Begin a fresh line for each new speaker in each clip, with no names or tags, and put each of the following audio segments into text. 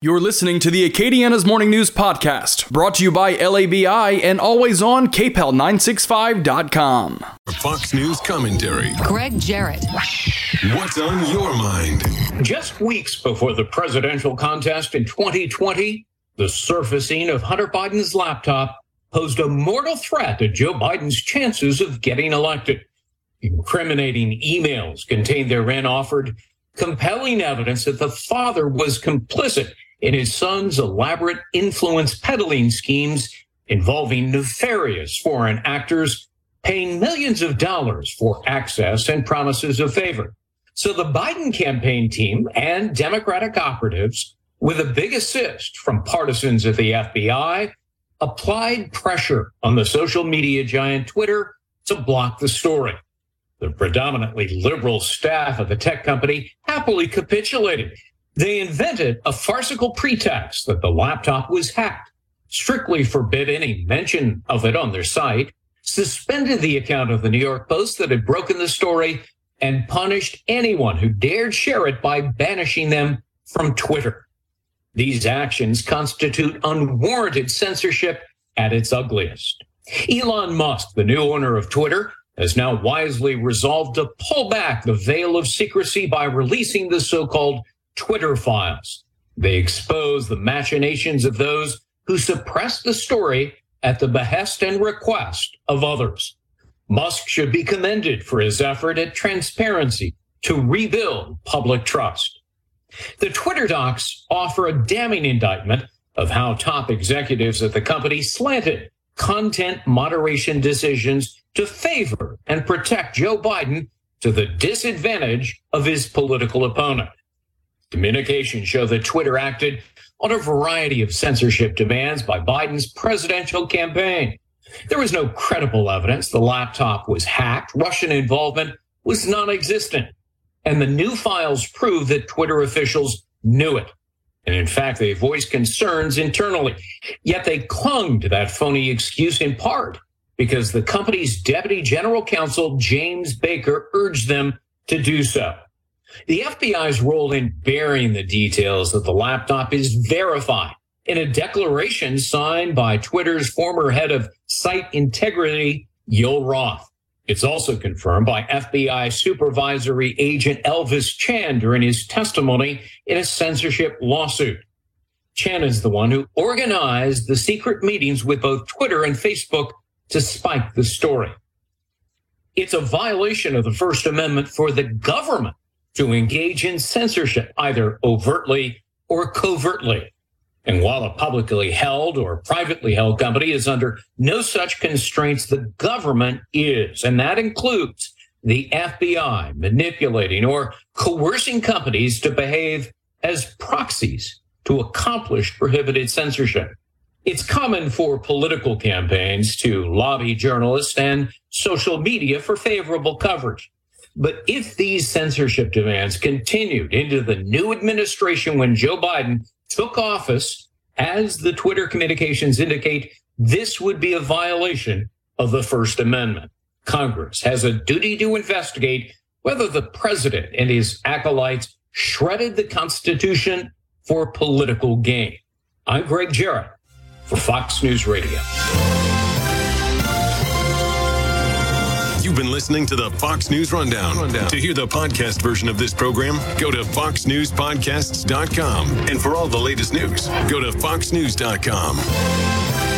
You're listening to the Acadiana's Morning News Podcast, brought to you by LABI and always on KPEL965.com.
Fox News commentary.
Greg Jarrett.
What's on your mind?
Just weeks before the presidential contest in 2020, the surfacing of Hunter Biden's laptop posed a mortal threat to Joe Biden's chances of getting elected. Incriminating emails contained therein offered compelling evidence that the father was complicit in his son's elaborate influence peddling schemes involving nefarious foreign actors paying millions of dollars for access and promises of favor. So the Biden campaign team and Democratic operatives, with a big assist from partisans at the FBI, applied pressure on the social media giant Twitter to block the story. The predominantly liberal staff of the tech company happily capitulated they invented a farcical pretext that the laptop was hacked, strictly forbid any mention of it on their site, suspended the account of the New York Post that had broken the story, and punished anyone who dared share it by banishing them from Twitter. These actions constitute unwarranted censorship at its ugliest. Elon Musk, the new owner of Twitter, has now wisely resolved to pull back the veil of secrecy by releasing the so-called Twitter files. They expose the machinations of those who suppressed the story at the behest and request of others. Musk should be commended for his effort at transparency to rebuild public trust. The Twitter docs offer a damning indictment of how top executives at the company slanted content moderation decisions to favor and protect Joe Biden to the disadvantage of his political opponent. Communications show that Twitter acted on a variety of censorship demands by Biden's presidential campaign. There was no credible evidence the laptop was hacked. Russian involvement was non existent. And the new files prove that Twitter officials knew it. And in fact, they voiced concerns internally. Yet they clung to that phony excuse in part because the company's deputy general counsel, James Baker, urged them to do so. The FBI's role in burying the details of the laptop is verified in a declaration signed by Twitter's former head of site integrity, Yoel Roth. It's also confirmed by FBI supervisory agent Elvis Chan during his testimony in a censorship lawsuit. Chan is the one who organized the secret meetings with both Twitter and Facebook to spike the story. It's a violation of the First Amendment for the government to engage in censorship, either overtly or covertly. And while a publicly held or privately held company is under no such constraints, the government is, and that includes the FBI manipulating or coercing companies to behave as proxies to accomplish prohibited censorship. It's common for political campaigns to lobby journalists and social media for favorable coverage. But if these censorship demands continued into the new administration when Joe Biden took office, as the Twitter communications indicate, this would be a violation of the First Amendment. Congress has a duty to investigate whether the president and his acolytes shredded the Constitution for political gain. I'm Greg Jarrett for Fox News Radio.
You've been listening to the Fox News Rundown. Rundown. To hear the podcast version of this program, go to foxnewspodcasts.com. And for all the latest news, go to foxnews.com.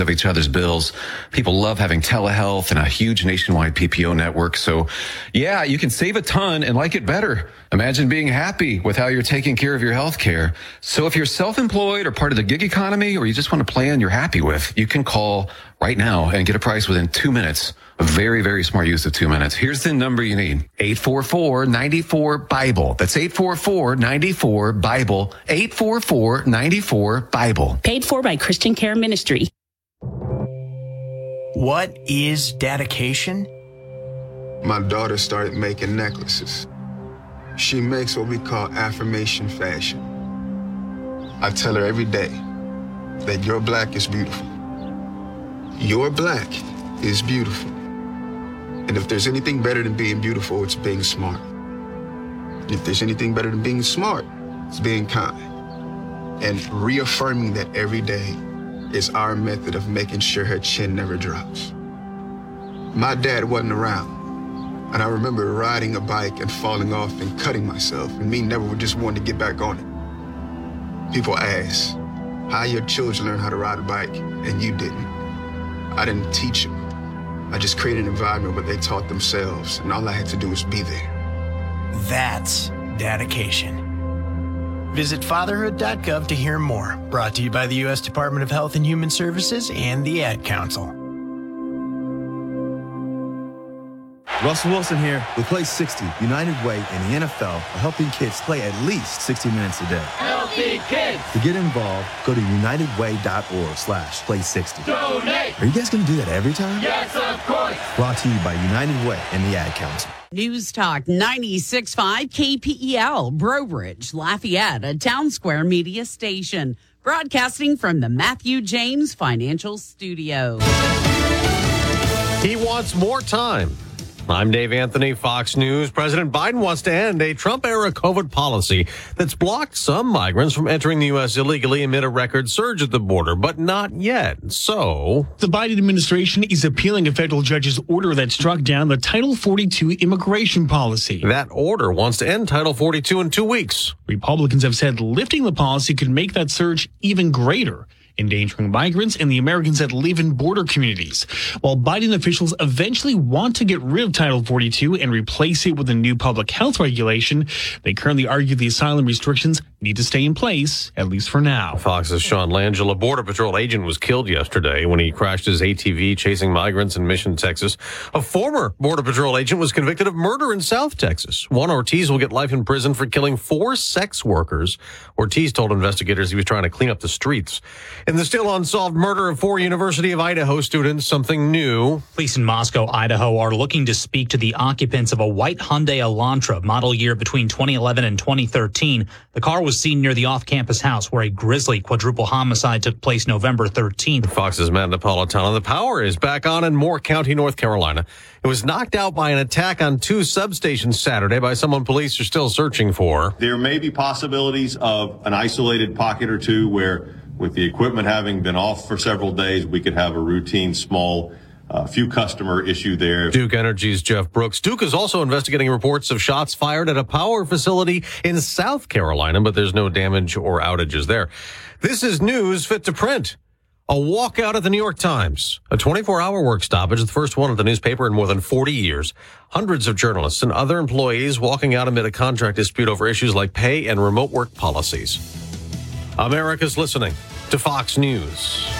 of each other's bills. People love having telehealth and a huge nationwide PPO network. So yeah, you can save a ton and like it better. Imagine being happy with how you're taking care of your health care. So if you're self-employed or part of the gig economy or you just want a plan you're happy with, you can call right now and get a price within two minutes. A very, very smart use of two minutes. Here's the number you need. 844-94-BIBLE. That's 844-94-BIBLE. 844-94-BIBLE.
Paid for by Christian Care Ministry.
What is dedication?
My daughter started making necklaces. She makes what we call affirmation fashion. I tell her every day that your black is beautiful. Your black is beautiful. And if there's anything better than being beautiful, it's being smart. If there's anything better than being smart, it's being kind. And reaffirming that every day is our method of making sure her chin never drops. My dad wasn't around. And I remember riding a bike and falling off and cutting myself, and me never just wanting to get back on it. People ask, how your children learn how to ride a bike, and you didn't. I didn't teach them. I just created an environment where they taught themselves, and all I had to do was be there.
That's dedication. Visit fatherhood.gov to hear more. Brought to you by the U.S. Department of Health and Human Services and the Ad Council.
Russell Wilson here with Play 60, United Way and the NFL are helping kids play at least 60 minutes a day.
Healthy kids!
To get involved, go to unitedway.org slash play 60.
Donate!
Are you guys going to do that every time?
Yes, of course!
Brought to you by United Way and the Ad Council.
News Talk 96.5 KPEL, Breaux Bridge, Lafayette, a Town Square media station. Broadcasting from the Matthew James Financial Studio.
He wants more time. I'm Dave Anthony, Fox News. President Biden wants to end a Trump era COVID policy that's blocked some migrants from entering the U.S. illegally amid a record surge at the border, but not yet. So.
The Biden administration is appealing a federal judge's order that struck down the Title 42 immigration policy.
That order wants to end Title 42 in two weeks.
Republicans have said lifting the policy could make that surge even greater endangering migrants and the Americans that live in border communities. While Biden officials eventually want to get rid of Title 42 and replace it with a new public health regulation, they currently argue the asylum restrictions need to stay in place, at least for now.
Fox's Sean Langell, a Border Patrol agent, was killed yesterday when he crashed his ATV chasing migrants in Mission, Texas. A former Border Patrol agent was convicted of murder in South Texas. Juan Ortiz will get life in prison for killing four sex workers. Ortiz told investigators he was trying to clean up the streets. In the still unsolved murder of four University of Idaho students, something new.
Police in Moscow, Idaho are looking to speak to the occupants of a white Hyundai Elantra model year between 2011 and 2013. The car was seen near the off-campus house where a grisly quadruple homicide took place November 13th.
Fox's Matt Napolitano. The power is back on in Moore County, North Carolina. It was knocked out by an attack on two substations Saturday by someone police are still searching for.
There may be possibilities of an isolated pocket or two where with the equipment having been off for several days, we could have a routine small uh, few customer issue there.
Duke Energy's Jeff Brooks. Duke is also investigating reports of shots fired at a power facility in South Carolina, but there's no damage or outages there. This is news fit to print. A walkout at the New York Times, a 24 hour work stoppage, the first one at the newspaper in more than 40 years. Hundreds of journalists and other employees walking out amid a contract dispute over issues like pay and remote work policies. America's listening to Fox News.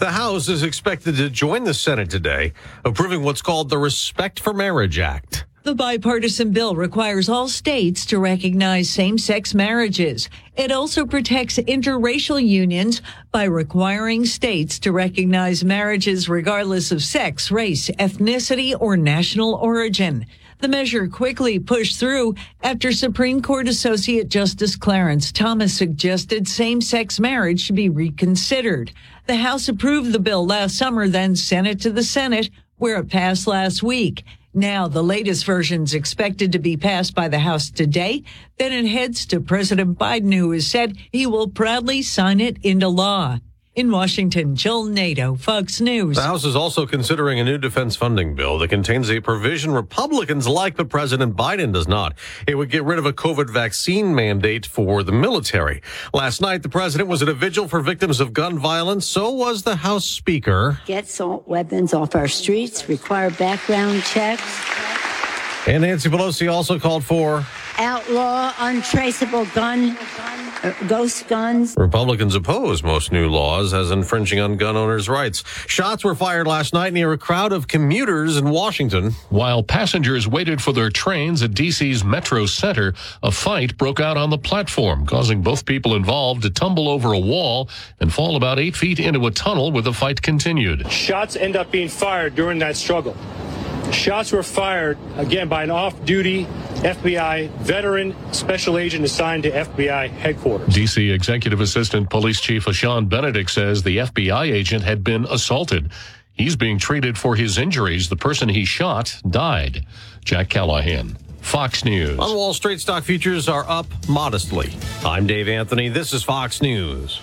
The House is expected to join the Senate today, approving what's called the Respect for Marriage Act.
The bipartisan bill requires all states to recognize same sex marriages. It also protects interracial unions by requiring states to recognize marriages regardless of sex, race, ethnicity, or national origin. The measure quickly pushed through after Supreme Court Associate Justice Clarence Thomas suggested same sex marriage should be reconsidered. The House approved the bill last summer, then sent it to the Senate, where it passed last week. Now, the latest version is expected to be passed by the House today. Then it heads to President Biden, who has said he will proudly sign it into law. In Washington, Jill Nato, Fox News.
The House is also considering a new defense funding bill that contains a provision Republicans like, but President Biden does not. It would get rid of a COVID vaccine mandate for the military. Last night, the president was at a vigil for victims of gun violence. So was the House Speaker.
Get assault weapons off our streets, require background checks.
And Nancy Pelosi also called for
outlaw untraceable gun, Uh, ghost guns.
Republicans oppose most new laws as infringing on gun owners' rights. Shots were fired last night near a crowd of commuters in Washington.
While passengers waited for their trains at DC's Metro Center, a fight broke out on the platform, causing both people involved to tumble over a wall and fall about eight feet into a tunnel where the fight continued.
Shots end up being fired during that struggle. Shots were fired again by an off duty FBI veteran special agent assigned to FBI headquarters.
DC Executive Assistant Police Chief Ashawn Benedict says the FBI agent had been assaulted. He's being treated for his injuries. The person he shot died. Jack Callahan. Fox News.
On Wall Street, stock futures are up modestly. I'm Dave Anthony. This is Fox News.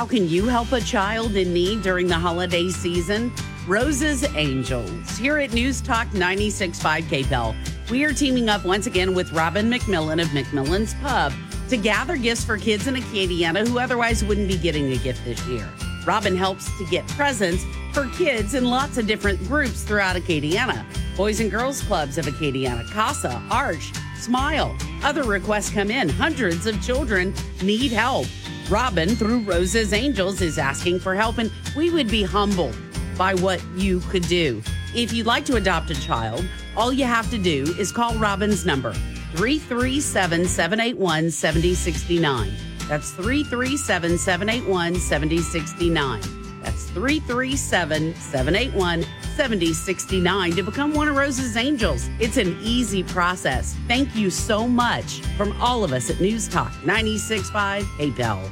How can you help a child in need during the holiday season? Rose's Angels. Here at News Talk 96.5 KPEL, we are teaming up once again with Robin McMillan of McMillan's Pub to gather gifts for kids in Acadiana who otherwise wouldn't be getting a gift this year. Robin helps to get presents for kids in lots of different groups throughout Acadiana. Boys and Girls Clubs of Acadiana, CASA, Arch, Smile. Other requests come in. Hundreds of children need help. Robin, through Rosa's Angels, is asking for help, and we would be humbled by what you could do. If you'd like to adopt a child, all you have to do is call Robin's number 337 781 7069. That's 337 781 7069. That's 337 781 7069 to become one of Rose's Angels. It's an easy process. Thank you so much from all of us at News Talk 965 KPEL.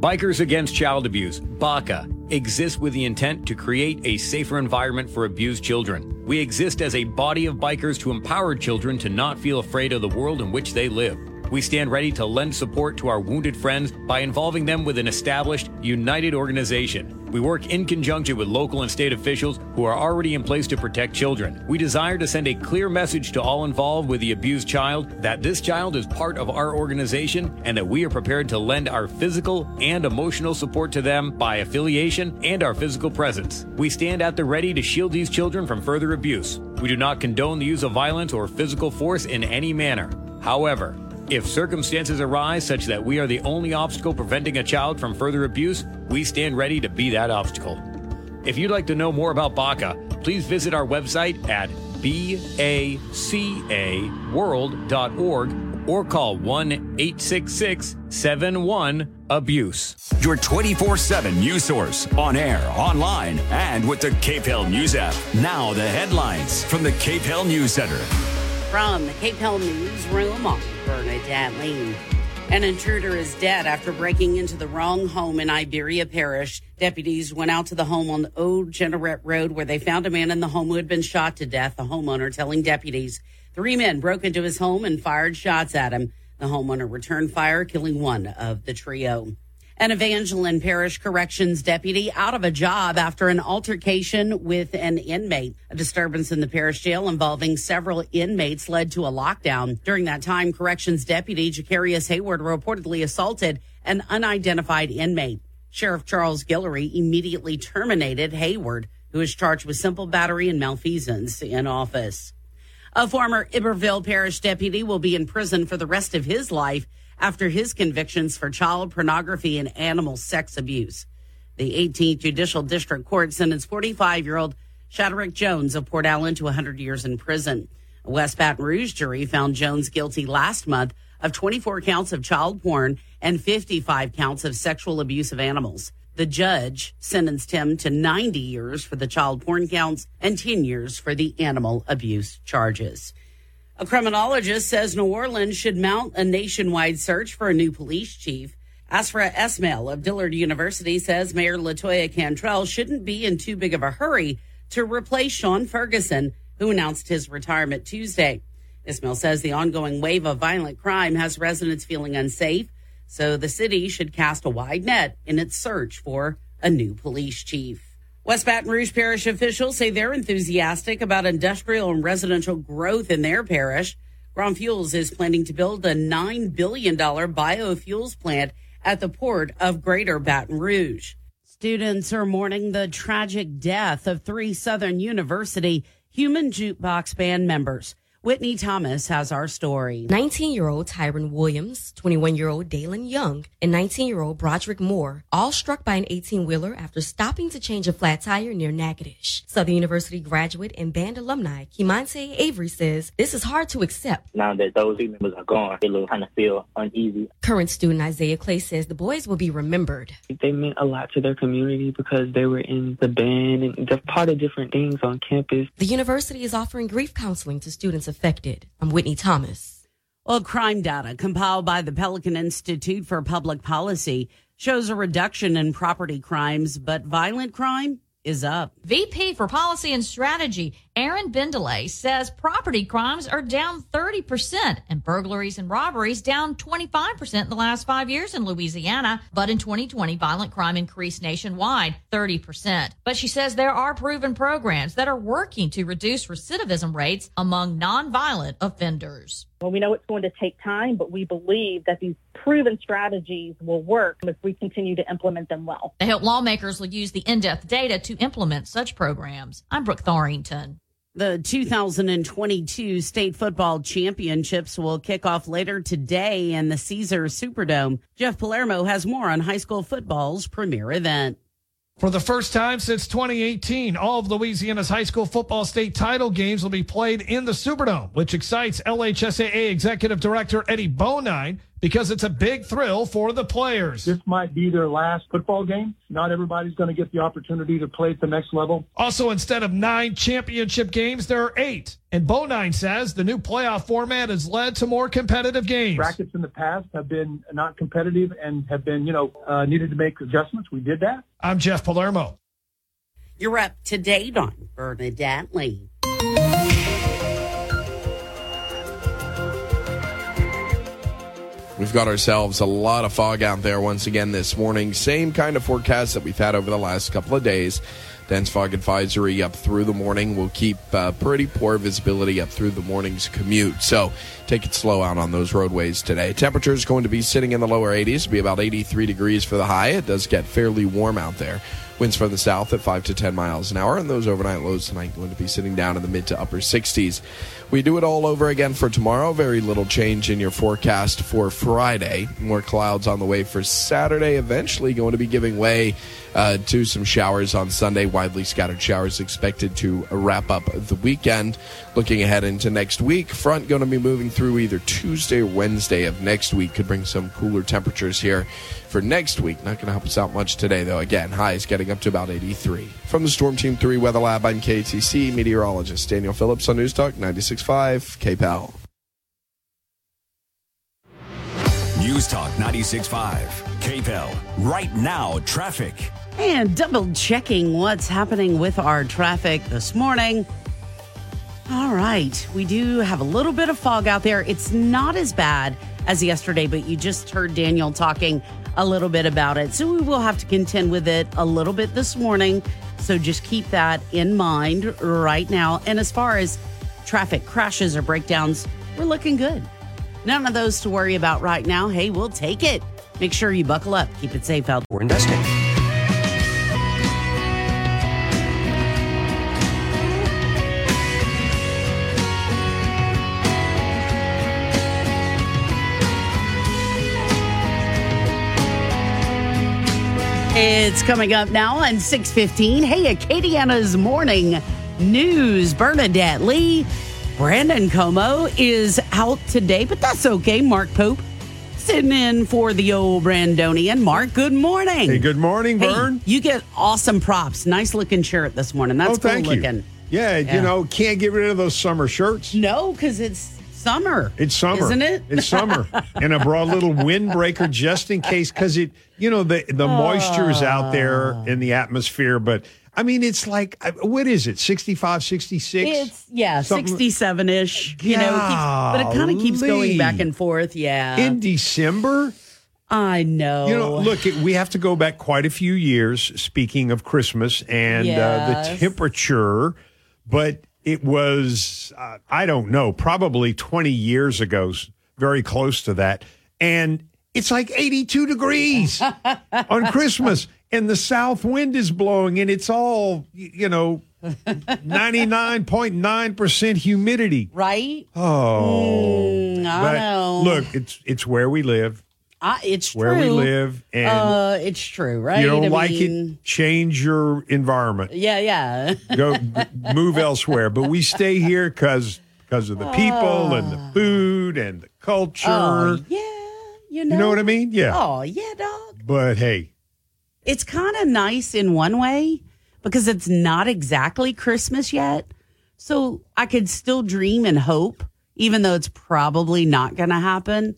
Bikers Against Child Abuse, BACA, exists with the intent to create a safer environment for abused children. We exist as a body of bikers to empower children to not feel afraid of the world in which they live. We stand ready to lend support to our wounded friends by involving them with an established, united organization. We work in conjunction with local and state officials who are already in place to protect children. We desire to send a clear message to all involved with the abused child that this child is part of our organization and that we are prepared to lend our physical and emotional support to them by affiliation and our physical presence. We stand at the ready to shield these children from further abuse. We do not condone the use of violence or physical force in any manner. However, if circumstances arise such that we are the only obstacle preventing a child from further abuse, we stand ready to be that obstacle. If you'd like to know more about BACA, please visit our website at bacaworld.org or call 1 866 71 Abuse.
Your 24 7 news source on air, online, and with the KPEL News app. Now, the headlines from the KPEL News Center.
From the KPEL Newsroom, I'm Bernadette Lee. An intruder is dead after breaking into the wrong home in Iberia Parish. Deputies went out to the home on Old Jeanerette Road where they found a man in the home who had been shot to death. The homeowner telling deputies three men broke into his home and fired shots at him. The homeowner returned fire, killing one of the trio. An Evangeline Parish Corrections deputy out of a job after an altercation with an inmate. A disturbance in the parish jail involving several inmates led to a lockdown. During that time, Corrections deputy Jacarius Hayward reportedly assaulted an unidentified inmate. Sheriff Charles Guillory immediately terminated Hayward, who is charged with simple battery and malfeasance in office. A former Iberville Parish deputy will be in prison for the rest of his life after his convictions for child pornography and animal sex abuse. The 18th Judicial District Court sentenced 45 year old Shadrach Jones of Port Allen to 100 years in prison. A West Baton Rouge jury found Jones guilty last month of 24 counts of child porn and 55 counts of sexual abuse of animals. The judge sentenced him to 90 years for the child porn counts and 10 years for the animal abuse charges. A criminologist says New Orleans should mount a nationwide search for a new police chief. Ashraf Esmail of Dillard University says Mayor Latoya Cantrell shouldn't be in too big of a hurry to replace Shaun Ferguson, who announced his retirement Tuesday. Esmail says the ongoing wave of violent crime has residents feeling unsafe, so the city should cast a wide net in its search for a new police chief. West Baton Rouge Parish officials say they're enthusiastic about industrial and residential growth in their parish. Grön Fuels is planning to build a $9 billion biofuels plant at the port of Greater Baton Rouge. Students are mourning the tragic death of three Southern University human jukebox band members. Whitney Thomas has our story.
19 year old Tyron Williams, 21 year old Dalen Young, and 19 year old Broderick Moore, all struck by an 18 wheeler after stopping to change a flat tire near Natchitoches. Southern University graduate and band alumni Kimante Avery says this is hard to accept.
Now that those three members are gone, it will kind of feel uneasy.
Current student Isaiah Clay says the boys will be remembered.
They meant a lot to their community because they were in the band and they're part of different things on campus.
The university is offering grief counseling to students affected. I'm Whitney Thomas.
Well, crime data compiled by the Pelican Institute for Public Policy shows a reduction in property crimes, but violent crime is up.
VP for Policy and Strategy, Erin Bendily, says property crimes are down 30% and burglaries and robberies down 25% in the last five years in Louisiana. But in 2020, violent crime increased nationwide 30%. But she says there are proven programs that are working to reduce recidivism rates among nonviolent offenders.
Well, we know it's going to take time, but we believe that these proven strategies will work if we continue to implement them well.
They hope lawmakers will use the in-depth data to implement such programs. I'm Brooke Thorington.
The 2022 state football championships will kick off later today in the Caesar Superdome. Jeff Palermo has more on high school football's premier event.
For the first time since 2018, all of Louisiana's high school football state title games will be played in the Superdome, which excites LHSAA Executive Director Eddie Bonine because it's a big thrill for the players.
This might be their last football game. Not everybody's going to get the opportunity to play at the next level.
Also, instead of nine championship games, there are eight. And Bonine says the new playoff format has led to more competitive games.
Brackets in the past have been not competitive and have been, you know, uh, needed to make adjustments. We did that.
I'm Jeff Palermo.
You're up to date on Bernadette Lee.
We've got ourselves a lot of fog out there once again this morning. Same kind of forecast that we've had over the last couple of days. Dense fog advisory up through the morning. We'll keep uh, pretty poor visibility up through the morning's commute. So take it slow out on those roadways today. Temperature is going to be sitting in the lower 80s, It'll be about 83 degrees for the high. It does get fairly warm out there. Winds from the south at 5 to 10 miles an hour, and those overnight lows tonight going to be sitting down in the mid to upper 60s. We do it all over again for tomorrow. Very little change in your forecast for Friday. More clouds on the way for Saturday. Eventually going to be giving way uh, to some showers on Sunday. Widely scattered showers expected to wrap up the weekend. Looking ahead into next week, front going to be moving through either Tuesday or Wednesday of next week. Could bring some cooler temperatures here for next week. Not going to help us out much today, though. Again, highs getting up to about 83. From the Storm Team 3 Weather Lab, I'm KATC meteorologist Daniel Phillips on News Talk 96.5 KPEL.
News Talk 96.5. KPEL. Right now, traffic.
And double checking what's happening with our traffic this morning. All right, we do have a little bit of fog out there. It's not as bad as yesterday, but you just heard Daniel talking a little bit about it. So we will have to contend with it a little bit this morning. So just keep that in mind right now. And as far as traffic crashes or breakdowns, we're looking good. None of those to worry about right now. Hey, we'll take it. Make sure you buckle up. Keep it safe out.
We're investing.
It's coming up now on 615. Hey, Acadiana's morning news. Bernadette Lee, Brandon Comeaux is out today, but that's okay. Mark Pope sitting in for the old Brandonian. Mark, good morning.
Hey, good morning,
Hey,
Vern.
you get awesome props. Nice looking shirt this morning. That's
oh,
cool
thank
looking.
you. Yeah, you know, can't get rid of those summer shirts.
No, because it's summer.
It's summer,
Isn't it?
It's summer, and I brought a little windbreaker just in case, because it, you know, the the moisture is out there in the atmosphere. But I mean, it's like, what is it, 65, 66?
It's yeah,
Something-
sixty-seven ish. You know, keeps, but it kind of keeps going back and forth. Yeah,
in December.
I know.
You know, look, it, we have to go back quite a few years. Speaking of Christmas and uh, the temperature, but it was uh, I don't know, probably twenty years ago, very close to that, and it's like eighty-two degrees on Christmas, and the south wind is blowing, and it's all you know. 99.9% humidity.
Right?
Oh.
Mm, I know.
Look, it's it's where we live.
I, it's
where we live and
uh, it's true, right?
you don't
I
like
mean,
it, change your environment.
Yeah, yeah.
Go move elsewhere. But we stay here because because of the people and the food and the culture.
Oh, yeah, you know.
You know what I mean? Yeah.
Oh, yeah, dog.
But hey,
It's kind of nice in one way because it's not exactly Christmas yet. So I could still dream and hope, even though it's probably not going to happen.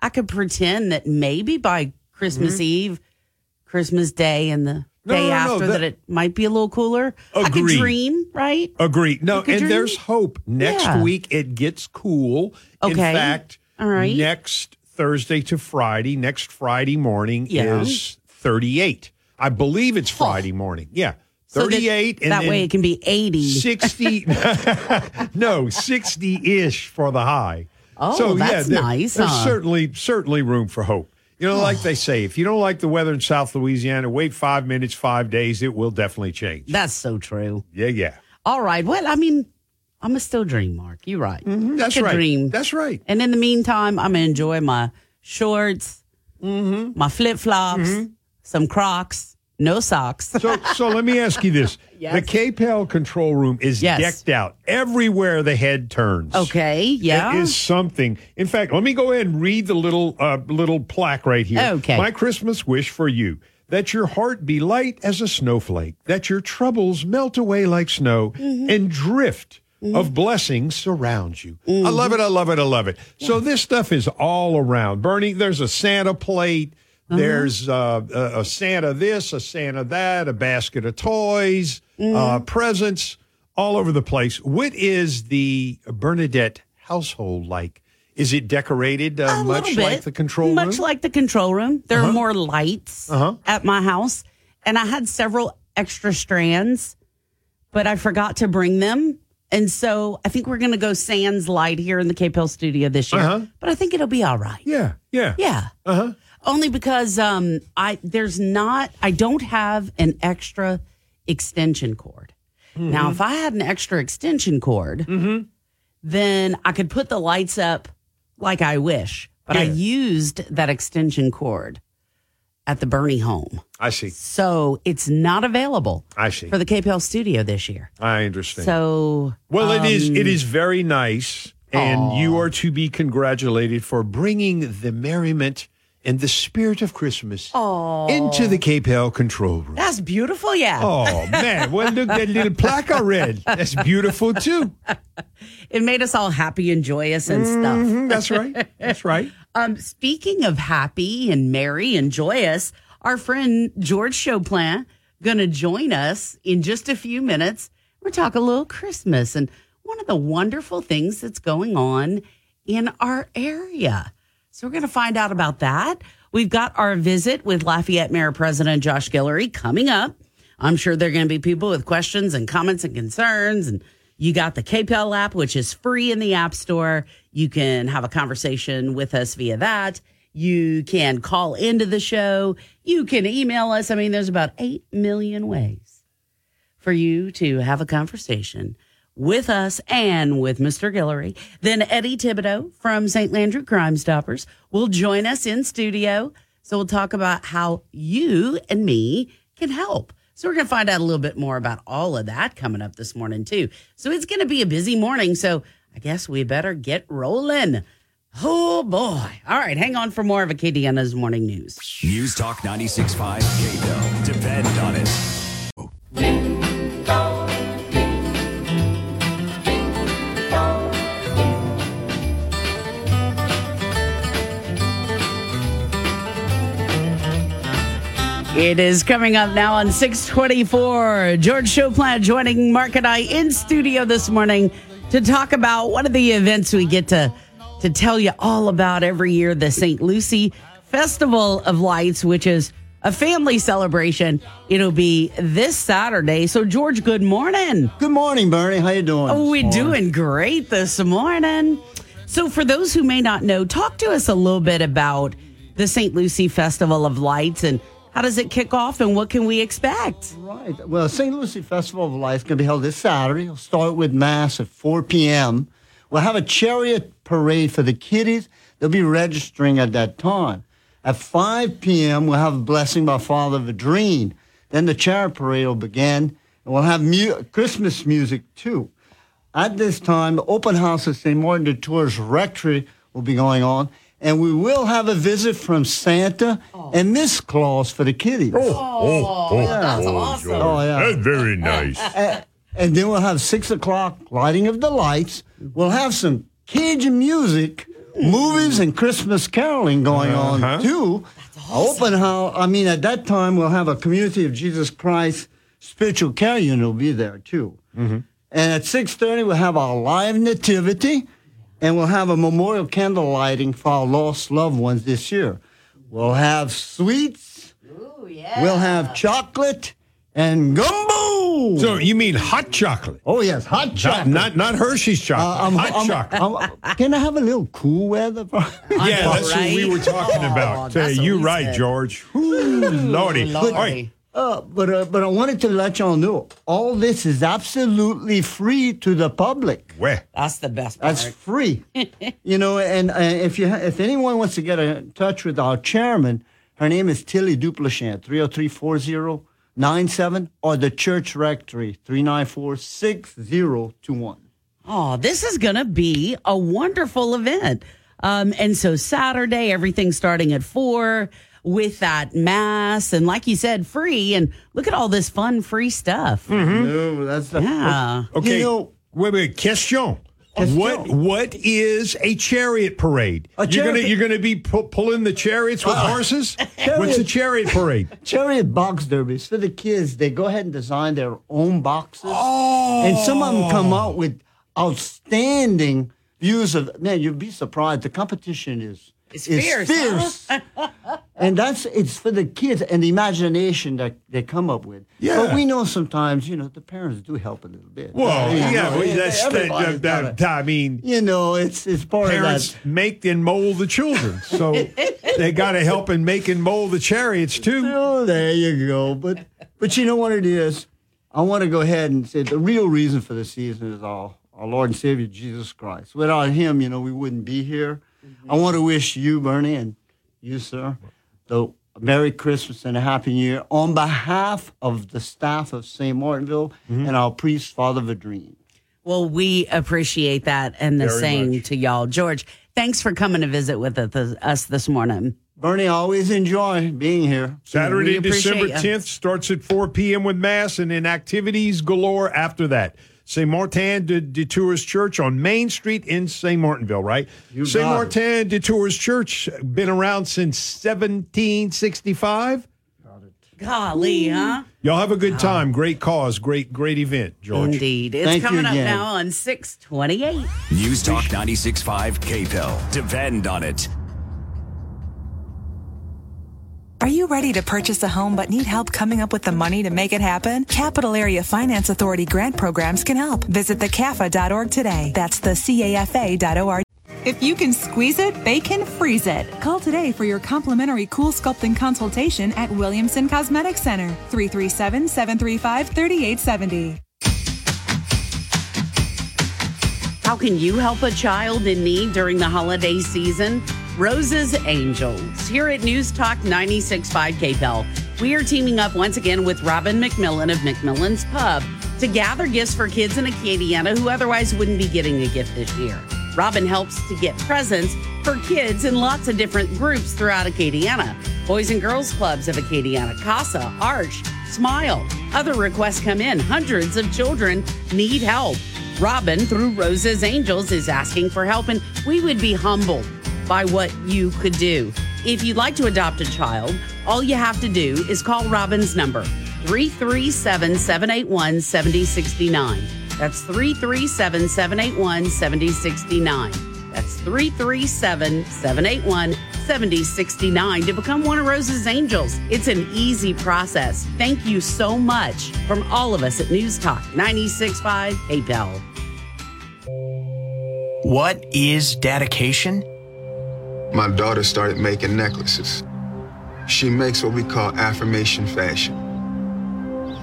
I could pretend that maybe by Christmas Eve, Christmas Day, and the
Mm-hmm. No,
day
no, no,
after
that-
that, it might be a little cooler. I could dream, right?
agree. No, and
dream?
there's hope. Next
Yeah.
week it gets cool.
Okay.
In fact,
All right.
next Thursday to Friday, next Friday morning
Yeah.
is 38. I believe it's Friday morning. Yeah.
So that-
38 and
that way it can be 80.
60 no 60-ish for the high
Oh, that's
there-
nice,
there's
huh?
certainly certainly room for hope you know like they say if you don't like the weather in south louisiana wait five minutes five days it will definitely change
That's so true.
yeah yeah
All right. Well, I mean, I'm a still dream, Mark. You're right.
Mm-hmm, that's right.
Dream.
that's right
And in the meantime, I'm going to enjoy my shorts,
Mm-hmm.
my flip flops, some Crocs, no socks.
so so let me ask you this
Yes.
the kpel control room is
Yes.
decked out everywhere the head turns
okay. Yeah.
It is something. In fact, let me go ahead and read the little uh, little plaque right here.
Okay.
My Christmas wish for you. That your heart be light as a snowflake, that your troubles melt away like snow,
Mm-hmm.
and drift of blessings surround you. I love it, I love it, I love it. So this stuff is all around. Bernie, there's a Santa plate,
Uh-huh.
there's uh, a, a Santa this, a Santa that, a basket of toys,
Mm-hmm.
uh, presents all over the place. What is the Bernadette household like? Is it decorated uh, much like the control
Much
room?
Much like the control room. There are
Uh-huh.
more lights
Uh-huh.
at my house. And I had several extra strands, but I forgot to bring them. And so I think we're going to go sans light here in the KPEL studio this year.
Uh-huh.
But I think it'll be all right.
yeah, yeah.
Yeah.
Uh huh.
Only because um I there's not I don't have an extra extension cord. Now if I had an extra extension cord, then I could put the lights up like I wish. But I used that extension cord at the Bernie home.
I see.
So it's not available
I see.
for the KPEL studio this year.
I understand.
So
Well, it is.
um,
It is very nice, and you are to be congratulated for bringing the merriment and the spirit of Christmas into the KPEL control room.
That's beautiful, yeah.
Oh man! Well, look that little plaque I read. That's beautiful too.
It made us all happy and joyous and stuff.
Mhm, That's right. That's right.
Um, speaking of happy and merry and joyous, our friend George Chopin going to join us in just a few minutes. We're talking a little Christmas and one of the wonderful things that's going on in our area. So we're going to find out about that. We've got our visit with Lafayette Mayor President Josh Guillory coming up. I'm sure there are going to be people with questions and comments and concerns. And you got the KPEL app, which is free in the App Store. You can have a conversation with us via that. You can call into the show. You can email us. I mean, there's about 8 million ways for you to have a conversation with us and with Mr. Guillory. Then Eddie Thibodeau from St. Landry Crime Stoppers will join us in studio. So we'll talk about how you and me can help. So we're going to find out a little bit more about all of that coming up this morning too. So it's going to be a busy morning. So I guess we better get rolling. Oh boy. All right. Hang on for more of Acadiana's morning news.
News Talk 96.5 KPEL. Depend on it.
It is coming up now on 624. George Chopin joining Mark and I in studio this morning to talk about one of the events we get to, to tell you all about every year, the St. Lucie Festival of Lights, which is a family celebration. It'll be this Saturday. So, George, good morning.
Good morning, Bernie. How you doing?
Oh, we're doing great this morning. So, for those who may not know, talk to us a little bit about the St. Lucie Festival of Lights and how does it kick off and what can we expect?
Right. Well, St. Lucie Festival of Life is going to be held this Saturday. It'll start with Mass at 4 p.m. We'll have a chariot parade for the kiddies. They'll be registering at that time. At 5 p.m., we'll have a blessing by Father Vadrine. Then the chariot parade will begin, and we'll have mu- Christmas music too. At this time, the open house at St. Martin de Tours Rectory will be going on, and we will have a visit from Santa and Miss Claus for the kiddies.
Oh, oh,
that's
oh,
awesome.
Oh, yeah.
That's very nice.
and, and then we'll have six o'clock lighting of the lights. We'll have some Cajun music, movies, and Christmas caroling going
Uh-huh.
on too. Open house. I mean, at that time we'll have a Community of Jesus Christ spiritual care unit will be there too. And at six thirty we'll have our live nativity, and we'll have a memorial candle lighting for our lost loved ones this year. We'll have sweets. We'll have chocolate and gumbo.
So you mean hot chocolate?
Oh yes, hot
Not,
chocolate.
not not Hershey's chocolate.
Uh, I'm-
hot
I'm-
chocolate.
I'm- can I have a little cool weather?
yeah, that's what we were talking about. Uh, you right, George. Ooh, lordy. All right.
Uh, but uh, but I wanted to let y'all know all this is absolutely free to the public.
Where?
That's the best part.
That's free. you know, and uh, if you ha- if anyone wants to get in touch with our chairman, her name is Tilly Duplichet, 303-4097, or the church rectory, 394-6021.
Oh, this is going to be a wonderful event. Um, and so Saturday, everything starting at four with that mass and like you said, free. And look at all this fun, free stuff. Mm-hmm.
No, that's the,
Yeah.
Okay.
You know-
wait, wait. Question.
Question.
What what is a chariot parade?
A
you're gonna
chariot-
you're gonna be pu- pulling the chariots with uh, horses? What's a chariot parade?
Chariot box derbies for the kids. They go ahead and design their own boxes. Oh. And some of them oh. come out with outstanding views of man, you'd be surprised. The competition is
It's
is
fierce.
fierce. and that's it's for the kids and the imagination that they come up with.
Yeah.
But we know sometimes, you know, the parents do help a little bit.
Well,
You
yeah,
know,
well, that's that, that,
gotta-
I mean,
you know, it's it's part
parents
of
make and mold the children, so they got to help and make and mold the chariots too.
Oh, there you go. But but you know what it is? I want to go ahead and say the real reason for the season is our, our Lord and Savior Jesus Christ. Without him, you know, we wouldn't be here. I want to wish you, Bernie, and you, sir, the Merry Christmas and a Happy New Year on behalf of the staff of St. Martinville mm-hmm. and our priest, Father Vadrine.
Well, we appreciate that and the
Very
same
much.
to y'all. George, thanks for coming to visit with us, us this morning.
Bernie, always enjoy being here.
Saturday, December
ya.
10th starts at 4 p.m. with Mass and then activities galore after that.
St. Martin de, de Tours Church on Main Street in St. Martinville, right?
You
St.
got it.
Martin de Tours Church been around since 1765.
Golly, huh?
Y'all have a good time. Great cause, great great event, George.
Indeed. It's coming up now on 628.
News Talk 96.5 KPEL. Depend on it.
Are you ready to purchase a home but need help coming up with the money to make it happen? Capital Area Finance Authority grant programs can help. Visit thecafa.org today. That's the CAFA.org.
If you can squeeze it, they can freeze it. Call today for your complimentary cool sculpting consultation at Williamson Cosmetic Center. 337 735 3870.
How can you help a child in need during the holiday season? Rose's Angels. Here at News Talk 96.5 KPEL, we are teaming up once again with Robin McMillan of McMillan's Pub to gather gifts for kids in Acadiana who otherwise wouldn't be getting a gift this year. Robin helps to get presents for kids in lots of different groups throughout Acadiana. Boys and Girls Clubs of Acadiana, CASA, Arch, Smile. Other requests come in. Hundreds of children need help. Robin, through Rose's Angels, is asking for help, and we would be humbled by what you could do. If you'd like to adopt a child, all you have to do is call Robin's number 337 781 7069. That's 337 781 7069. That's 337 781 7069 to become one of Rose's Angels. It's an easy process. Thank you so much from all of us at News Talk 965 KPEL.
What is dedication?
My daughter started making necklaces. She makes what we call affirmation fashion.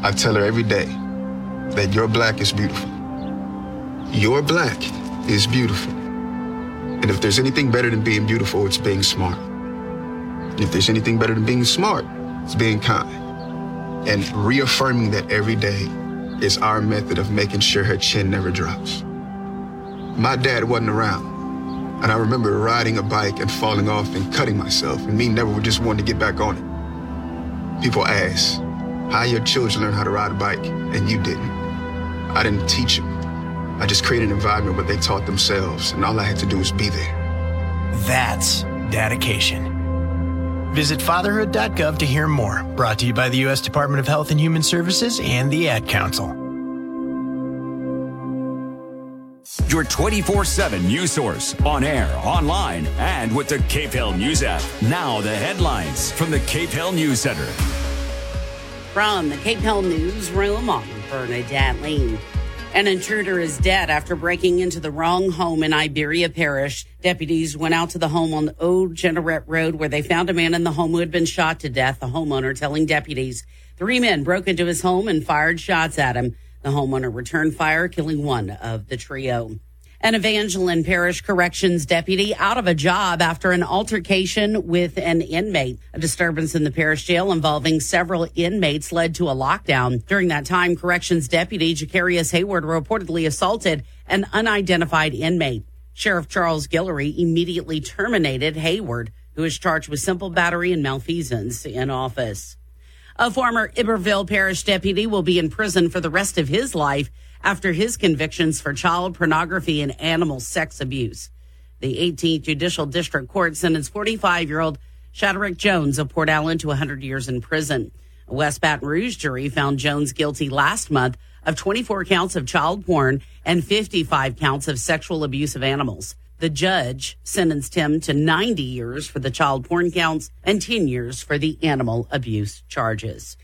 I tell her every day that your black is beautiful. Your black is beautiful. And if there's anything better than being beautiful, it's being smart. If there's anything better than being smart, it's being kind. And reaffirming that every day is our method of making sure her chin never drops. My dad wasn't around. And I remember riding a bike and falling off and cutting myself, and me never just wanting to get back on it. People ask, how your children learn how to ride a bike, and you didn't. I didn't teach them. I just created an environment where they taught themselves, and all I had to do was be there.
That's dedication. Visit fatherhood.gov to hear more. Brought to you by the U.S. Department of Health and Human Services and the Ad Council.
Your 24 7 news source on air, online, and with the KPEL News app. Now, the headlines from the KPEL News Center.
From the KPEL Newsroom, I'm Bernadette Lane. An intruder is dead after breaking into the wrong home in Iberia Parish. Deputies went out to the home on Old Jeanerette Road where they found a man in the home who had been shot to death. The homeowner telling deputies three men broke into his home and fired shots at him. The homeowner returned fire, killing one of the trio. An Evangeline Parish Corrections deputy out of a job after an altercation with an inmate. A disturbance in the parish jail involving several inmates led to a lockdown. During that time, Corrections deputy Jacarius Hayward reportedly assaulted an unidentified inmate. Sheriff Charles Guillory immediately terminated Hayward, who is charged with simple battery and malfeasance in office. A former Iberville Parish deputy will be in prison for the rest of his life after his convictions for child pornography and animal sex abuse. The 18th Judicial District Court sentenced 45 year old Shadrack Jones of Port Allen to 100 years in prison. A West Baton Rouge jury found Jones guilty last month of 24 counts of child porn and 55 counts of sexual abuse of animals. The judge sentenced him to 90 years for the child porn counts and 10 years for the animal abuse charges.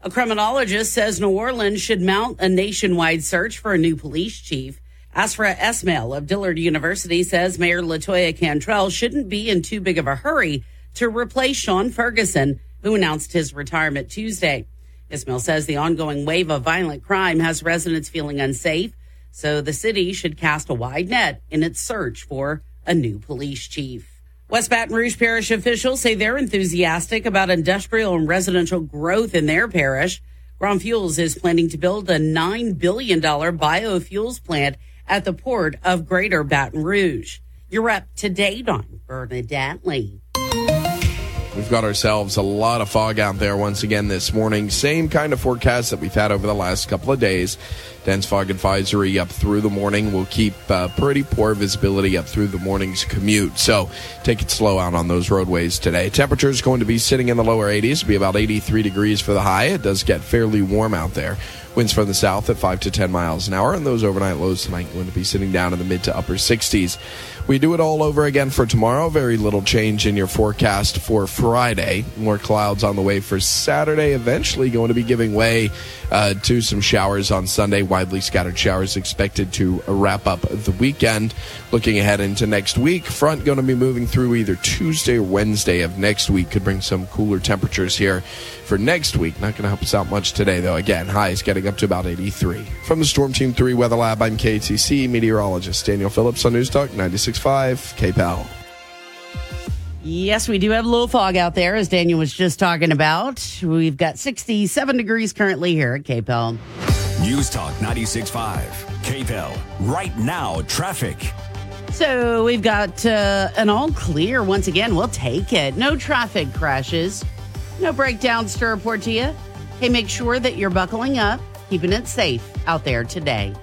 A criminologist says New Orleans should mount a nationwide search for a new police chief. Ashraf Esmail of Dillard University says Mayor Latoya Cantrell shouldn't be in too big of a hurry to replace Shaun Ferguson, who announced his retirement Tuesday. Esmail says the ongoing wave of violent crime has residents feeling unsafe, so the city should cast a wide net in its search for a new police chief. West Baton Rouge Parish officials say they're enthusiastic about industrial and residential growth in their parish. Grön Fuels is planning to build a $9 billion biofuels plant at the port of Greater Baton Rouge. You're up to date on Bernadette Lee.
We've got ourselves a lot of fog out there once again this morning. Same kind of forecast that we've had over the last couple of days. Dense fog advisory up through the morning. We'll keep uh, pretty poor visibility up through the morning's commute. So take it slow out on those roadways today. Temperature is going to be sitting in the lower 80s. Be about 83 degrees for the high. It does get fairly warm out there. Winds from the south at 5 to 10 miles an hour, and those overnight lows tonight going to be sitting down in the mid to upper 60s. We do it all over again for tomorrow. Very little change in your forecast for Friday. More clouds on the way for Saturday. Eventually going to be giving way uh, to some showers on Sunday. Widely scattered showers expected to wrap up the weekend. Looking ahead into next week, front going to be moving through either Tuesday or Wednesday of next week. Could bring some cooler temperatures here for next week. Not going to help us out much today, though. Again, highs getting up to about 83. From the Storm Team 3 Weather Lab, I'm KATC meteorologist Daniel Phillips on News Talk 96.5 KPEL.
Yes, we do have a little fog out there, as Daniel was just talking about. We've got 67 degrees currently here at KPEL.
News Talk 96.5. KPEL. Right now, traffic.
So we've got uh, an all clear once again. We'll take it. No traffic crashes, no breakdowns to report to you. Hey, make sure that you're buckling up, keeping it safe out there today.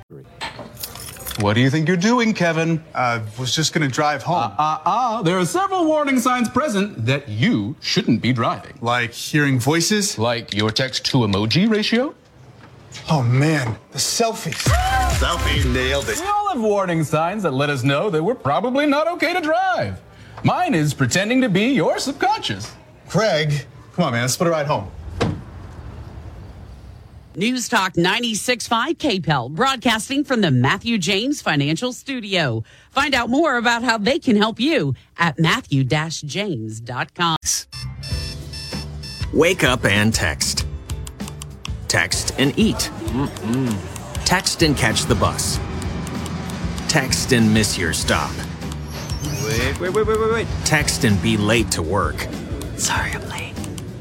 What do you think you're doing, Kevin? I was just going to drive home. Uh, uh, uh, there are several warning signs present that you shouldn't be driving. Like hearing voices? Like your text to emoji ratio? Oh man, the selfies. Selfies nailed it. We all have warning signs that let us know that we're probably not okay to drive. Mine is pretending to be your subconscious. Craig, come on, man, let's put a ride home.
News Talk 96.5 KPEL, broadcasting from the Matthew James Financial Studio. Find out more about how they can help you at matthew-james.com.
Wake up and text. Text and eat. Mm-mm. Text and catch the bus. Text and miss your stop. Wait, wait, wait, wait, wait, wait. Text and be late to work. Sorry, I'm late.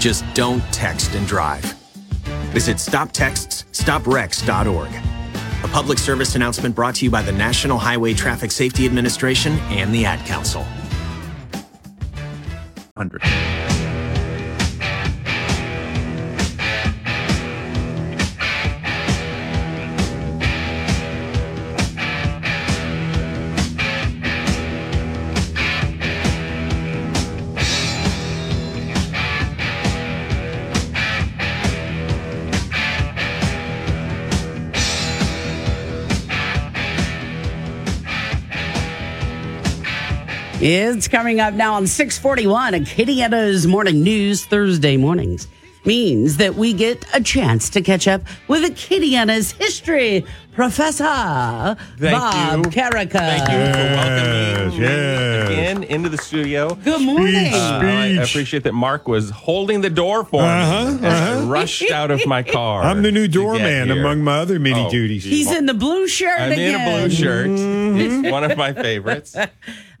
Just don't text and drive. Visit stoptextsstopwrecks.org. A public service announcement brought to you by the National Highway Traffic Safety Administration and the Ad Council.
100.
It's coming up now on 641 Acadiana's Morning News Thursday mornings. Means that we get a chance to catch up with a Acadiana's history professor,
Thank
Bob
you.
Carriker.
Thank you for welcoming me
yes.
again into the studio.
Good morning.
Uh, I appreciate that Mark was holding the door for
Uh-huh,
me as I rushed out of my car.
I'm the new doorman among my other many
Oh,
duties.
He's in the blue shirt
I'm
again.
in a blue shirt.
Mm-hmm.
It's one of my favorites.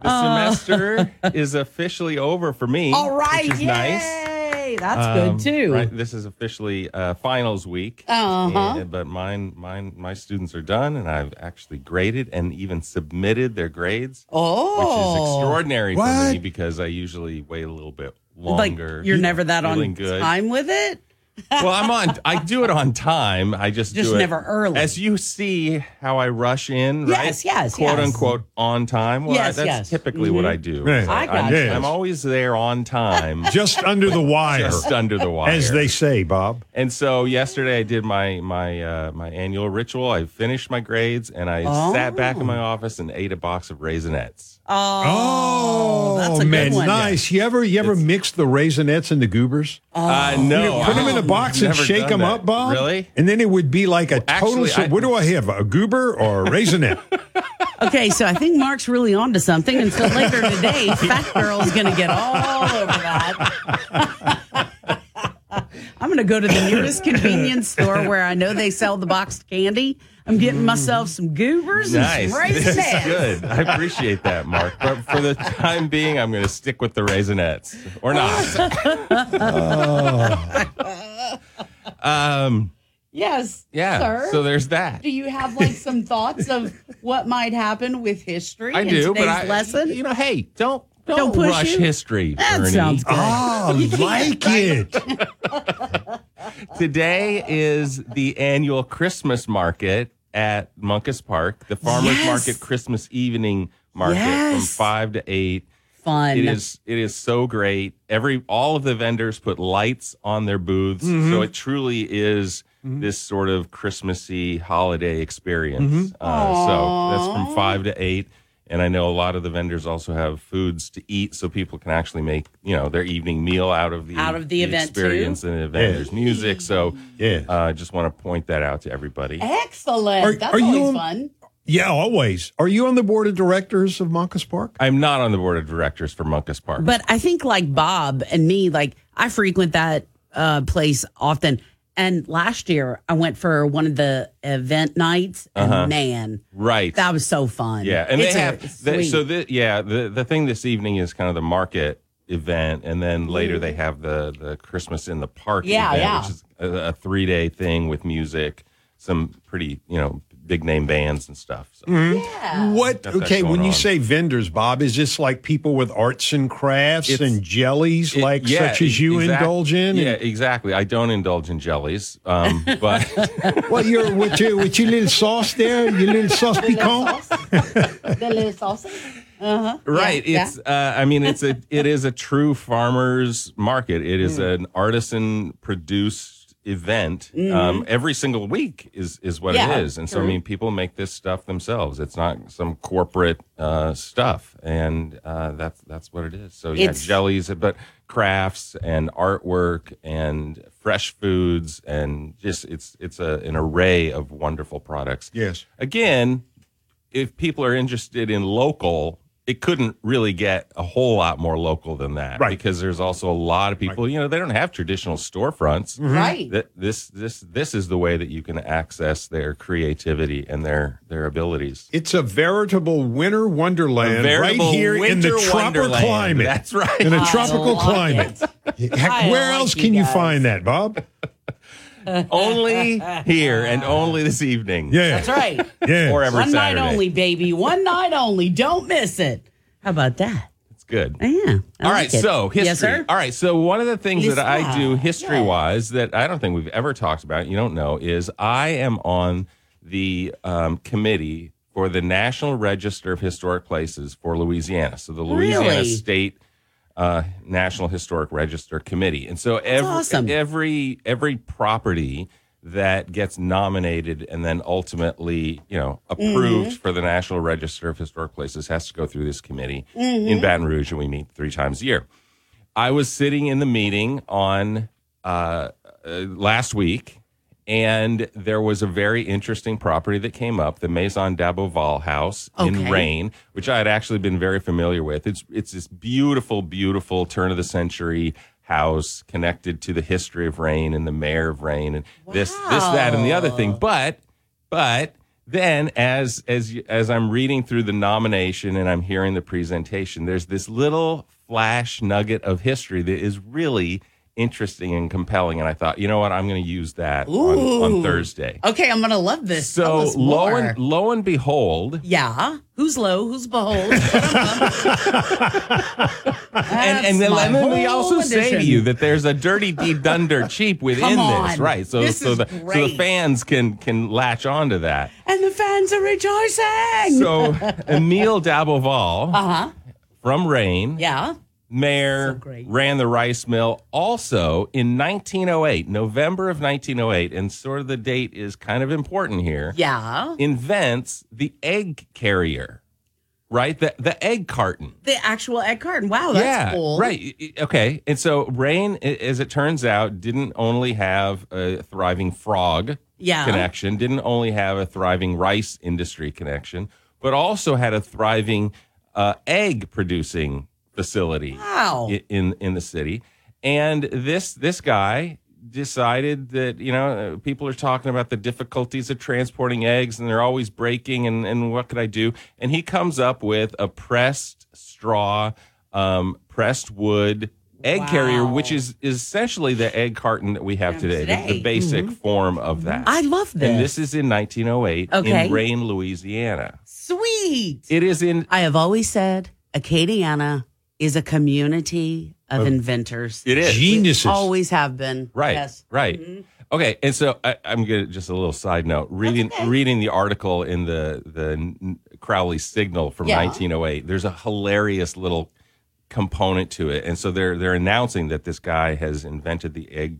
The
Oh.
semester is officially over for me.
All right,
which is
yay!
nice.
That's
Um,
good too.
Right, this is officially uh, finals week.
Uh-huh.
And- but mine, mine, my students are done, and I've actually graded and even submitted their grades.
Oh.
which is extraordinary for me because I usually wait a little bit
like
longer.
you're never that on
feeling good.
time with it.
Well, I'm on. I do it on time. I just
Just
do it
never early.
As you see how I rush in, right?
Yes, yes,
quote
yes.
unquote on time. Well, I-
Yes,
that's
yes.
typically what
Mhm.
I do.
Right.
I got
I'm,
you.
I'm always there on time,
Just under the wire.
just under the wire,
As they say, Bob.
And so yesterday I did my my uh, my annual ritual. I finished my grades and I
Oh.
sat back in my office and ate a box of raisinets.
Oh, that's a
man,
good one.
nice. You ever you ever mix the raisinets and the goobers?
Uh, no,
You put them in a
I've
box and shake them
that.
up, Bob.
Really?
And then it would be like a total.
actually,
so
I-
what do I have? A goober or a raisinet?
Okay, so I think Mark's really onto something. And so later today, Fat Girl's going to get all over that. I'm going to go to the nearest convenience store where I know they sell the boxed candy. I'm getting myself some goobers
Nice.
and
This is
raisinets.
good. I appreciate that, Mark. But for the time being, I'm going to stick with the raisinets or not. um,
Yes.
Yeah,
Sir.
so there's that.
Do you have like some thoughts of what might happen with history
I
in
do, but
today's
I-
lesson?
You know, hey, don't don't,
Don't push
rush
you?
history.
That
Ernie.
sounds good.
Oh, like it.
Today is the annual Christmas market at Moncus Park, the Farmers
Yes.
Market Christmas Evening Market from five to eight.
Fun.
It is it is so great. Every all of the vendors put lights on their booths,
Mhm.
so it truly is this sort of Christmassy holiday experience.
Mhm.
Uh, so that's from five to eight. And I know a lot of the vendors also have foods to eat, so people can actually make you know their evening meal out of the
Out of the event, too?
experience and the event.
Yeah.
There's music, so
Yeah.
uh, I just want to point that out to everybody.
Excellent.
Are-
That's
are you
always
on-
fun.
Yeah, always. Are you on the board of directors of Moncus Park?
I'm not on the board of directors for Moncus Park.
But I think like Bob and me, like I frequent that uh, place often. And last year I went for one of the event nights, and
Uh-huh.
man,
right.
that was so fun.
Yeah, and
It's
they
a-
have
it's
the,
sweet.
so the, yeah the the thing this evening is kind of the market event, and then later they have the the Christmas in the park
Yeah,
event,
yeah.
which is a, a three day thing with music, some pretty you know big name bands and stuff. So.
Mhm. What? Okay, when
going
you
on.
say vendors, Bob, is this like people with arts and crafts
It's-
and jellies,
It-
like
yeah,
such as you
exact-
indulge in?
Yeah, exactly. I don't indulge in jellies, um, but
What your with your with your little sauce there, your little sauce piquant?
the little sausage. Uh-huh.
right
Yeah,
it's uh, i mean it's a it is a true farmers market it is
Mm.
an artisan produced event
Mhm.
um, every single week is is what
Yeah,
it is. And so i mean people make this stuff themselves. It's not some corporate uh, stuff. And uh, that's that's what it is. So yeah
It's-
jellies but crafts and artwork and fresh foods and just it's it's a, an array of wonderful products.
Yes.
again if people are interested in local, it couldn't really get a whole lot more local than that,
Right.
Because there's also a lot of people, you know, they don't have traditional storefronts,
Mhm.
Right.
That this this this is the way that you can access their creativity and their their abilities.
It's a veritable winter wonderland
veritable
right here in the tropical
wonderland.
climate.
That's right.
In a
I
tropical climate. Heck, where else
you
can you
guys.
find that, Bob?
only here and only this evening.
Yeah.
That's right.
Yeah.
Or every
One
Saturday.
night only, baby. One night only. Don't miss it. How about that?
It's good.
Yeah. I
All
like
right,
it.
so history.
Yes, sir.
All right, so one of the things that I do history wise that I don't think we've ever talked about, you don't know, is I am on the um, committee for the National Register of Historic Places for Louisiana. So the Louisiana
Really?
State uh, National Historic Register Committee, and so every
awesome.
every every property that gets nominated and then ultimately, you know, approved
Mm-hmm.
for the National Register of Historic Places has to go through this committee
Mm-hmm.
in Baton Rouge, and we meet three times a year. I was sitting in the meeting on uh, uh, last week, and there was a very interesting property that came up, the Maison Daboval House in Rayne, which I had actually been very familiar with. It's it's this beautiful, beautiful turn of the century house connected to the history of Rayne and the mayor of Rayne and this this that and the other thing. But but then as as as I'm reading through the nomination and I'm hearing the presentation, there's this little flash nugget of history that is really interesting and compelling. And I thought, you know what, I'm going to use that on, on Thursday.
Okay, I'm gonna love this.
So lo and lo and behold,
yeah. Who's low? Who's behold?
and, and then,
my
and then we
whole
also say to you that there's a dirty deed dunder cheap within this, right? So
This
so the so the fans can can latch onto that.
and the fans are rejoicing.
So Emil Daboval
uh huh.
from Rayne,
Yeah.
Mayor,
So
ran the rice mill. Also in 1908, November of 1908, and sort of the date is kind of important here.
Yeah.
Invents the egg carrier, right? The the egg carton.
The actual egg carton. Wow, that's
yeah,
cool.
right. Okay, and so Rayne, as it turns out, didn't only have a thriving frog
Yeah.
connection, didn't only have a thriving rice industry connection, but also had a thriving uh, egg producing facility
Wow.
in in the city. And this this guy decided that you know uh, people are talking about the difficulties of transporting eggs and they're always breaking and and what could I do? And he comes up with a pressed straw, um, pressed wood egg carrier, which is, is essentially the egg carton that we have today, the- The,
today.
basic
Mhm.
form of that.
I love this.
And
this.
this is in 1908
Okay.
in Rayne, Louisiana.
Sweet.
It is in.
I have always said Acadiana is a community of
Of-
inventors.
It is.
We
Geniuses.
always have been.
Right.
Yes.
Right. Mm-hmm. Okay, and so I, I'm gonna just a little side note. Reading reading the article in the the Crowley Signal from
Yeah.
1908. There's a hilarious little component to it, and so they're they're announcing that this guy has invented the egg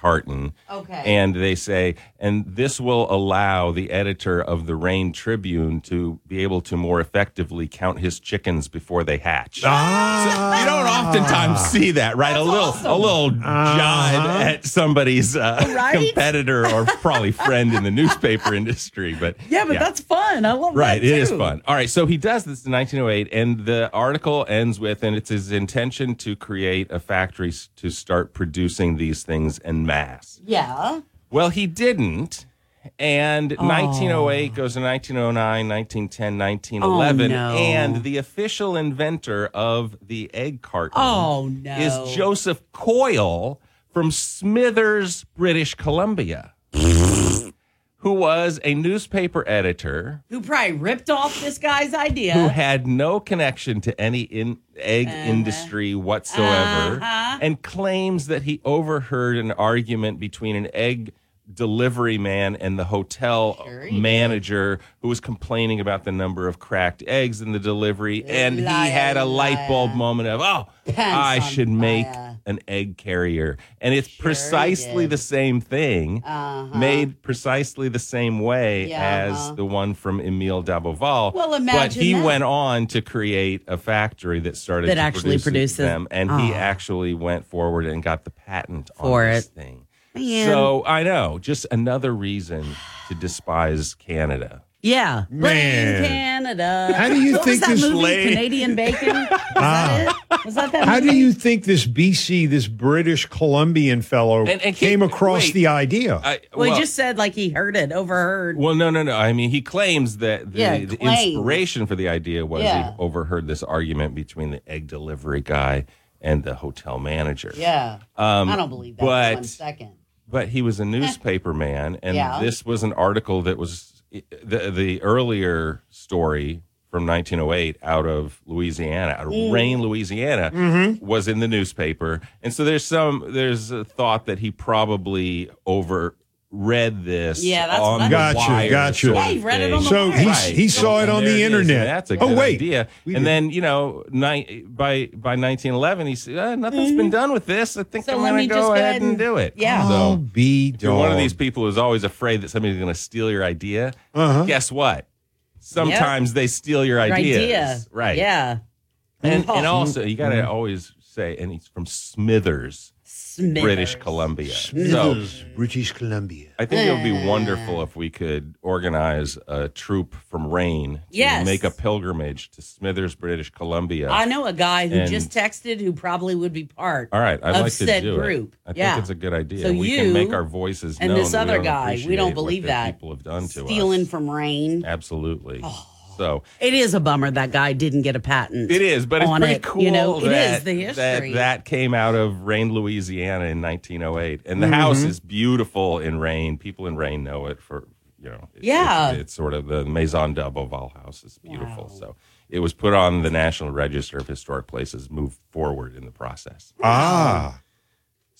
carton.
Okay.
And they say, and this will allow the editor of the Rayne Tribune to be able to more effectively count his chickens before they hatch.
Ah.
So you don't oftentimes see that, right? a little, a little jibe at somebody's uh,
Right?
competitor or probably friend in the newspaper industry, but
Yeah, but that's fun. I love that.
Right,
that.
it is fun. All right, so he does this in 1908, and the article ends with, and it's his intention to create a factory to start producing these things en masse.
Yeah.
Well, he didn't. And
Oh.
1908 goes to 1909, 1910, 1911.
Oh, no.
And the official inventor of the egg carton
Oh, no.
is Joseph Coyle from Smithers, British Columbia, who was a newspaper editor
Who probably ripped off this guy's idea.
who had no connection to any in, egg industry whatsoever
Uh-huh.
and claims that he overheard an argument between an egg delivery man and the hotel manager who was complaining about the number of cracked eggs in the delivery and he had a light bulb
liar.
moment of oh
Pants
i should make
fire.
An egg carrier and it's precisely
did.
the same thing
Uh-huh.
made precisely the same way
Yeah,
as
uh-huh.
the one from Emile Daboval.
Well, imagine but
he
that.
went on to create a factory that started
That
to
actually
produce
produces-
them, and he
Oh.
actually went forward and got the patent
For
on this
it.
thing.
Man.
So I know, just another reason to despise Canada.
Yeah.
Man.
Blame Canada.
How do you
what
think
was that
this
movie?
lady-
Canadian Bacon? Was
Ah.
that it? Was that that
How do
movie?
you think this BC, this British Columbian fellow,
And- and
came
keep-
across
wait.
the idea?
I,
Well, he just said like he heard it, overheard.
Well, no, no, no. I mean, he claims that the,
Yeah,
the
claims.
inspiration for the idea was
Yeah.
he overheard this argument between the egg delivery guy and the hotel manager.
Yeah.
Um,
I don't believe that
but,
one second.
But he was a newspaper man, and
Yeah.
this was an article that was the the earlier story from 1908 out of Louisiana, out of
Mm.
Rayne, Louisiana,
Mm-hmm.
was in the newspaper, and so there's some there's a thought that he probably over read this.
Yeah, that's
on
what I
the
Gotcha,
wire
gotcha.
sort
Yeah,
he read it
thing.
on the
So
wire.
he's- he saw it
And
on
there
the
is,
internet.
and That's a
Oh,
good
wait.
idea.
We
And
did-
then you know, ni- by by 1911, he said, uh, "Nothing's been done with this. I think
Mm-hmm. So
I'm
let
going
me
to
just
go
go
ahead
ahead
and
and-
do it."
Yeah.
Oh,
So
be
if you're one of
dog.
these people who's always afraid that somebody's going to steal your idea.
Uh-huh.
Guess what? Sometimes they steal your
Your
ideas.
idea.
Right.
Yeah.
And,
Oh.
and also, you got to always say, and he's from Smithers,
Smithers.
British Columbia. So
Smithers, British Columbia.
I think it would be eh. wonderful if we could organize a troop from Rayne to
Yes.
make a pilgrimage to Smithers, British Columbia.
I know a guy who
And-
just texted who probably would be part
All right, I'd
of
like to
said
do
group.
it. I
yeah.
think it's a good idea.
So
we
you
can make our voices
and
known.
this
we
other
don't
guy, we don't
what
believe
the
that.
people have done to
Stealing
us.
from Rayne.
Absolutely. Oh. So
It is a bummer that guy didn't get a patent.
it is, but it's pretty
it.
cool.
You know,
that,
it is the
that
history.
that came out of Rayne, Louisiana, in 1908, and the
Mm-hmm.
house is beautiful in Rayne. People in Rayne know it for you know. It's,
Yeah.
it's, it's sort of the Maison Daboval house is beautiful. So it was put on the National Register of Historic Places. Moved forward in the process.
Ah.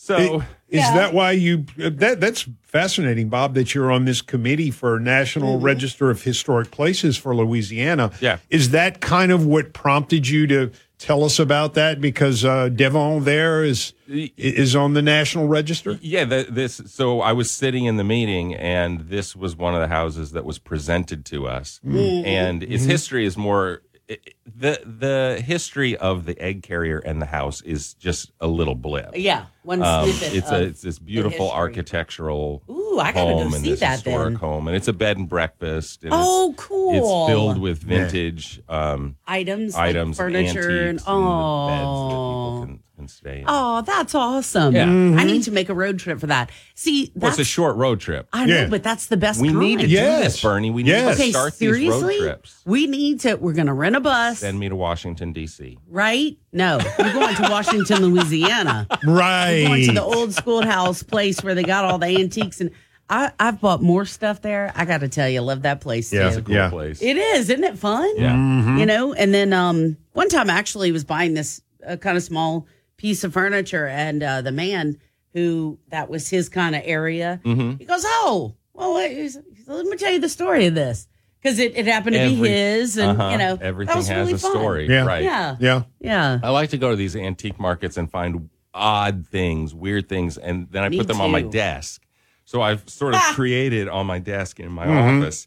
So
I- is that why you that that's fascinating bob that you're on this committee for national
Mm-hmm.
register of historic places for louisiana
Yeah.
is that kind of what prompted you to tell us about that because uh, devon there is is on the national register
Yeah, the, this. So I was sitting in the meeting, and this was one of the houses that was presented to us,
Mm-hmm.
and its history is more it, the the history of the egg carrier and the house is just a little blip.
Yeah, one
Um,
snippet
it's
of
a it's this beautiful architectural
Ooh, I gotta go
home and
see
this
that
historic
then.
home, and it's a bed and breakfast. And
Oh,
it's,
cool.
It's filled with vintage um,
Items, like
items,
furniture, and
antiques,
oh,
and the beds that people can, can stay in.
oh, that's awesome.
Yeah.
I need to make a road trip for that. See,
Well,
that's
it's a short road trip.
I know, but that's the best.
We
kind.
need to do this, Bernie. We need to
okay,
start
seriously?
these road trips.
We need to. We're going to rent a bus,
Send me to Washington D.C.
right? No, you're going to Washington, Louisiana.
Right.
You're going to the old schoolhouse place where they got all the antiques and. I, I've bought more stuff there. I got to tell you, I love that place
Yeah,
too.
it's a cool Yeah.
place.
It is, isn't it fun?
Yeah.
Mhm.
You know, and then um, one time I actually was buying this uh, kind of small piece of furniture, and uh, the man who that was his kind of area,
Mhm.
he goes, "Oh, well, wait, he's- he's- let me tell you the story of this." Because it, it happened to be his, and
uh-huh.
you know,
everything has
really
a
fun.
story,
Yeah.
right?
Yeah,
Yeah.
yeah.
I like to go to these antique markets and find odd things, weird things, and then I
Me
put them on my desk. So I've sort of
Ah.
created on my desk in my
Mhm.
office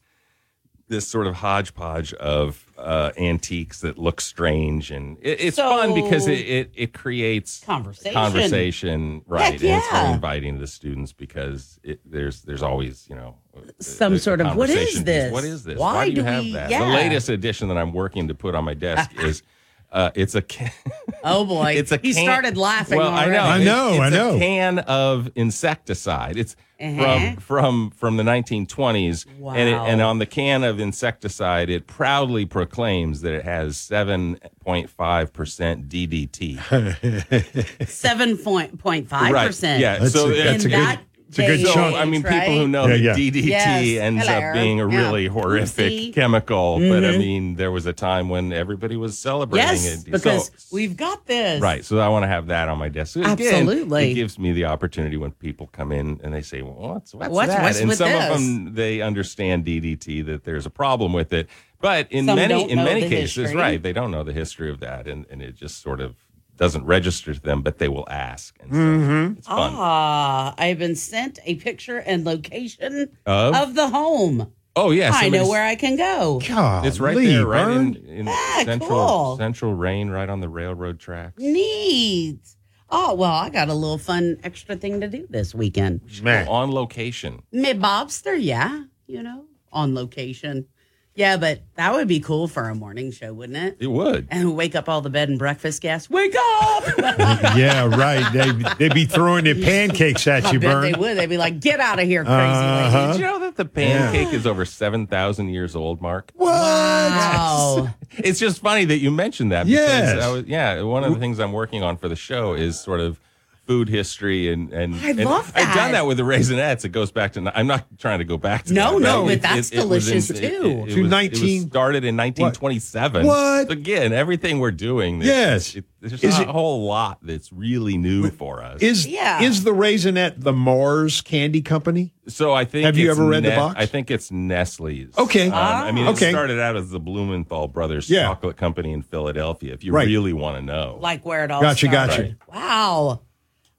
this sort of hodgepodge of uh, antiques that look strange, and it, it's fun because it, it it creates
Conversation.
conversation, right?
Heck
And it's very
yeah.
inviting to the students because it, there's there's always you know
Some
the-
sort of, "What is
conversation
this?
What is this?
Why
do you have
we-
that?
yeah.
The latest edition that I'm working to put on my desk is. Uh, it's a can-
Oh boy,
It's a
he
can-
started laughing.
well, I
already.
know.
I
It's-
know, I
it's
know.
A can of insecticide. It's
Uh-huh.
from from from the 1920s, and it, and on the can of insecticide, it proudly proclaims that it has 7.5 percent DDT.
seven point point five
Right.
percent.
Yeah.
That's
so
a- that's
it-
a good-
that
it's a good
day
chunk.
so, I mean,
age,
people who know
Yeah,
that
yeah.
DDT
Yes.
ends
Hello.
up being a
Yeah.
really horrific
Oopsie.
chemical, but I
Mhm.
mean, there was a time when everybody was celebrating
Yes,
it.
because
So-
we've got this.
Right. So I want to have that on my desk. So again,
Absolutely.
it gives me the opportunity when people come in and they say, well, what's, what's,
What's-
that?
what's
and
with
some
this?
of them, they understand DDT, that there's a problem with it. But in
Some
many, in many cases,
history.
right, they don't know the history of that. And, and it just sort of doesn't register to them, but they will ask. And so
Mm-hmm.
it's fun.
Ah, I've been sent a picture and location
Of?
of the home.
oh, yeah.
I know where I can go.
It's right
Golly,
there, right in, in
Ah,
central
cool.
central Rayne, right on the railroad tracks.
Neat. Oh well, I got a little fun extra thing to do this weekend.
Man.
On location.
Mid Bobster, yeah, you know, on location. Yeah, but that would be cool for a morning show, wouldn't it?
It would.
And wake up all the bed and breakfast guests. Wake up!
yeah, right. They they'd be throwing their pancakes at you,
bet
Bern.
they would. They'd be like, "Get out of here, crazy
Uh-huh.
Did you know that the pancake is over 7,000 years old, Mark?
What?
Wow.
It's just funny that you mentioned that. Because
Yes.
I was, yeah, one of the things I'm working on for the show is sort of food history and and
I
and
love
I've done that with the raisinets. It goes back to I'm not trying to go back to
No,
that,
no,
it-
but that's
it- it was
delicious,
in-
too.
It, it,
To
was,
19
it was started in 1927.
What?
So again, everything we're doing. it's-
Yes.
it, there's
Is
not
it-
a whole lot that's really new for us.
Is
Yeah.
is the raisinet the Mars Candy Company?
So I think.
Have you ever read the box?
I think it's Nestle's.
Okay.
Um, I mean, it
Okay.
started out as the Blumenthal Brothers
Yeah.
Chocolate Company in Philadelphia. If you
Right.
really want to know,
like where it all
Gotcha,
started.
gotcha.
Wow.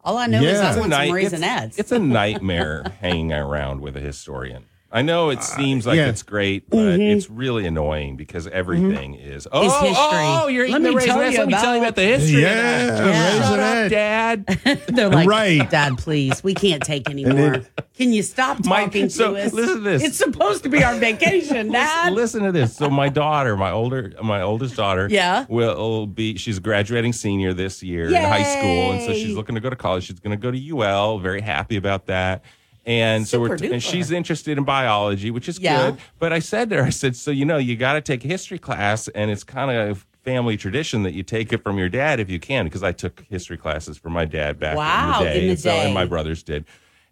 All I know is
Yeah.
I
It's a
want some
night-
raisinets.
It's, it's a nightmare hanging around with a historian. I know it seems like
Uh, yeah.
it's great, but it's really annoying because everything is. Oh,
Mm-hmm. history.
oh, you're
Let
eating the
me tell
raisinets. Let me tell you
about-
about the history
Yeah,
of that.
Yeah.
Shut up, Dad.
They're like,
Right.
Dad, please, we can't take anymore.
then-
Can you stop
My-
talking
so,
to us?
listen to this.
It's supposed to be our vacation, Dad.
Listen to this. So my daughter, my older, my oldest daughter,
Yeah.
will be. She's graduating senior this year in high school, and so she's looking to go to college. She's going to go to UL. Very happy about that. And so we're,
Super
and she's interested in biology, which is
Yeah.
good. But I said to her, I said, so you know, you got to take a history class, and it's kind of family tradition that you take it from your dad if you can, because I took history classes from my dad back
Wow,
in the day,
in the
and, so, and my brothers did.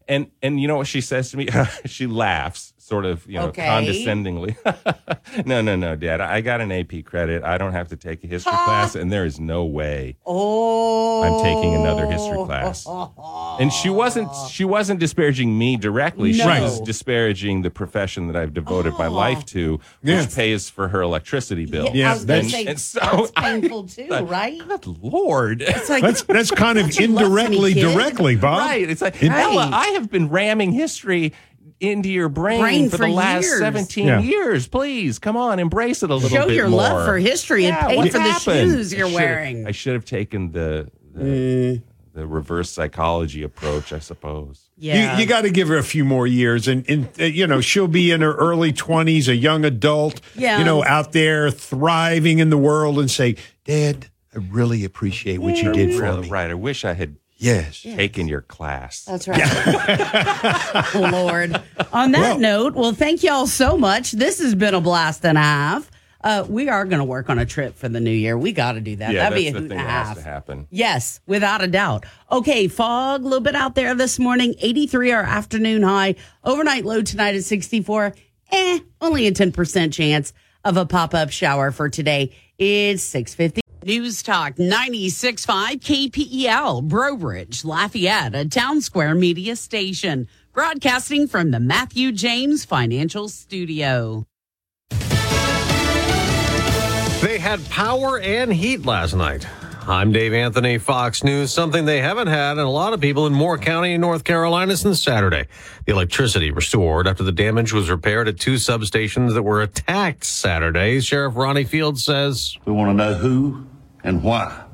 And and you know what she says to me? she laughs, sort of, you know,
Okay.
condescendingly. no, no, no, Dad. I got an AP credit. I don't have to take a history class, and there is no way
oh,
I'm taking another history oh. class. And she wasn't she wasn't disparaging me directly. She
No.
was disparaging the profession that I've devoted my ah. life to, which
Yeah.
pays for her electricity bill.
Yeah, I was going
And-
to say,
and so
that's painful too, right?
Good Lord.
It's like,
That's that's kind of
Don't you love me,
indirectly directly, Bob.
Right. It's like,
It-
Ella, I have been ramming history into your brain,
Brain
for,
for
the last
years.
17
Yeah.
years. Please, come on, embrace it a little
Show
bit Show
your
more.
love for history and
Yeah,
pay
what
for the
happened?
shoes you're
I should've-
wearing.
I should have taken the the,
Mm.
the reverse psychology approach, I suppose.
Yeah.
You, you got to give her a few more years, and, and uh, you know she'll be in her early twenties, a young adult.
Yeah.
You know, out there thriving in the world, and say, "Dad, I really appreciate what you did for
Really,
me."
Right. I wish I had
Yes.
taking your class.
That's right. oh, Lord. On that note, well, thank y'all so much. This has been a blast and a half. Uh, we are going to work on a trip for the new year. We got to do that.
yeah,
That'd be a
that's the
hoot
thing
and a
that has
half.
to happen.
Yes, without a doubt. Okay, fog a little bit out there this morning. 83 our afternoon high. Overnight low tonight at 64. Eh, only a 10% chance of a pop-up shower for today. It's 650. News Talk 96.5 KPEL, Breaux Bridge, Lafayette, a town square media station. Broadcasting from the Matthew James Financial Studio.
They had power and heat last night. I'm Dave Anthony, Fox News. Something they haven't had, and a lot of people in Moore County, North Carolina, since Saturday. The electricity restored after the damage was repaired at two substations that were attacked Saturday. Sheriff Ronnie Fields says
We want to know who and why.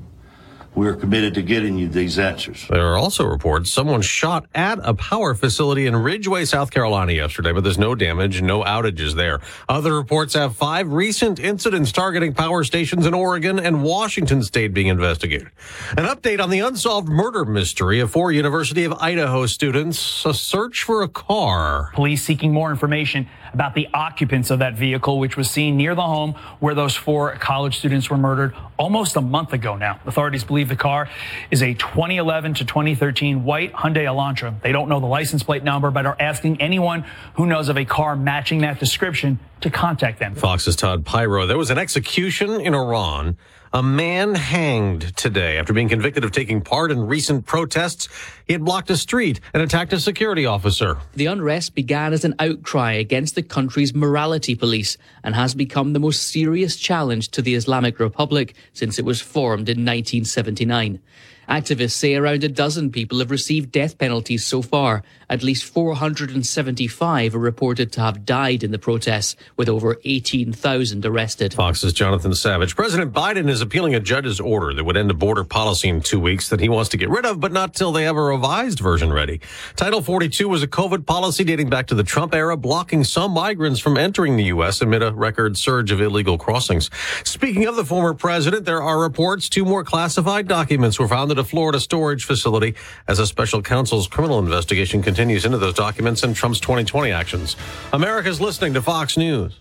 We're committed to getting you these answers.
There are also reports someone shot at a power facility in Ridgeway, South Carolina yesterday, but there's no damage, no outages there. Other reports have five recent incidents targeting power stations in Oregon and Washington state being investigated. An update on the unsolved murder mystery of four University of Idaho students, a search for a car.
Police seeking more information about the occupants of that vehicle, which was seen near the home where those four college students were murdered almost a month ago now. Authorities believe the car is a 2011 to 2013 white Hyundai Elantra. They don't know the license plate number, but are asking anyone who knows of a car matching that description to contact them.
Fox's Todd Piro. There was an execution in Iran. A man hanged today after being convicted of taking part in recent protests. He had blocked a street and attacked a security officer.
The unrest began as an outcry against the country's morality police and has become the most serious challenge to the Islamic Republic since it was formed in 1979. Activists say around a dozen people have received death penalties so far. At least 475 are reported to have died in the protests, with over 18,000 arrested.
Fox's Jonathan Savage. President Biden is appealing a judge's order that would end a border policy in two weeks that he wants to get rid of, but not till they have a revised version ready. Title 42 was a COVID policy dating back to the Trump era, blocking some migrants from entering the U.S. amid a record surge of illegal crossings. Speaking of the former president, there are reports two more classified documents were found a Florida storage facility as a special counsel's criminal investigation continues into those documents and Trump's 2020 actions. America's listening to Fox News.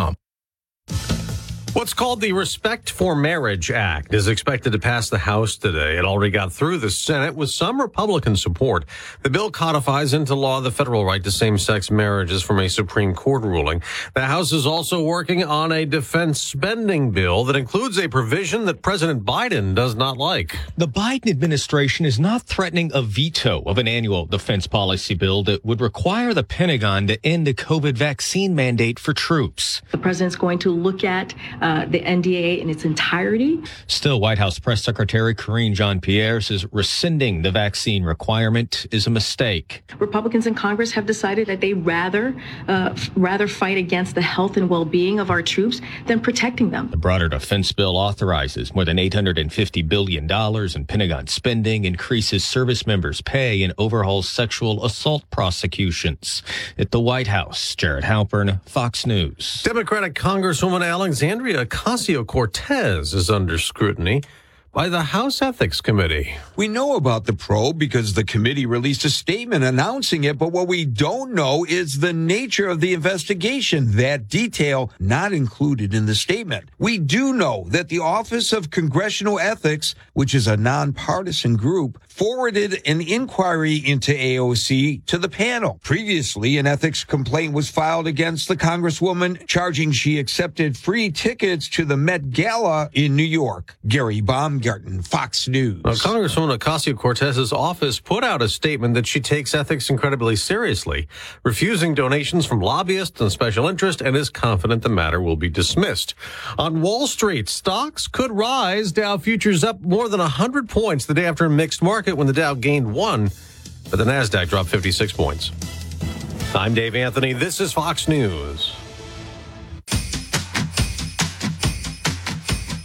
com.
What's called the Respect for Marriage Act is expected to pass the House today. It already got through the Senate with some Republican support. The bill codifies into law the federal right to same-sex marriages from a Supreme Court ruling. The House is also working on a defense spending bill that includes a provision that President Biden does not like.
The Biden administration is not threatening a veto of an annual defense policy bill that would require the Pentagon to end the COVID vaccine mandate for troops.
The president's going to look at
uh, the NDA in its entirety.
Still, White House Press Secretary Karine Jean Pierre says rescinding the vaccine requirement is a mistake.
Republicans in Congress have decided that they rather uh, rather fight against the health and well-being of our troops than protecting them.
The broader defense bill authorizes more than $850 billion in Pentagon spending, increases service members' pay, and overhauls sexual assault prosecutions. At the White House, Jared Halpern, Fox News.
Democratic Congresswoman Alexandria Ocasio Cortez is under scrutiny by the House Ethics Committee.
We know about the probe because the committee released a statement announcing it, but what we don't know is the nature of the investigation, that detail not included in the statement. We do know that the Office of Congressional Ethics, which is a nonpartisan group, forwarded an inquiry into AOC to the panel. Previously, an ethics complaint was filed against the Congresswoman, charging she accepted free tickets to the Met Gala in New York. Gary Baumgarten, Fox News.
Now, Congresswoman Ocasio Cortez's office put out a statement that she takes ethics incredibly seriously, refusing donations from lobbyists and special interest, and is confident the matter will be dismissed. On Wall Street, stocks could rise. Dow futures up more than 100 points the day after a mixed market when the Dow gained one, but the NASDAQ dropped 56 points. I'm Dave Anthony. This is Fox News.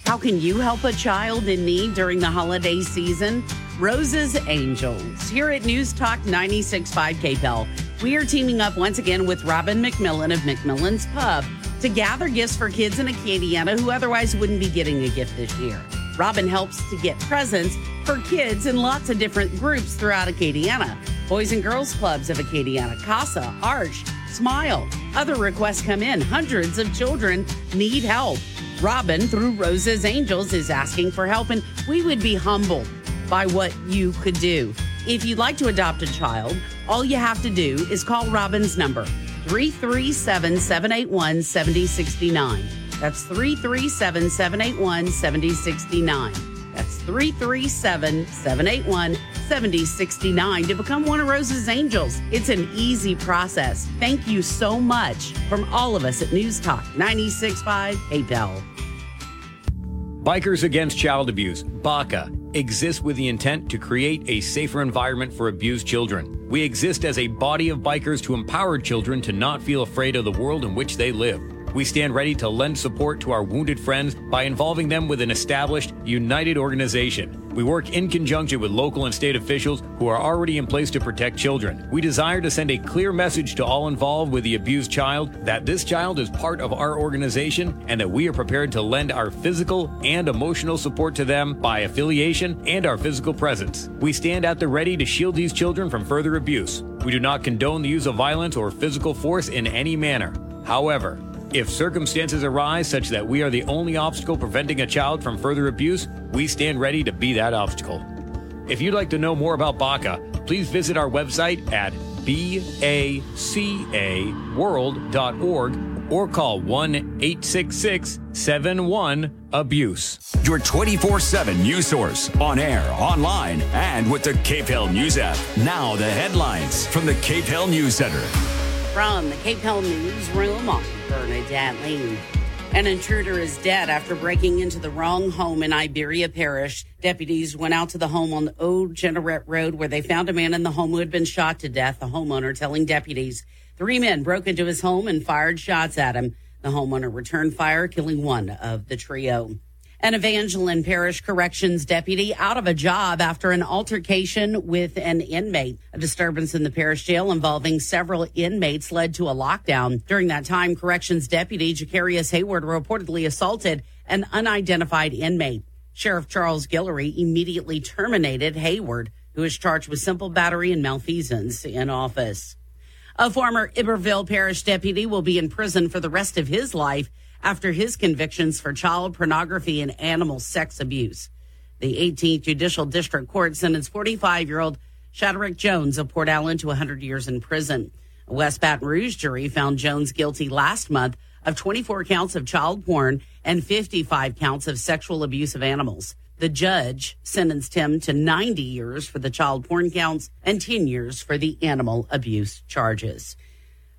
How can you help a child in need during the holiday season? Rose's Angels. Here at News Talk 96.5 KPEL, we are teaming up once again with Robin McMillan of McMillan's Pub to gather gifts for kids in Acadiana who otherwise wouldn't be getting a gift this year. Robin helps to get presents for kids in lots of different groups throughout Acadiana. Boys and Girls Clubs of Acadiana, CASA, Arch, Smile. Other requests come in. Hundreds of children need help. Robin, through Rose's Angels, is asking for help, and we would be humbled by what you could do. If you'd like to adopt a child, all you have to do is call Robin's number 337 781 7069. That's 337 781 7069. That's 337 781 7069 to become one of Rose's Angels. It's an easy process. Thank you so much from all of us at News Talk 965 KPEL.
Bikers Against Child Abuse, BACA, exists with the intent to create a safer environment for abused children. We exist as a body of bikers to empower children to not feel afraid of the world in which they live. We stand ready to lend support to our wounded friends by involving them with an established, united organization. We work in conjunction with local and state officials who are already in place to protect children. We desire to send a clear message to all involved with the abused child that this child is part of our organization and that we are prepared to lend our physical and emotional support to them by affiliation and our physical presence. We stand at the ready to shield these children from further abuse. We do not condone the use of violence or physical force in any manner. However, if circumstances arise such that we are the only obstacle preventing a child from further abuse, we stand ready to be that obstacle. If you'd like to know more about BACA, please visit our website at bacaworld.org or call 1 866 71 Abuse.
Your 24 7 news source on air, online, and with the KPEL News app. Now, the headlines from the KPEL News Center.
From the KPEL Newsroom, I'm Bernadette Lee. An intruder is dead after breaking into the wrong home in Iberia Parish. Deputies went out to the home on Old Jeanerette Road where they found a man in the home who had been shot to death. The homeowner telling deputies three men broke into his home and fired shots at him. The homeowner returned fire, killing one of the trio. An Evangeline Parish Corrections deputy out of a job after an altercation with an inmate. A disturbance in the parish jail involving several inmates led to a lockdown. During that time, Corrections Deputy Jacarius Hayward reportedly assaulted an unidentified inmate. Sheriff Charles Guillory immediately terminated Hayward, who is charged with simple battery and malfeasance in office. A former Iberville Parish deputy will be in prison for the rest of his life after his convictions for child pornography and animal sex abuse. The 18th Judicial District Court sentenced 45 year old Shadrack Jones of Port Allen to 100 years in prison. A West Baton Rouge jury found Jones guilty last month of 24 counts of child porn and 55 counts of sexual abuse of animals. The judge sentenced him to 90 years for the child porn counts and 10 years for the animal abuse charges.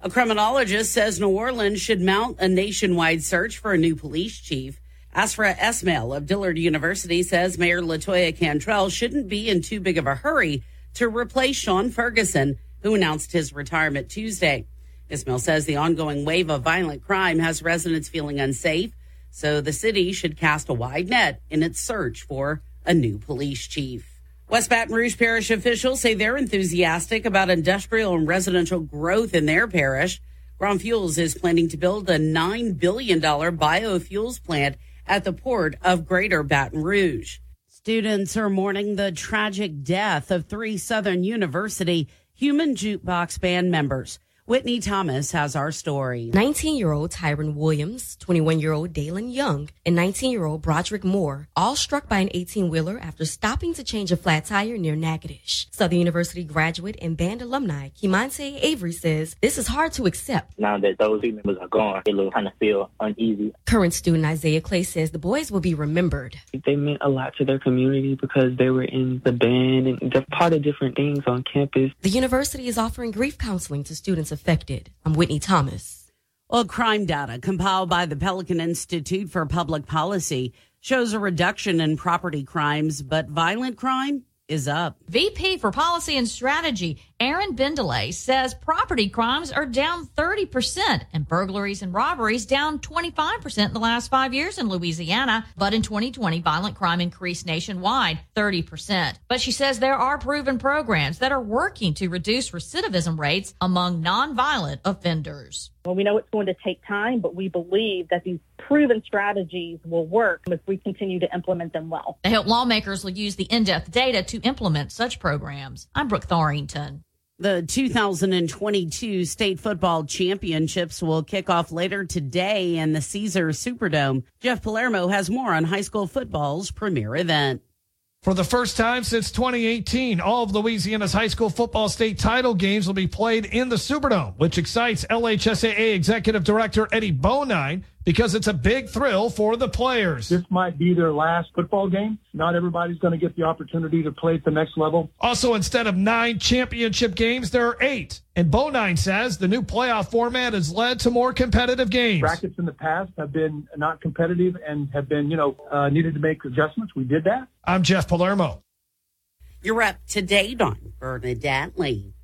A criminologist says New Orleans should mount a nationwide search for a new police chief. Ashraf Esmail of Dillard University says Mayor Latoya Cantrell shouldn't be in too big of a hurry to replace Shaun Ferguson, who announced his retirement Tuesday. Esmail says the ongoing wave of violent crime has residents feeling unsafe, so the city should cast a wide net in its search for a new police chief. West Baton Rouge Parish officials say they're enthusiastic about industrial and residential growth in their parish. Grön Fuels is planning to build a $9 billion biofuels plant at the port of Greater Baton Rouge. Students are mourning the tragic death of three Southern University human jukebox band members. Whitney Thomas has our story.
19 year old Tyron Williams, 21 year old Dalen Young, and 19 year old Broderick Moore, all struck by an 18 wheeler after stopping to change a flat tire near Natchitoches. Southern University graduate and band alumni Kimante Avery says this is hard to accept.
Now that those team members are gone, it will kind of feel uneasy.
Current student Isaiah Clay says the boys will be remembered.
They meant a lot to their community because they were in the band and they're part of different things on campus.
The university is offering grief counseling to students affected. I'm Whitney Thomas.
Well, crime data compiled by the Pelican Institute for Public Policy shows a reduction in property crimes, but violent crime is up.
VP for Policy and Strategy, Erin Bendily, says property crimes are down 30% and burglaries and robberies down 25% in the last five years in Louisiana. But in 2020, violent crime increased nationwide 30%. But she says there are proven programs that are working to reduce recidivism rates among nonviolent offenders.
Well, we know it's going to take time, but we believe that these proven strategies will work if we continue to implement them well.
They hope lawmakers will use the in-depth data to implement such programs. I'm Brooke Thorington.
The 2022 state football championships will kick off later today in the Caesar Superdome. Jeff Palermo has more on high school football's premier event.
For the first time since 2018, all of Louisiana's high school football state title games will be played in the Superdome, which excites LHSAA Executive Director Eddie Bonine because it's a big thrill for the players.
This might be their last football game. Not everybody's going to get the opportunity to play at the next level.
Also, instead of nine championship games, there are eight. And Bonine says the new playoff format has led to more competitive games.
Brackets in the past have been not competitive and have been, you know, uh, needed to make adjustments. We did that.
I'm Jeff Palermo.
You're up to date on Bernadette Lee.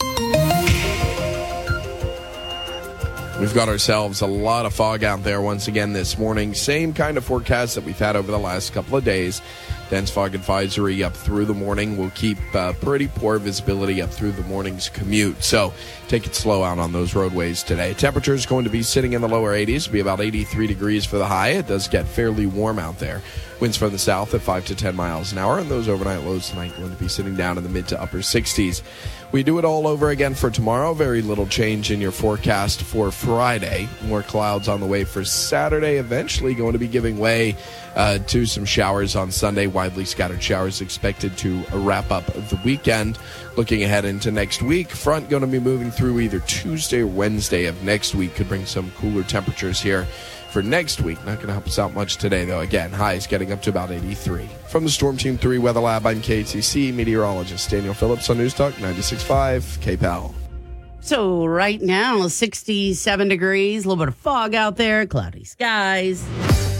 We've got ourselves a lot of fog out there once again this morning. Same kind of forecast that we've had over the last couple of days. Dense fog advisory up through the morning. We'll keep uh, pretty poor visibility up through the morning's commute. So take it slow out on those roadways today. Temperature is going to be sitting in the lower 80s, be about 83 degrees for the high. It does get fairly warm out there. Winds from the south at 5 to 10 miles an hour, and those overnight lows tonight going to be sitting down in the mid to upper 60s. We do it all over again for tomorrow. Very little change in your forecast for Friday. More clouds on the way for Saturday. Eventually going to be giving way uh, to some showers on Sunday. Widely scattered showers expected to wrap up the weekend. Looking ahead into next week, front going to be moving through either Tuesday or Wednesday of next week. Could bring some cooler temperatures here for next week. Not going to help us out much today, though. Again, highs getting up to about 83. From the Storm Team 3 Weather Lab, I'm KATC meteorologist Daniel Phillips on News Talk 96.5 KPEL.
So right now, 67 degrees, a little bit of fog out there, cloudy skies.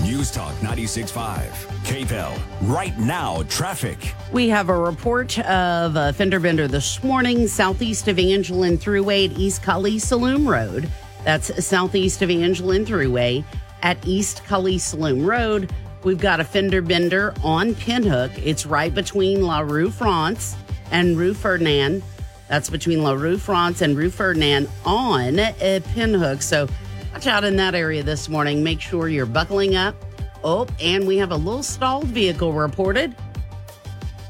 News Talk 96.5 KPEL. Right now, traffic.
We have a report of a fender bender this morning, southeast Evangeline Thruway at East Kaliste Saloom Road. That's southeast Evangeline Thruway at East Kaliste Saloom Road. We've got a fender bender on Pinhook. It's right between La Rue France and Rue Ferdinand. That's between La Rue France and Rue Ferdinand on Pinhook. So watch out in that area this morning. Make sure you're buckling up. Oh, and we have a little stalled vehicle reported.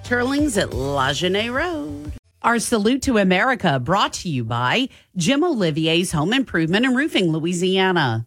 Turlings at La Genet Road. Our salute to America brought to you by Jim Olivier's Home Improvement and Roofing, Louisiana.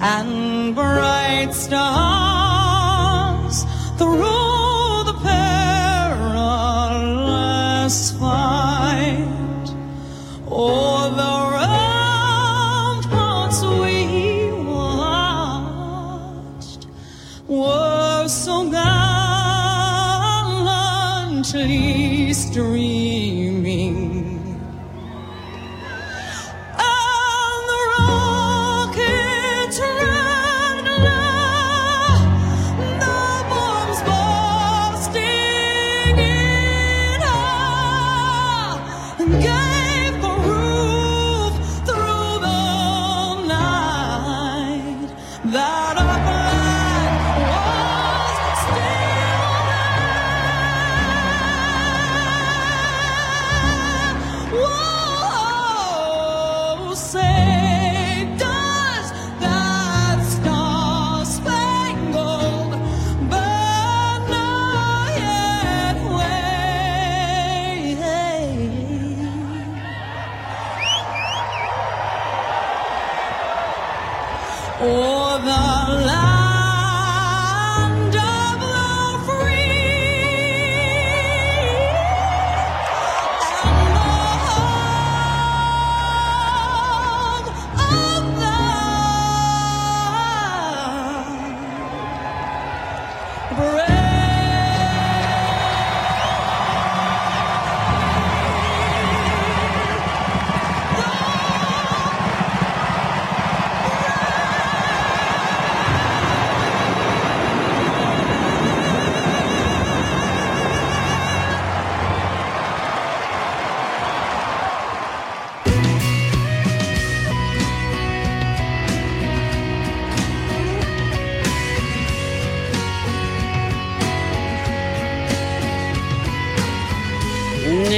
and bright stars through the perilous fight o'er the ramparts we watched were so gallantly streaming.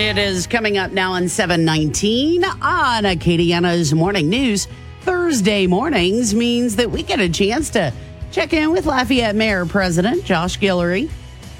It is coming up now on 719 on Acadiana's Morning News. Thursday mornings means that we get a chance to check in with Lafayette Mayor President Josh Guillory.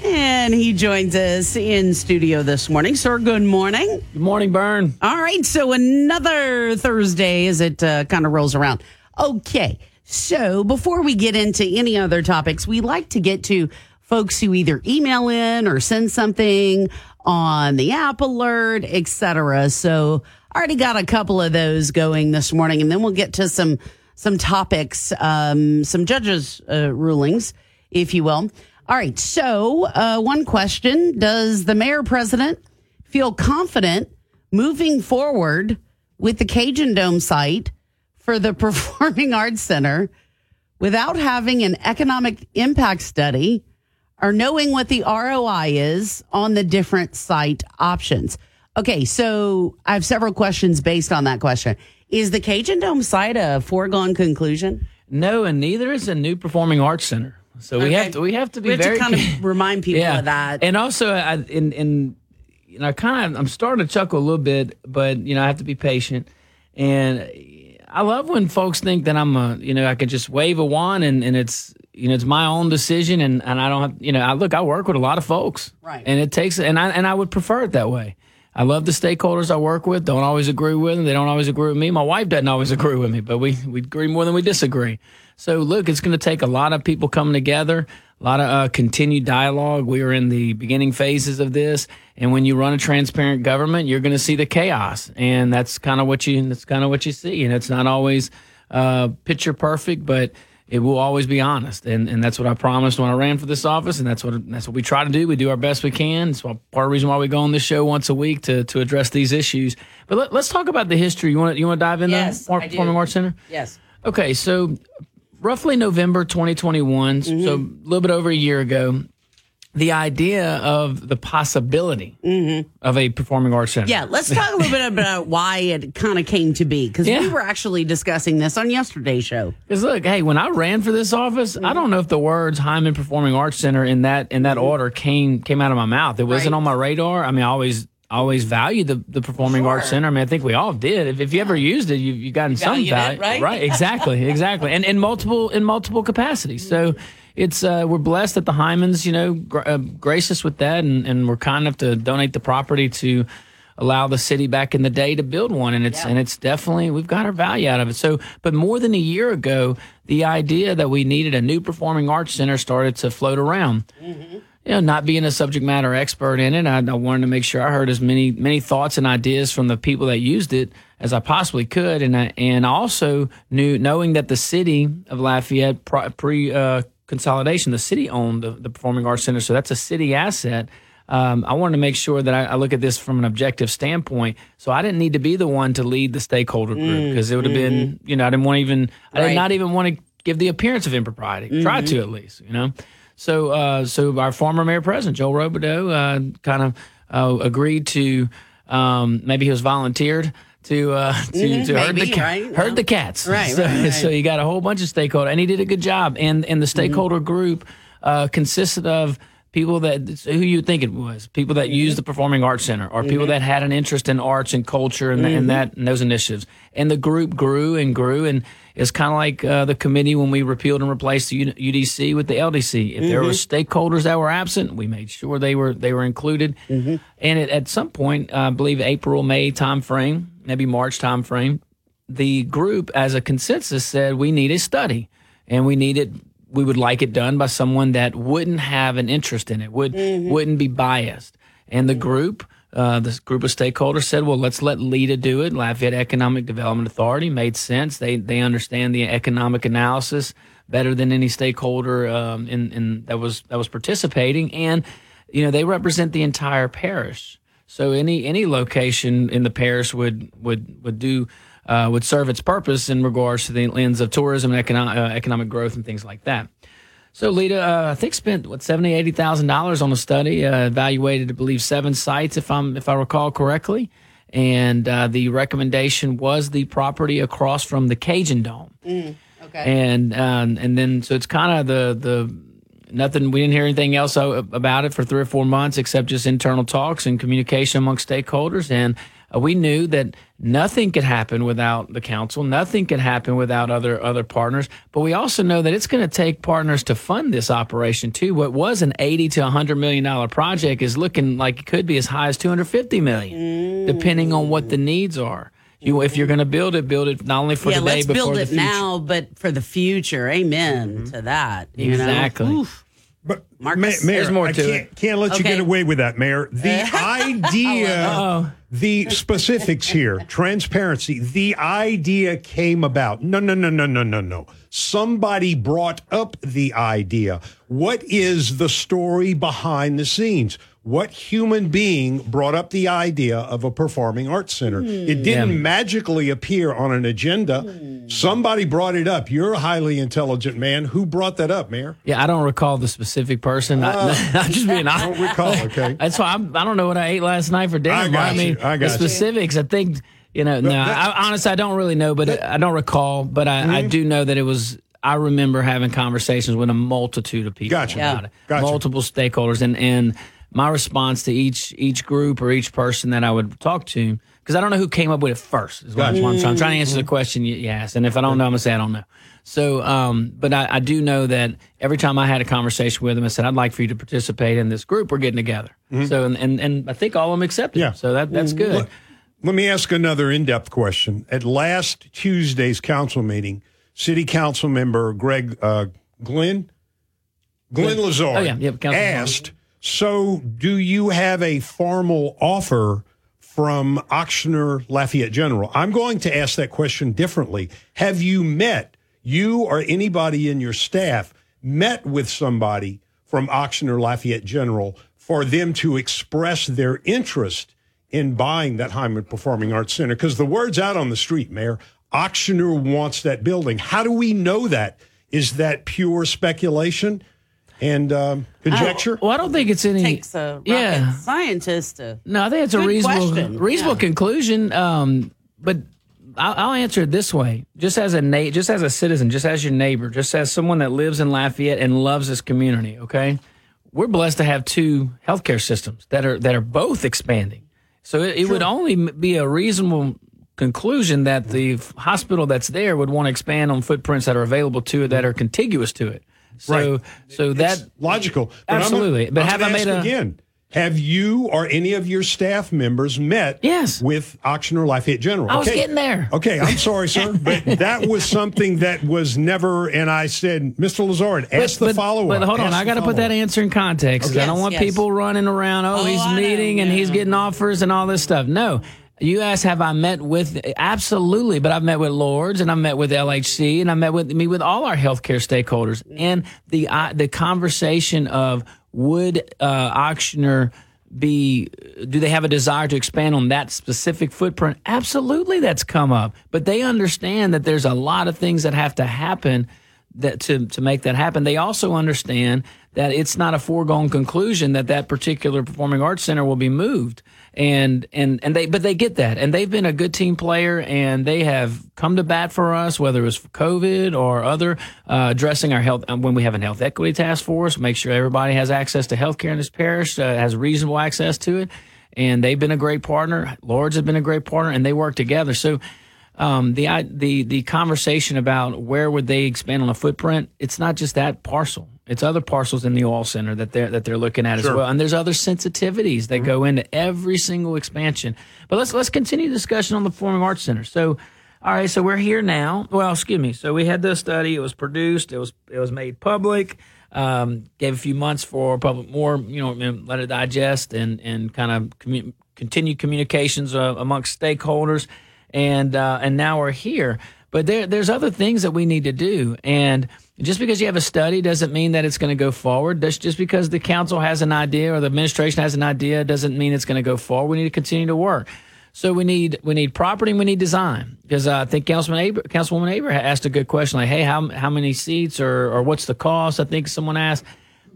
And he joins us in studio this morning. Sir, good morning.
Good morning, Bern.
All right, so another Thursday as it uh, kind of rolls around. Okay, so before we get into any other topics, we like to get to folks who either email in or send something on the app alert, etc. So I already got a couple of those going this morning, and then we'll get to some some topics, um, some judges' uh, rulings, if you will. All right. So uh, one question: Does the mayor president feel confident moving forward with the Cajun Dome site for the Performing Arts Center without having an economic impact study or knowing what the ROI is on the different site options. Okay, so I have several questions based on that question. Is the Cajun Dome site a foregone conclusion?
No, and neither is a new performing arts center. So we
Okay.
have to we have to be
We have to
very
kind of remind people
yeah.
of that.
And also, I, in in you know, kind of I'm starting to chuckle a little bit, but you know, I have to be patient. And I love when folks think that I'm a you know I can just wave a wand and and it's you know it's my own decision and and I don't have you know I look I work with a lot of folks
Right.
and it takes and I and I would prefer it that way. I love the stakeholders I work with. Don't always agree with them. They don't always agree with me. My wife doesn't always agree with me, but we we agree more than we disagree. So look, it's going to take a lot of people coming together, a lot of uh, continued dialogue. We are in the beginning phases of this, and when you run a transparent government, you're going to see the chaos, and that's kind of what you that's kind of what you see. And it's not always uh, picture perfect, but it will always be honest, and and that's what I promised when I ran for this office, and that's what that's what we try to do. We do our best we can. It's part of the reason why we go on this show once a week to to address these issues. But let, let's talk about the history. You want to you want to dive in
Yes.
Performing Arts Center?
Yes.
Okay, so roughly November 2021,
Mm-hmm.
so a little bit over a year ago, the idea of the possibility of a performing arts center.
Mm-hmm. Yeah, let's talk a little bit about why it kind of came to be because we were actually discussing this on yesterday's show.
Because look, hey, when I ran for this office, I don't know if the words Heymann Performing Arts Center in that in that order came came out of my mouth. It wasn't
Mm-hmm. Right.
on my radar. I mean, I always I always valued the, the Performing Arts Center. I mean, I think we all did. If, if you ever used it, you you gotten some
Valued it,
value,
right?
Right, exactly, exactly, and in multiple in multiple capacities. So. It's uh, we're blessed that the Heymanns, you know, gr- uh, grace us with that, and, and we're kind enough to donate the property to allow the city back in the day to build one, and it's and it's definitely we've got our value out of it. So, but more than a year ago, the idea that we needed a new performing arts center started to float around. You know, not being a subject matter expert in it, I, I wanted to make sure I heard as many many thoughts and ideas from the people that used it as I possibly could, and I, and I also knew knowing that the city of Lafayette pre uh, consolidation, the city owned the, the Performing Arts Center, so that's a city asset. Um, I wanted to make sure that I, I look at this from an objective standpoint. So I didn't need to be the one to lead the stakeholder group
Mm,
because it would have been, you know, I didn't want to even, I
Right.
did not even want to give the appearance of impropriety. Try
Mhm.
to at least, you know. So, uh, so our former mayor president Joel Robideaux uh, kind of uh, agreed to, um, maybe he was volunteered to uh, to,
Mhm,
to herd the
maybe, right?
herd the cats.
Right,
So,
right,
so you got a whole bunch of stakeholders, and he did a good job. And and the stakeholder group uh, consisted of people that who you think it was people that use the performing arts center or people
Mhm.
that had an interest in arts and culture and,
Mhm.
and that and those initiatives and the group grew and grew and it's kind of like uh, the committee when we repealed and replaced the U- UDC with the LDC if there were
Mhm.
stakeholders that were absent we made sure they were they were included and it, at some point uh, I believe April May time frame maybe March timeframe, the group as a consensus said we need a study and we need it we would like it done by someone that wouldn't have an interest in it would wouldn't be biased. And the group uh, this group of stakeholders said well let's let LEDA do it. Lafayette economic development authority made sense. They they understand the economic analysis better than any stakeholder um, in, in that was that was participating. And you know they represent the entire parish so any any location in the parish would would would do uh, would serve its purpose in regards to the lens of tourism and economic uh, economic growth and things like that. So LEDA, uh, I think spent what seventy eighty thousand dollars on a study, uh, evaluated I believe seven sites if I'm if I recall correctly, and uh, the recommendation was the property across from the Cajun Dome.
Mm, okay.
And um, and then so it's kind of the the nothing. We didn't hear anything else about it for three or four months except just internal talks and communication amongst stakeholders. And uh, we knew that nothing could happen without the council. Nothing could happen without other other partners. But we also know that it's going to take partners to fund this operation too. What was an eighty to hundred million dollar project is looking like it could be as high as two hundred fifty million, depending on what the needs are. You, if you're going to build it, build it not only for
yeah,
today
let's
but
build
for
it now, but for the future. Amen to that.
Exactly.
Oof.
But
Marcus?
Ma- Mayor,
There's more
I
to
can't, can't let you
Okay.
get away with that, Mayor. The idea, the specifics here, transparency. The idea came about. No, no, no, no, no, no, no. Somebody brought up the idea. What is the story behind the scenes? What human being brought up the idea of a performing arts center? It didn't
Yeah.
magically appear on an agenda. Somebody brought it up. You're a highly intelligent man. Who brought that up, Mayor?
Yeah, I don't recall the specific person. I, I'm just being honest.
Uh, don't recall, okay.
That's why I'm, I don't know what I ate last night for dinner.
I got
mean,
you, I got
the
you.
specifics. I think you know. No,
that-
I, honestly, I don't really know, but I don't recall. But I,
Mm-hmm.
I do know that it was. I remember having conversations with a multitude of people
Gotcha.
about
Yeah.
it,
Gotcha.
multiple stakeholders, and and my response to each each group or each person that I would talk to, because I don't know who came up with it first. Is what I'm, I'm trying, to answer the question you, you asked, and if I don't know, I'm gonna say I don't know. So, um, but I, I do know that every time I had a conversation with them, I said, "I'd like for you to participate in this group. We're getting together." So, and, and and I think all of them accepted.
Yeah.
So that that's good.
Let, let me ask another in depth question. At last Tuesday's council meeting, City Council member Greg uh, Glenn Glenn Lazard
Oh, yeah. Yep,
asked, "So, do you have a formal offer?" From Ochsner Lafayette General. I'm going to ask that question differently. Have you met, you or anybody in your staff, met with somebody from Ochsner Lafayette General for them to express their interest in buying that Heymann Performing Arts Center? Because the word's out on the street, Mayor. Ochsner wants that building. How do we know that? Is that pure speculation and um, conjecture?
Well, I don't think it's any.
Takes a rocket
yeah.
scientist to.
No, I think it's a reasonable
question.
reasonable
Yeah.
conclusion. Um, but I'll, I'll answer it this way: just as a na- just as a citizen, just as your neighbor, just as someone that lives in Lafayette and loves this community. Okay, we're blessed to have two healthcare systems that are that are both expanding. So it, it would only be a reasonable conclusion that the hospital that's there would want to expand on footprints that are available to it that are contiguous to it. So
Right.
so that
It's logical. But I'm gonna-
absolutely. but
I'm
have I made
ask
a
again? Have you or any of your staff members met
yes.
with Ochsner Lafayette General?
I was getting there.
Okay, I'm sorry, sir, but that was something that was never. And I said, Mr. Lazard, ask the follow up.
But hold on, I got to put that answer in context. 'cause I don't want
yes.
people running around. Oh,
Oh,
he's
I
meeting and he's getting offers and all this stuff. No. You asked, have I met with absolutely? But I've met with Lourdes and I've met with LHC and I met with me with all our healthcare stakeholders. And the uh, the conversation of would uh, Ochsner be do they have a desire to expand on that specific footprint absolutely that's come up but they understand that there's a lot of things that have to happen that to to make that happen they also understand that it's not a foregone conclusion that that particular performing arts center will be moved and and and they but they get that. And they've been a good team player and they have come to bat for us whether it was for covid or other uh, addressing our health uh, when we have a health equity task force make sure everybody has access to health care in this parish uh, has reasonable access to it. And they've been a great partner. Lourdes have been a great partner and they work together. So um, the the the conversation about where would they expand on a footprint it's not just that parcel it's other parcels in the oil center that they're that they're looking at as well. And there's other sensitivities that go into every single expansion. But let's let's continue the discussion on the performing arts center. So all right so we're here now. Well excuse me. So we had this study. It was produced. It was it was made public um, gave a few months for public more you know let it digest and and kind of commu- continue communications uh, amongst stakeholders. And uh, and now we're here. But there there's other things that we need to do, and just because you have a study doesn't mean that it's going to go forward. Just because the council has an idea or the administration has an idea doesn't mean it's going to go forward. We need to continue to work. So we need we need property and we need design because uh, I think Councilman Councilwoman Hebert asked a good question like, hey, how how many seats or or what's the cost? I think someone asked.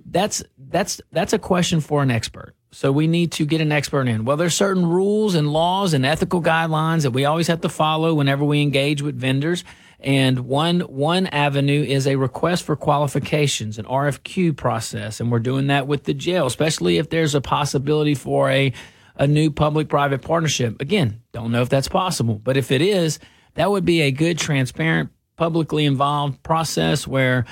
That's that's that's a question for an expert. So we need to get an expert in. Well, there's certain rules and laws and ethical guidelines that we always have to follow whenever we engage with vendors. And one one avenue is a request for qualifications, an RFQ process, and we're doing that with the jail, especially if there's a possibility for a a new public-private partnership. Again, don't know if that's possible, but if it is, that would be a good, transparent, publicly involved process where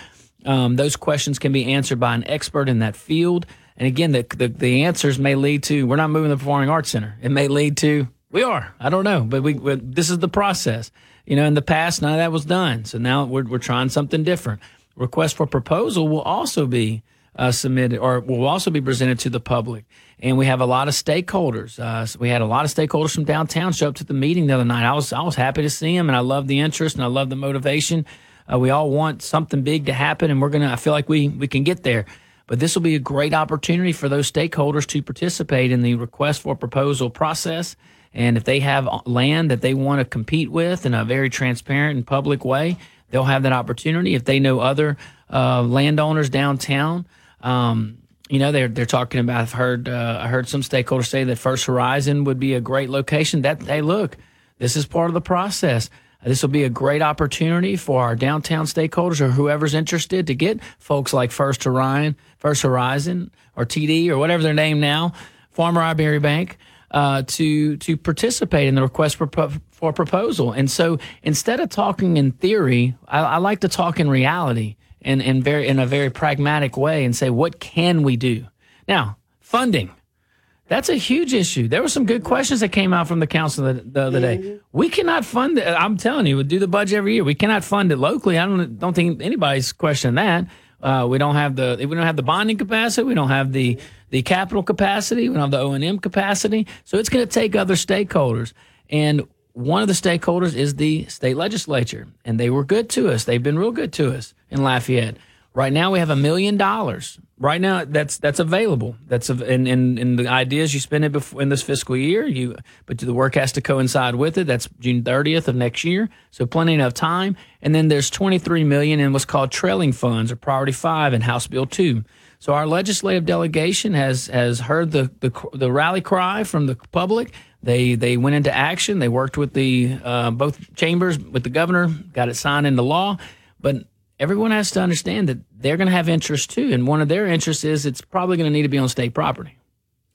um, those questions can be answered by an expert in that field. And again, the, the the answers may lead to we're not moving the Performing Arts Center. It may lead to we are. I don't know, but we, we this is the process. You know, in the past, none of that was done. So now we're we're trying something different. Request for proposal will also be uh, submitted or will also be presented to the public. And we have a lot of stakeholders. Uh, so we had a lot of stakeholders from downtown show up to the meeting the other night. I was I was happy to see them, and I love the interest and I love the motivation. Uh, we all want something big to happen, and we're gonna. I feel like we we can get there. But this will be a great opportunity for those stakeholders to participate in the request for proposal process. And if they have land that they want to compete with in a very transparent and public way, they'll have that opportunity. If they know other uh, landowners downtown, um, you know they're they're talking about. I've heard uh, I heard some stakeholders say that First Horizon would be a great location. That hey, look, this is part of the process. This will be a great opportunity for our downtown stakeholders or whoever's interested to get folks like First Horizon, First Horizon, or TD or whatever their name now, Farmer Iberia Bank, uh, to to participate in the request for, for proposal. And so instead of talking in theory, I, I like to talk in reality and in very in a very pragmatic way and say what can we do now funding. That's a huge issue. There were some good questions that came out from the council the, the other day. We cannot fund it. I'm telling you, we do the budget every year. We cannot fund it locally. I don't don't think anybody's questioning that. Uh, we don't have the we don't have the bonding capacity. We don't have the the capital capacity. We don't have the O and M capacity. So it's going to take other stakeholders. And one of the stakeholders is the state legislature, and they were good to us. They've been real good to us in Lafayette. Right now, we have a million dollars. Right now, that's that's available. That's and and and the idea is you spend it before in this fiscal year. You but the work has to coincide with it. That's June 30th of next year, so plenty of time. And then there's 23 million in what's called trailing funds or Priority Five and House Bill Two. So our legislative delegation has has heard the the, the rally cry from the public. They they went into action. They worked with the uh, both chambers with the governor, got it signed into law. But everyone has to understand that they're going to have interest too, and one of their interests is it's probably going to need to be on state property.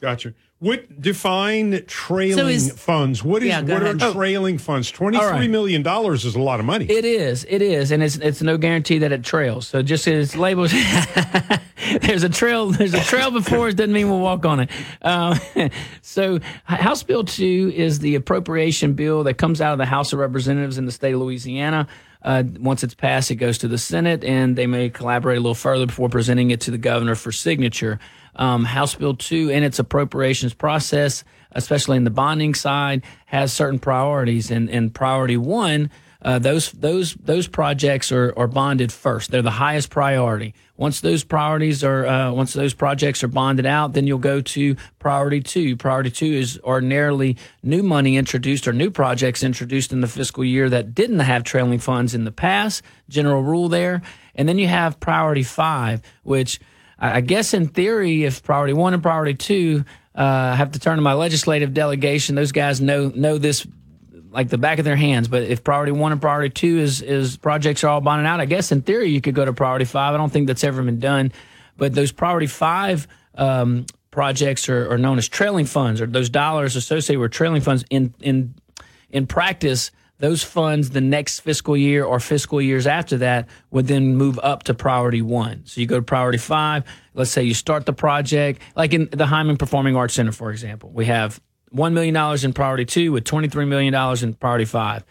Gotcha. What define trailing
So is-
funds? What is
Yeah,
what
ahead.
are
Oh.
trailing funds? Twenty
All
three
right.
million dollars is a lot of money.
It is, it is, and it's it's no guarantee that it trails. So just as labels, there's a trail. There's a trail before us. Doesn't mean we'll walk on it. Um, so, House Bill Two is the appropriation bill that comes out of the House of Representatives in the state of Louisiana. Uh, once it's passed, it goes to the Senate, and they may collaborate a little further before presenting it to the governor for signature. Um, House Bill 2 in its appropriations process, especially in the bonding side, has certain priorities. And, and priority one, uh, those those those projects are, are bonded first. They're the highest priority. Once those priorities are uh, once those projects are bonded out, then you'll go to priority two. Priority two is ordinarily new money introduced or new projects introduced in the fiscal year that didn't have trailing funds in the past. General rule there, and then you have priority five, which I guess in theory, if priority one and priority two, uh, have to turn to my legislative delegation. Those guys know know this like the back of their hands. But if priority one and priority two is is projects are all bonded out, I guess in theory you could go to priority five. I don't think that's ever been done. But those priority five um, projects are, are known as trailing funds, or those dollars associated with trailing funds. In in in practice, those funds the next fiscal year or fiscal years after that would then move up to priority one. So you go to priority five. Let's say you start the project, like in the Heymann Performing Arts Center, for example. We have $1 million in priority two with $23 million in priority five.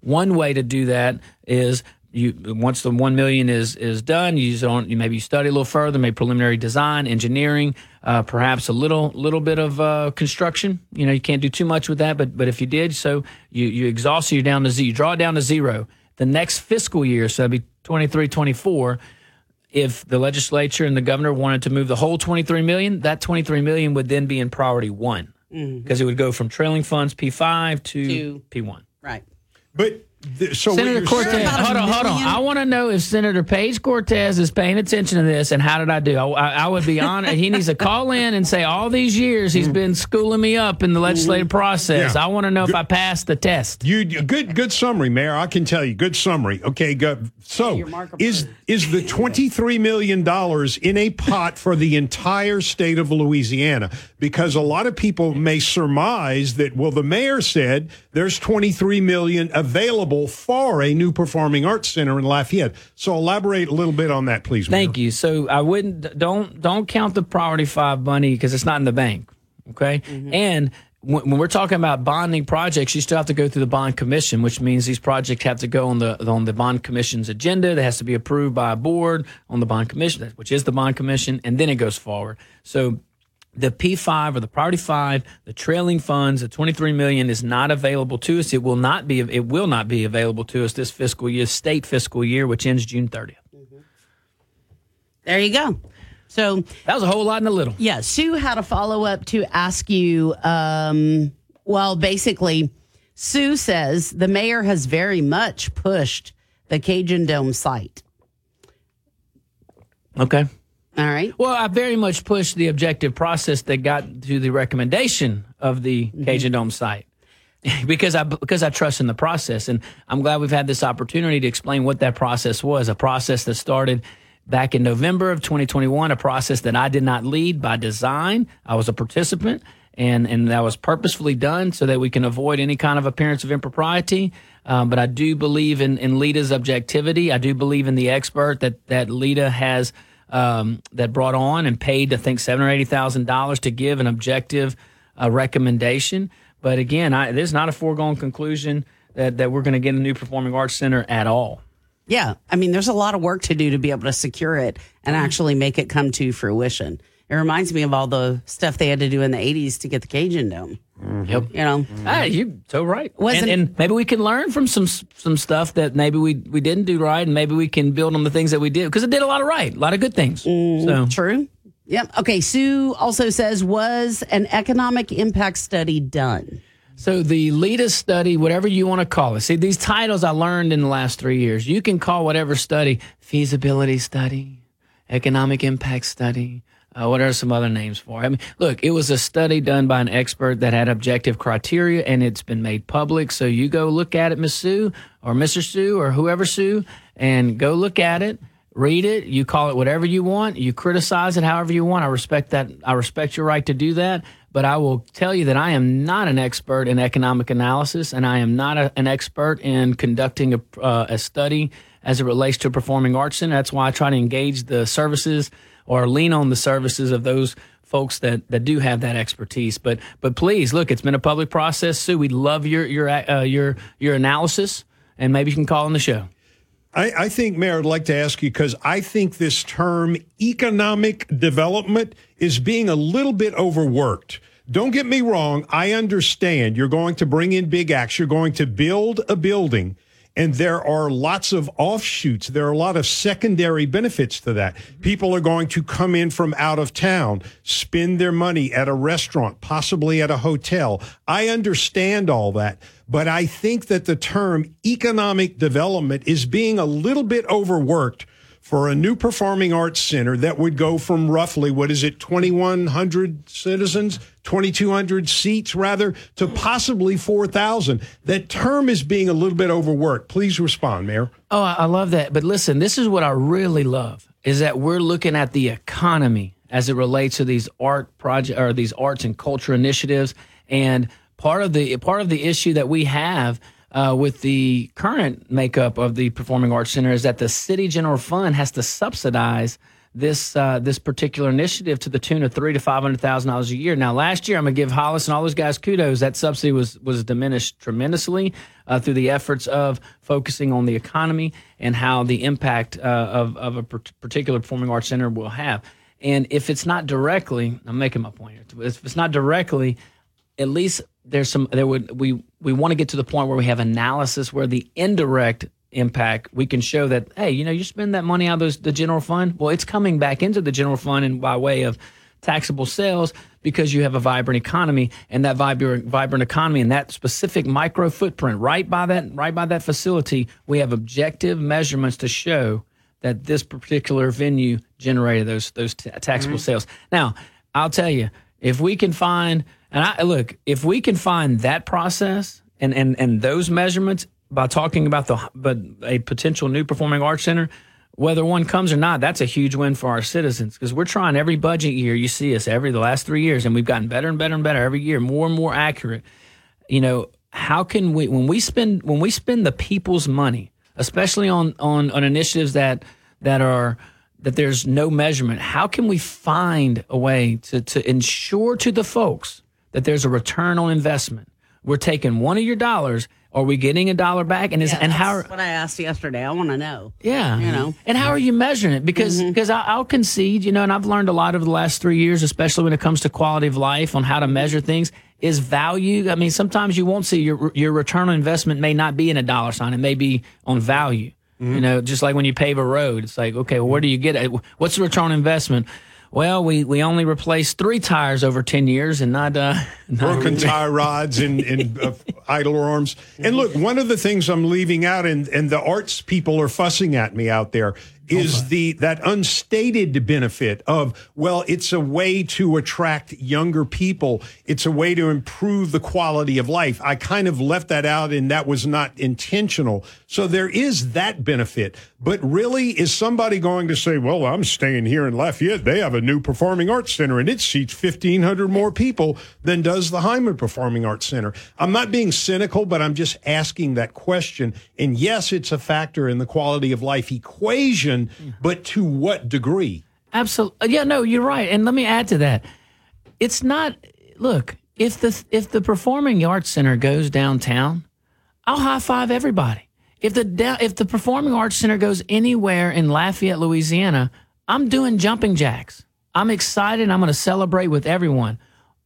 One way to do that is you once the one million is is done, you don't you maybe you study a little further, maybe preliminary design, engineering, uh, perhaps a little little bit of uh, construction. You know, you can't do too much with that, but but if you did, so you you exhaust, you're down to zero. You draw it down to zero. The next fiscal year, so that'd be 23, 24 if the legislature and the governor wanted to move the whole 23 million, that 23 million would then be in priority one Mm-hmm. because it would go from trailing funds P5 to,
To-
P1.
Right.
But th- so
Senator Cortez,
saying-
hold on, hold on. I want to know if Senator Page Cortez is paying attention to this, and how did I do? I, I, I would be honored. he needs to call in and say all these years he's been schooling me up in the legislative mm-hmm. process.
Yeah.
I want to know if I passed the test.
You good good summary, Mayor. I can tell you, good summary. Okay, go. So is is the twenty three million dollars in a pot for the entire state of Louisiana? Because a lot of people may surmise that well, the mayor said there's twenty three million available for a new performing arts center in Lafayette. So elaborate a little bit on that, please. Mayor.
Thank you. So I wouldn't don't don't count the priority five money because it's not in the bank. Okay, mm-hmm. and when, when we're talking about bonding projects, you still have to go through the bond commission, which means these projects have to go on the on the bond commission's agenda. That has to be approved by a board on the bond commission, which is the bond commission, and then it goes forward. So the P5 or the priority five, the trailing funds, the 23 million is not available to us. It will not be, it will not be available to us this fiscal year, state fiscal year, which ends June 30th.
There you go. So
that was a whole lot in a little.
Yeah. Sue had a follow up to ask you. Um, well, basically, Sue says the mayor has very much pushed the Cajun Dome site.
Okay.
All right.
Well, I very much pushed the objective process that got to the recommendation of the Cajun Dome site. because I because I trust in the process, and I'm glad we've had this opportunity to explain what that process was. A process that started back in November of 2021, a process that I did not lead by design. I was a participant, and and that was purposefully done so that we can avoid any kind of appearance of impropriety. Um, but I do believe in in LEDA's objectivity. I do believe in the expert that that Lita has um, that brought on and paid, I think, seven or eighty thousand dollars to give an objective uh, recommendation. But again, I, this is not a foregone conclusion that, that we're going to get a new performing arts center at all.
Yeah. I mean, there's a lot of work to do to be able to secure it and actually make it come to fruition. It reminds me of all the stuff they had to do in the 80s to get the Cajun Dome. Mm-hmm.
Yep.
You know, ah,
Hey, you're so right.
Wasn't-
and, and maybe we can learn from some some stuff that maybe we, we didn't do right, and maybe we can build on the things that we did because it did a lot of right, a lot of good things. Mm, so
true. Yep. Okay. Sue also says, was an economic impact study done?
So the LEDA study, whatever you want to call it. See, these titles I learned in the last three years. You can call whatever study feasibility study, economic impact study. Uh, what are some other names for? I mean, look, it was a study done by an expert that had objective criteria, and it's been made public. So you go look at it, Miss Sue or Mr. Sue or whoever Sue, and go look at it read it you call it whatever you want you criticize it however you want i respect that i respect your right to do that but i will tell you that i am not an expert in economic analysis and i am not a, an expert in conducting a, uh, a study as it relates to a performing arts center that's why i try to engage the services or lean on the services of those folks that, that do have that expertise. But but please look, it's been a public process. Sue, we'd love your your uh, your your analysis, and maybe you can call on the show.
I, I think, Mayor, I'd like to ask you because I think this term economic development is being a little bit overworked. Don't get me wrong. I understand you're going to bring in big acts. You're going to build a building and there are lots of offshoots. There are a lot of secondary benefits to that. Mm-hmm. People are going to come in from out of town, spend their money at a restaurant, possibly at a hotel. I understand all that, but I think that the term economic development is being a little bit overworked for a new performing arts center that would go from roughly, what is it, 2,100 citizens, 2,200 seats rather, to possibly 4,000. That term is being a little bit overworked. Please respond, Mayor.
Oh, I love that. But listen, this is what I really love is that we're looking at the economy as it relates to these art project or these arts and culture initiatives. And part of the part of the issue that we have uh, with the current makeup of the Performing Arts Center is that the city general fund has to subsidize this uh, this particular initiative to the tune of three to five hundred thousand dollars a year. Now, last year, I'm gonna give Hollis and all those guys kudos. That subsidy was was diminished tremendously uh, through the efforts of focusing on the economy and how the impact uh, of of a par- particular performing arts center will have. And if it's not directly, I'm making my point here. If it's not directly, at least there's some there would we we want to get to the point where we have analysis where the indirect impact we can show that hey you know you spend that money out of those, the general fund well it's coming back into the general fund and by way of taxable sales because you have a vibrant economy and that vibrant vibrant economy and that specific micro footprint right by that right by that facility we have objective measurements to show that this particular venue generated those those t- taxable
Mhm.
sales now i'll tell you if we can find and I look, if we can find that process and and and those measurements by talking about the but a potential new performing arts center, whether one comes or not, that's a huge win for our citizens because we're trying every budget year. You see us every the last three years, and we've gotten better and better and better every year, more and more accurate. You know, how can we when we spend when we spend the people's money, especially on on on initiatives that that are that there's no measurement, how can we find a way to to ensure to the folks that there's a return on investment? We're taking one of your dollars. Are we getting a dollar back? And is
Yeah,
and how?
that's what I asked yesterday. I want to know.
Yeah,
You know.
And how are you measuring it? Because mm-hmm. because I I'll concede, you know, and I've learned a lot over the last three years, especially when it comes to quality of life on how to measure things. Is value? I mean, sometimes you won't see your your return on investment may not be in a dollar sign. It may be on value. You mm-hmm. know, just like when you pave a road, it's like, okay, well, where do you get it? What's the return on investment? Well, we, we only replaced three tires over ten years, and not uh, not
broken tie rods and, and uh, idle arms. And look, one of the things I'm leaving out, and, and the arts people are fussing at me out there, is the that unstated benefit of well, it's a way to attract younger people. It's a way to improve the quality of life. I kind of left that out, and that was not intentional. So there is that benefit. But really, is somebody going to say, well, I'm staying here in Lafayette. They have a new performing arts center and it seats 1,500 more people than does the Heymann Performing Arts Center. I'm not being cynical, but I'm just asking that question. And yes, it's a factor in the quality of life equation, but to what degree?
Absolutely. Yeah, no, you're right. And let me add to that. It's not look, if the if the performing arts center goes downtown, I'll high five everybody. If the if the performing arts center goes anywhere in Lafayette, Louisiana, I'm doing jumping jacks. I'm excited. I'm going to celebrate with everyone.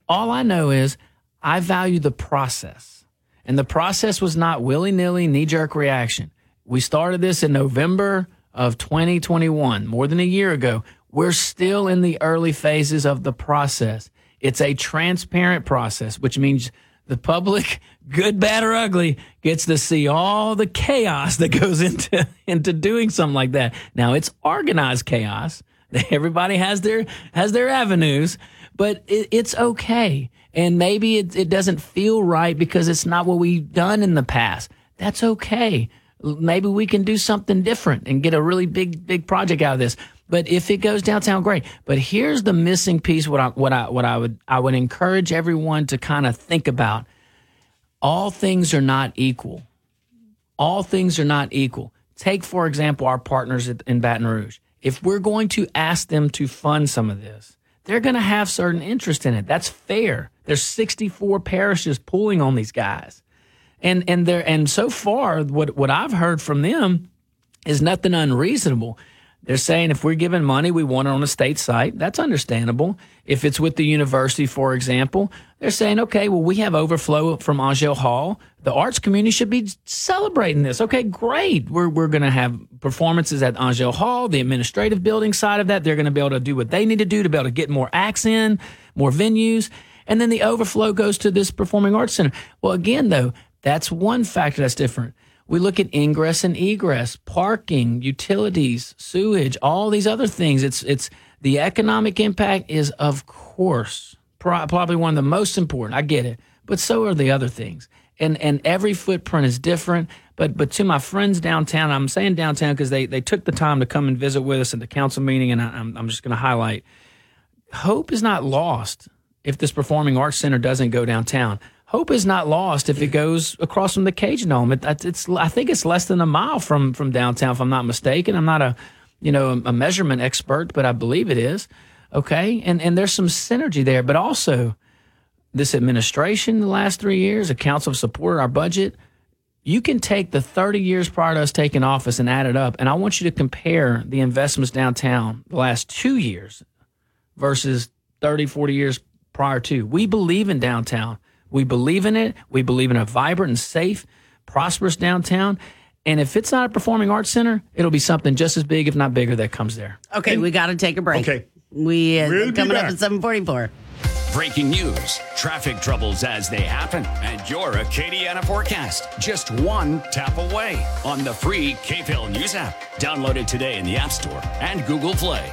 All I know is I value the process. And the process was not willy nilly, knee jerk reaction. We started this in November of 2021, more than a year ago. We're still in the early phases of the process. It's a transparent process, which means the public, good, bad, or ugly, gets to see all the chaos that goes into, into doing something like that. Now it's organized chaos. Everybody has their, has their avenues, but it, it's okay. And maybe it, it doesn't feel right because it's not what we've done in the past. That's okay. Maybe we can do something different and get a really big, big project out of this. But if it goes downtown, great. But here's the missing piece. What I, what I, what I would, I would encourage everyone to kind of think about. All things are not equal. All things are not equal. Take, for example, our partners in Baton Rouge. if we're going to ask them to fund some of this, they're going to have certain interest in it. That's fair. There's 64 parishes pulling on these guys. And and there and so far what what I've heard from them is nothing unreasonable. They're saying if we're giving money, we want it on a state site. That's understandable. If it's with the university, for example, they're saying, okay, well, we have overflow from Angelle Hall. The arts community should be celebrating this. Okay, great. We're, we're going to have performances at Angelle Hall, the administrative building side of that. They're going to be able to do what they need to do to be able to get more acts in, more venues. And then the overflow goes to this performing arts center. Well, again, though, that's one factor that's different. We look at ingress and egress, parking, utilities, sewage, all these other things. It's it's the economic impact is of course pro- probably one of the most important. I get it, but so are the other things. And and every footprint is different. But but to my friends downtown, I'm saying downtown because they they took the time to come and visit with us at the council meeting, and I, I'm I'm just going to highlight. Hope is not lost if this performing arts center doesn't go downtown hope is not lost if it goes across from the Cajun Dome. It, it's I think it's less than a mile from from downtown, if I'm not mistaken. I'm not a you know a measurement expert, but I believe it is. Okay, and and there's some synergy there, but also this administration the last three years, the council have supported our budget. You can take the 30 years prior to us taking office and add it up, and I want you to compare the investments downtown the last two years versus 30, 40 years prior to. We believe in downtown. We believe in it. We believe in a vibrant and safe, prosperous downtown. And if it's not a performing arts center, it'll be something just as big, if not bigger, that comes there.
Okay, we got to take a break.
Okay.
We uh,
We'll
coming up at 744.
Breaking news, traffic troubles as they happen, and your Acadiana forecast. Just one tap away on the free KPEL News app. Download it today in the App Store and Google Play.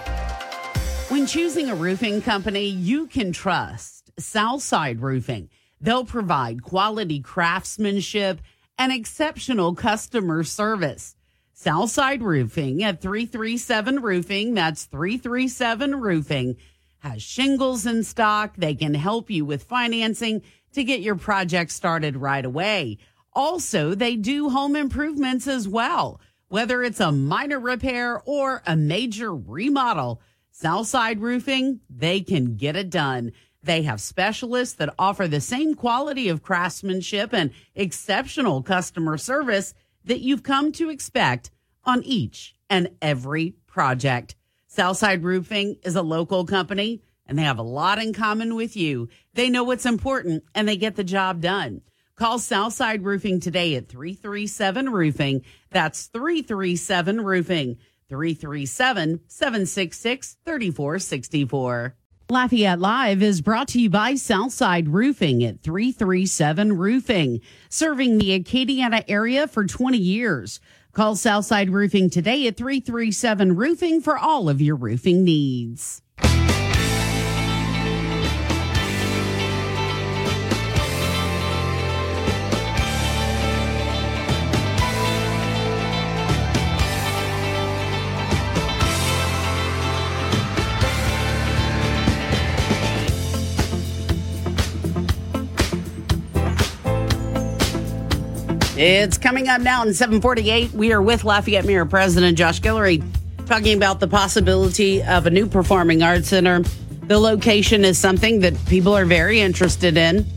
When choosing a roofing company you can trust, Southside Roofing. They'll provide quality craftsmanship and exceptional customer service. Southside Roofing at 337 Roofing, that's 337 Roofing, has shingles in stock. They can help you with financing to get your project started right away. Also, they do home improvements as well, whether it's a minor repair or a major remodel. Southside Roofing, they can get it done. They have specialists that offer the same quality of craftsmanship and exceptional customer service that you've come to expect on each and every project. Southside Roofing is a local company and they have a lot in common with you. They know what's important and they get the job done. Call Southside Roofing today at 337 Roofing. That's 337 Roofing. 337 766 3464. Lafayette Live is brought to you by Southside Roofing at 337 Roofing, serving the Acadiana area for 20 years. Call Southside Roofing today at 337 Roofing for all of your roofing needs. It's coming up now in 748. We are with Lafayette Mayor President Josh Guillory talking about the possibility of a new performing arts center. The location is something that people are very interested in.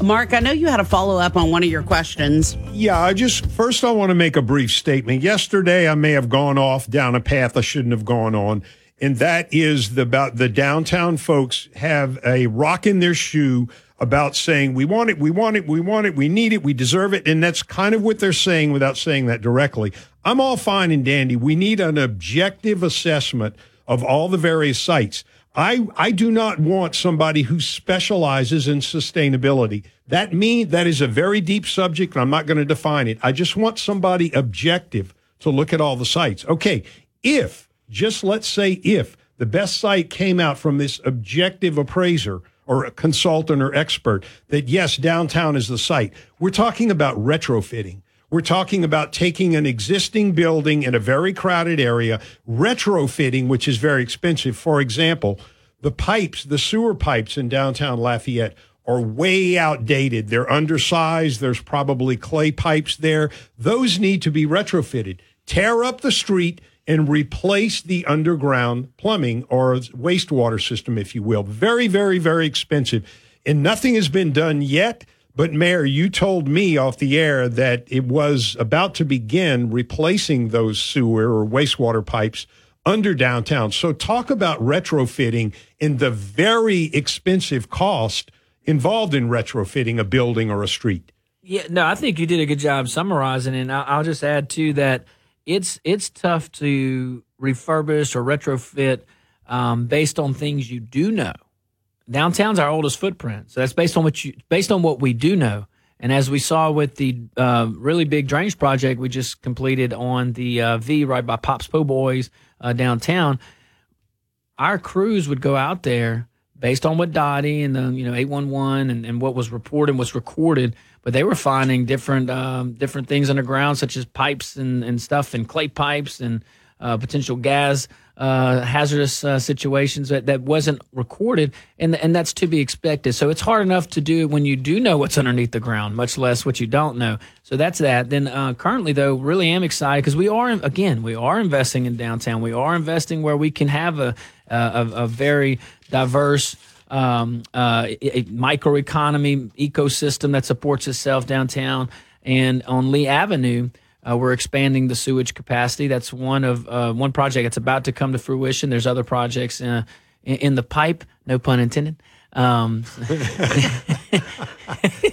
Mark, I know you had a follow up on one of your questions.
Yeah, I just first I want to make a brief statement. Yesterday I may have gone off down a path I shouldn't have gone on, and that is the, about the downtown folks have a rock in their shoe about saying we want it, we want it, we want it, we need it, we deserve it, and that's kind of what they're saying without saying that directly. I'm all fine and dandy. We need an objective assessment of all the various sites. I, I do not want somebody who specializes in sustainability. That mean that is a very deep subject, and I'm not going to define it. I just want somebody objective to look at all the sites. Okay, if just let's say if the best site came out from this objective appraiser or a consultant or expert that yes, downtown is the site. We're talking about retrofitting. We're talking about taking an existing building in a very crowded area, retrofitting, which is very expensive. For example, the pipes, the sewer pipes in downtown Lafayette are way outdated. They're undersized. There's probably clay pipes there. Those need to be retrofitted. Tear up the street and replace the underground plumbing or wastewater system, if you will. Very, very, very expensive. And nothing has been done yet. But, Mayor, you told me off the air that it was about to begin replacing those sewer or wastewater pipes under downtown. So, talk about retrofitting and the very expensive cost involved in retrofitting a building or a street.
Yeah, no, I think you did a good job summarizing, and I'll just add too that it's it's tough to refurbish or retrofit um, based on things you do know. Downtown's our oldest footprint, so that's based on what you based on what we do know. And as we saw with the uh, really big drainage project we just completed on the uh, V right by Pops Po Boys uh, downtown, our crews would go out there based on what Dottie and the you know eight one one and what was reported, and what's recorded. But they were finding different um, different things underground, such as pipes and, and stuff, and clay pipes and uh, potential gas uh, hazardous uh, situations that, that wasn't recorded, and and that's to be expected. So it's hard enough to do when you do know what's underneath the ground, much less what you don't know. So that's that. Then uh, currently, though, really am excited because we are again we are investing in downtown. We are investing where we can have a a, a very diverse um, uh, a- microeconomy ecosystem that supports itself downtown. And on Lee Avenue, uh, we're expanding the sewage capacity. That's one of uh, one project that's about to come to fruition. There's other projects uh, in, in the pipe, no pun intended. Um,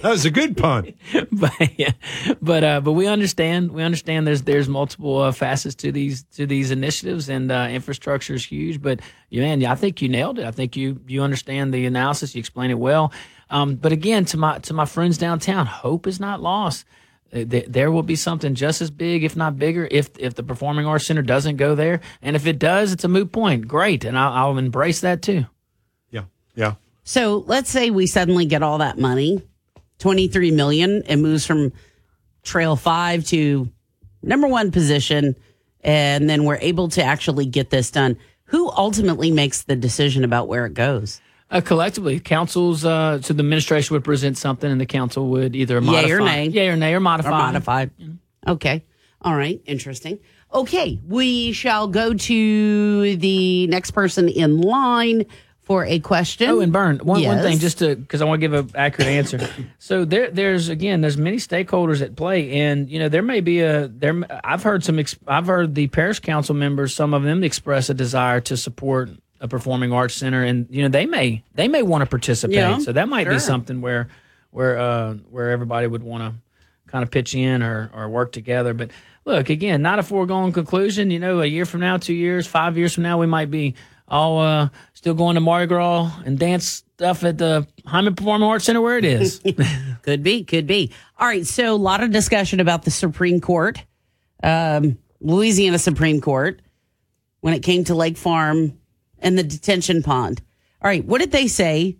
that was a good pun.
but yeah, but uh, but we understand we understand there's there's multiple uh, facets to these to these initiatives and uh, infrastructure is huge. But yeah, man, I think you nailed it. I think you you understand the analysis. You explain it well. Um, but again, to my to my friends downtown, hope is not lost. Uh, There will be something just as big, if not bigger, if if the Performing Arts Center doesn't go there, and if it does, it's a moot point. Great, and I'll, I'll embrace that too.
Yeah, yeah.
So let's say we suddenly get all that money, 23 million, it moves from trail five to number one position, and then we're able to actually get this done. Who ultimately makes the decision about where it goes?
Uh, collectively, councils, uh, so the administration would present something, and the council would either modify,
Yay or nay.
yay or nay, or modify,
Or modified. Okay. All right. Interesting. Okay. We shall go to the next person in line for a question.
Oh, and Burn, one, one thing, just to because I want to give an accurate answer. so there, there's again, there's many stakeholders at play, and you know there may be a there. I've heard some. I've heard the parish council members, some of them express a desire to support a performing arts center, and you know they may they may want to participate.
Yeah,
so that might be something where where uh, where everybody would want to kind of pitch in or, or work together. But look, again, not a foregone conclusion. You know, a year from now, two years, five years from now, we might be all uh, still going to Mardi Gras and dance stuff at the Heymann Performing Arts Center where it is.
could be, could be. All right. So a lot of discussion about the Supreme Court, um, Louisiana Supreme Court, when it came to Lake Farm and the detention pond. All right. What did they say?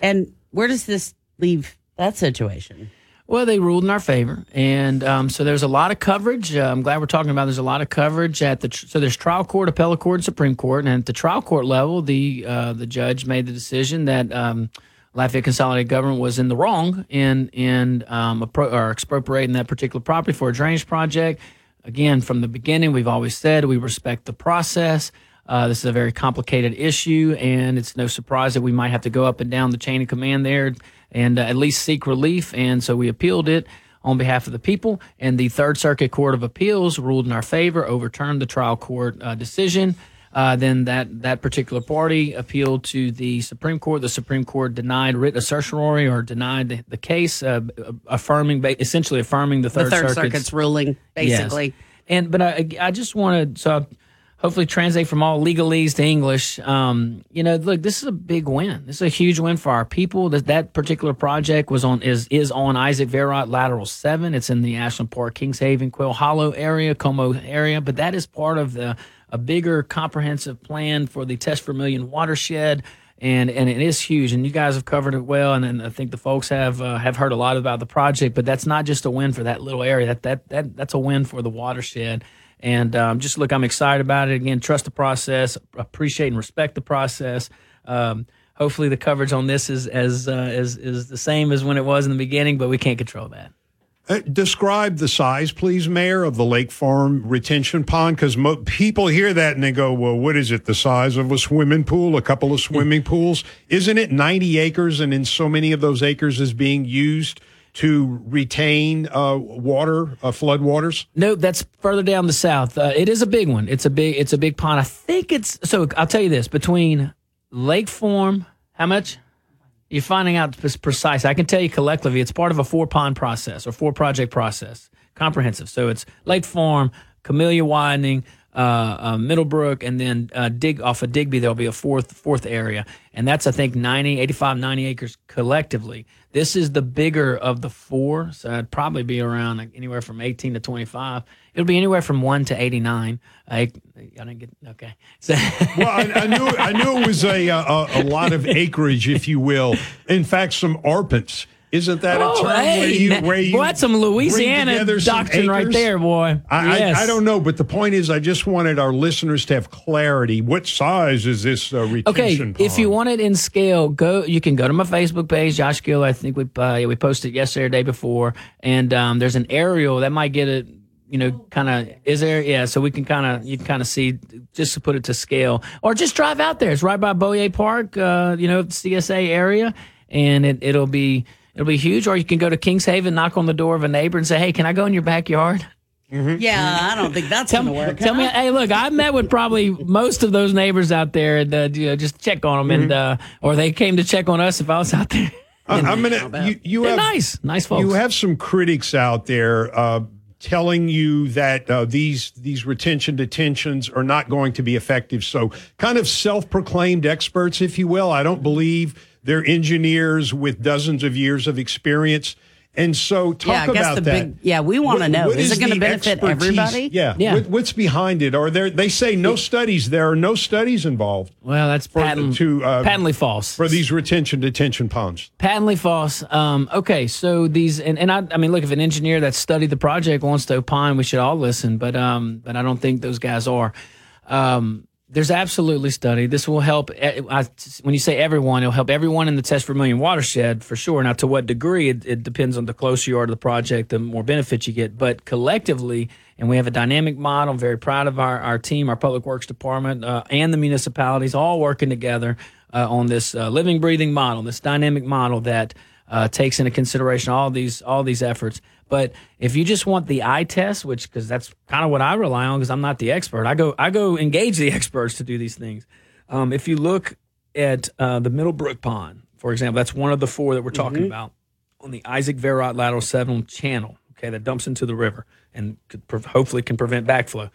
And where does this leave that situation?
Well, they ruled in our favor, and um, so there's a lot of coverage. Uh, I'm glad we're talking about. There's a lot of coverage at the tr- so there's trial court, appellate court, and Supreme Court, and at the trial court level, the uh, the judge made the decision that um, Lafayette Consolidated Government was in the wrong in in um, appro- or expropriating that particular property for a drainage project. Again, from the beginning, we've always said we respect the process. Uh, this is a very complicated issue, and it's no surprise that we might have to go up and down the chain of command there and uh, at least seek relief. And so we appealed it on behalf of the people, and the Third Circuit Court of Appeals ruled in our favor, overturned the trial court uh, decision. Uh, then that that particular party appealed to the Supreme Court. The Supreme Court denied writ of certiorari or denied the, the case, uh, affirming ba- essentially affirming the
The
Third,
Third
Circuit's,
Circuit's ruling,
Yes.
basically.
And but I I just wanted to so hopefully translate from all legalese to English. Um, you know, look, this is a big win. This is a huge win for our people. That that particular project was on is is on Isaac Verot Lateral Seven. It's in the Ashland Park, Kingshaven, Quail Hollow area, Comeaux area. But that is part of the a bigger comprehensive plan for the Teche Vermilion watershed. And and it is huge, and you guys have covered it well, and, and I think the folks have uh, have heard a lot about the project. But that's not just a win for that little area. That that that that's a win for the watershed. And um, just look, I'm excited about it. Again, trust the process, appreciate and respect the process. Um, hopefully, the coverage on this is as uh, is is the same as when it was in the beginning, but we can't control that.
Uh, describe the size, please, Mayor, of the Lake Farm retention pond, because mo- people hear that and they go, "Well, what is it? The size of a swimming pool? A couple of swimming pools? Isn't it 90 acres? And in so many of those acres is being used to retain uh, water, uh, flood waters."
No, that's further down the south. Uh, it is a big one. It's a big. It's a big pond. I think it's so. I'll tell you this: between Lake Farm, how much? You're finding out pre- precise. I can tell you collectively, it's part of a four pond process or four project process, comprehensive. So it's Lake Farm, Camellia widening, uh, uh, Middlebrook, and then uh, dig off of Digby. There'll be a fourth fourth area, and that's I think 90, 85, 90 acres collectively. This is the bigger of the four, so it'd probably be around like, anywhere from 18 to 25. It'll be anywhere from one to 89. I, I didn't get okay. So,
well, I, I knew I knew it was a, a a lot of acreage, if you will. In fact, some arpents. Isn't that
Oh,
a term
hey,
where you where you
boy, that's some Louisiana
together some
doctrine right there, boy.
I,
Yes.
I, I don't know, but the point is, I just wanted our listeners to have clarity. What size is this uh,
Okay,
pond?
if you want it in scale, go. You can go to my Facebook page, Josh Gill. I think we uh, yeah, we posted yesterday or day before, and um, there's an aerial that might get it. You know, kind of is there? Yeah, so we can kind of you can kind of see just to put it to scale, or just drive out there. It's right by Boyer Park, uh, you know, CSA area, and it it'll be it'll be huge. Or you can go to Kings Haven, knock on the door of a neighbor, and say, "Hey, can I go in your backyard?"
Yeah, I don't think that's
Tell
going
me,
to work.
tell me,
huh?
hey, look, I met with probably most of those neighbors out there, and uh, you know, just check on them, and uh, or they came to check on us if I was out there.
I- I'm gonna. You, you have
nice, nice folks.
You have some critics out there uh, telling you that uh, these these retention detentions are not going to be effective. So, kind of self-proclaimed experts, if you will. I don't believe they're engineers with dozens of years of experience. And so, talk
Yeah, I guess
about
the
that.
big- yeah, we wanna
What-
know.
what
Is it gonna benefit
expertise?
everybody?
Yeah.
Yeah.
What, what's behind it? Are there? They say no studies. There are no studies involved.
Well, that's
for,
patent-
to uh,
patently false
for these retention detention ponds.
Patently false. Um, okay, so these and, and I, I mean, look, if an engineer that studied the project wants to opine, we should all listen. But um, but I don't think those guys are. Um, there's absolutely study. This will help. eh, I, when you say everyone, it'll help everyone in the Teche Vermilion watershed for sure. Now, to what degree, it, it depends on the closer you are to the project, the more benefits you get. But collectively, and we have a dynamic model. I'm very proud of our, our team, our public works department, uh, and the municipalities all working together uh, on this uh, living, breathing model, this dynamic model that uh, takes into consideration all these all these efforts. But if you just want the eye test, which because that's kind of what I rely on, because I'm not the expert, I go I go engage the experts to do these things. Um, if you look at uh, the Middlebrook Pond, for example, that's one of the four that we're talking
Mm-hmm.
about on the Isaac Verot lateral seven channel. Okay, that dumps into the river and could pre- hopefully can prevent backflow.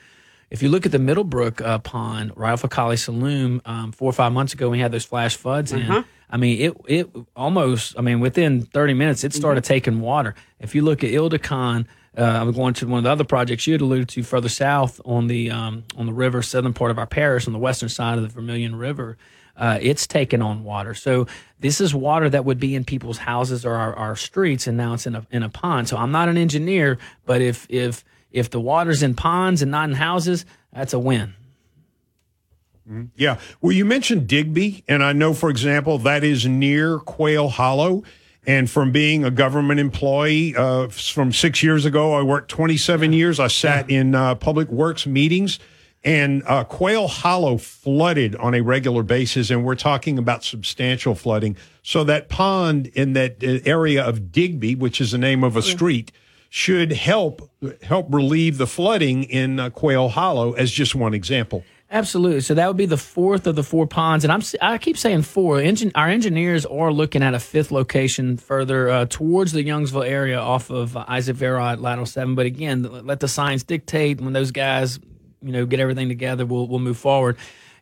If you look at the Middlebrook uh, pond right off of Kaliste Saloom, um, four or five months ago, we had those flash floods
Uh-huh.
in. I mean, it it almost. I mean, within 30 minutes, it started taking water. If you look at Ile des Cannes, uh, I'm going to one of the other projects you had alluded to further south on the um, on the river, southern part of our parish, on the western side of the Vermilion River. Uh, it's taken on water. So this is water that would be in people's houses or our, our streets, and now it's in a in a pond. So I'm not an engineer, but if if if the water's in ponds and not in houses, that's a win.
Yeah. Well, you mentioned Digby, and I know, for example, that is near Quail Hollow. And from being a government employee uh, from six years ago, I worked 27 years. I sat in uh, public works meetings, and uh, Quail Hollow flooded on a regular basis. And we're talking about substantial flooding. So that pond in that uh, area of Digby, which is the name of a street, should help help relieve the flooding in uh, Quail Hollow as just one example.
Absolutely. So that would be the fourth of the four ponds, and I'm I keep saying four. Our engineers are looking at a fifth location further uh, towards the Youngsville area, off of uh, Isaac Verot Lateral Seven. But again, let the science dictate. When those guys, you know, get everything together, we'll we'll move forward,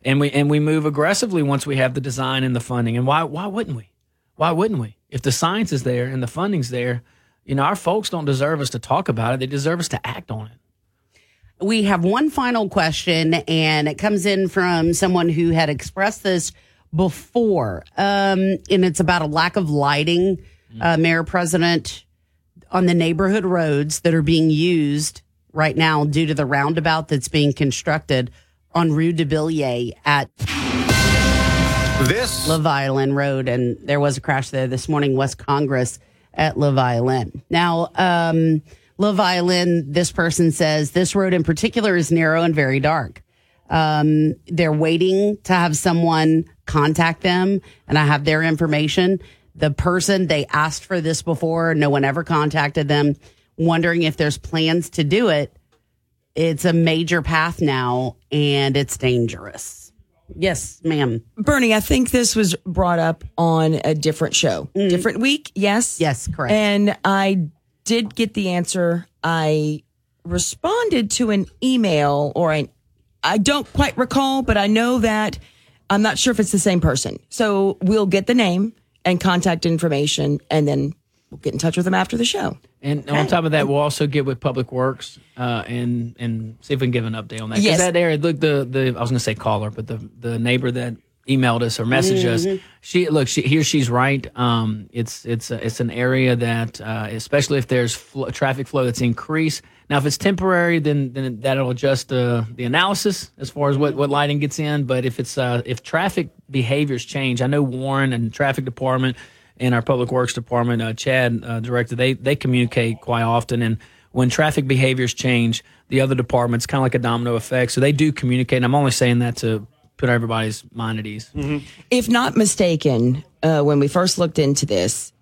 and we and we move aggressively once we have the design and the funding. And why why wouldn't we? Why wouldn't we? If the science is there and the funding's there, you know, our folks don't deserve us to talk about it; they deserve us to act on it.
We have one final question, and it comes in from someone who had expressed this before. Um, and it's about a lack of lighting, uh, Mayor President, on the neighborhood roads that are being used right now due to the roundabout that's being constructed on Rue de Belier at
This
Love Island Road. And there was a crash there this morning, West Congress. at La Violin. Now, um, La Violin, this person says this road in particular is narrow and very dark. Um, they're waiting to have someone contact them, and I have their information. The person they asked for this before, no one ever contacted them, wondering if there's plans to do it. It's a major path now, and it's dangerous. Yes, ma'am.
Bernie, I think this was brought up on a different show, different week. Yes.
Mm. Yes, correct.
And I did get the answer. I responded to an email or an, I don't quite recall, but I know that I'm not sure if it's the same person. So we'll get the name and contact information and then we'll get in touch with them after the show.
And on top of that, we'll also get with Public Works uh, and and see if we can give an update on that.
Yes.
that area, look, the the I was going to say caller, but the the neighbor that emailed us or messaged
Mhm.
us, she look, she he or she's right. Um, it's it's a, it's an area that, uh, especially if there's fl- traffic flow that's increased. Now, if it's temporary, then then that'll adjust the the analysis as far as what what lighting gets in. But if it's uh, if traffic behaviors change, I know Warren and traffic department and our public works department, uh, Chad, uh, director, they they communicate quite often. And when traffic behaviors change, the other departments kind of like a domino effect. So they do communicate. And I'm only saying that to put everybody's mind at ease.
If not mistaken, uh, when we first looked into this,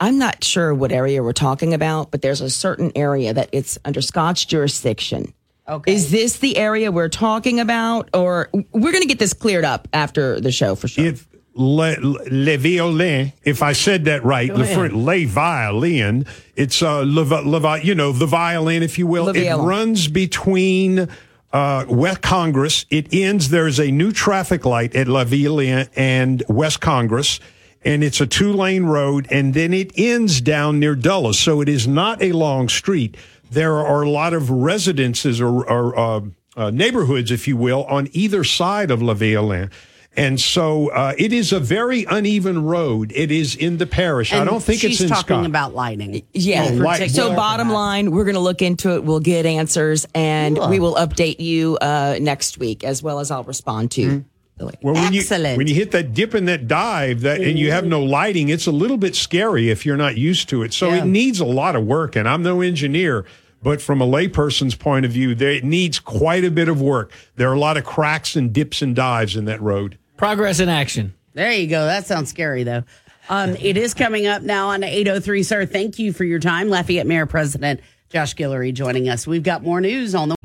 I'm not sure what area we're talking about, but there's a certain area that it's under Scotch jurisdiction.
Okay.
Is this the area we're talking about, or we're going to get this cleared up after the show for sure?
If le, le violin, if I said that right,
Go
the le violin, it's uh, le, le, you know, the violin, if you will.
Le
It
violon.
runs between uh, West Congress. It ends. There's a new traffic light at La Violin and West Congress. And it's a two lane road, and then it ends down near Dulles. So it is not a long street. There are a lot of residences or, or uh, uh, neighborhoods, if you will, on either side of La Violin. And so uh, it is a very uneven road. It is in the parish. I don't think
she's
it's in
talking
Scott.
about lighting.
Yeah.
Oh, light-
so
well-
bottom line, we're going to look into it. We'll get answers, and
Cool.
we will update you uh, next week, as well as I'll respond to.
Mm-hmm. Well, when
Excellent.
you when you hit that dip and that dive, that and you have no lighting, it's a little bit scary if you're not used to it. So
Yeah.
it needs a lot of work. And I'm no engineer, but from a layperson's point of view, there, it needs quite a bit of work. There are a lot of cracks and dips and dives in that road.
Progress in action.
There you go. That sounds scary, though. Um, it is coming up now on 803, sir. Thank you for your time. Lafayette Mayor President Josh Guillory joining us. We've got more news on the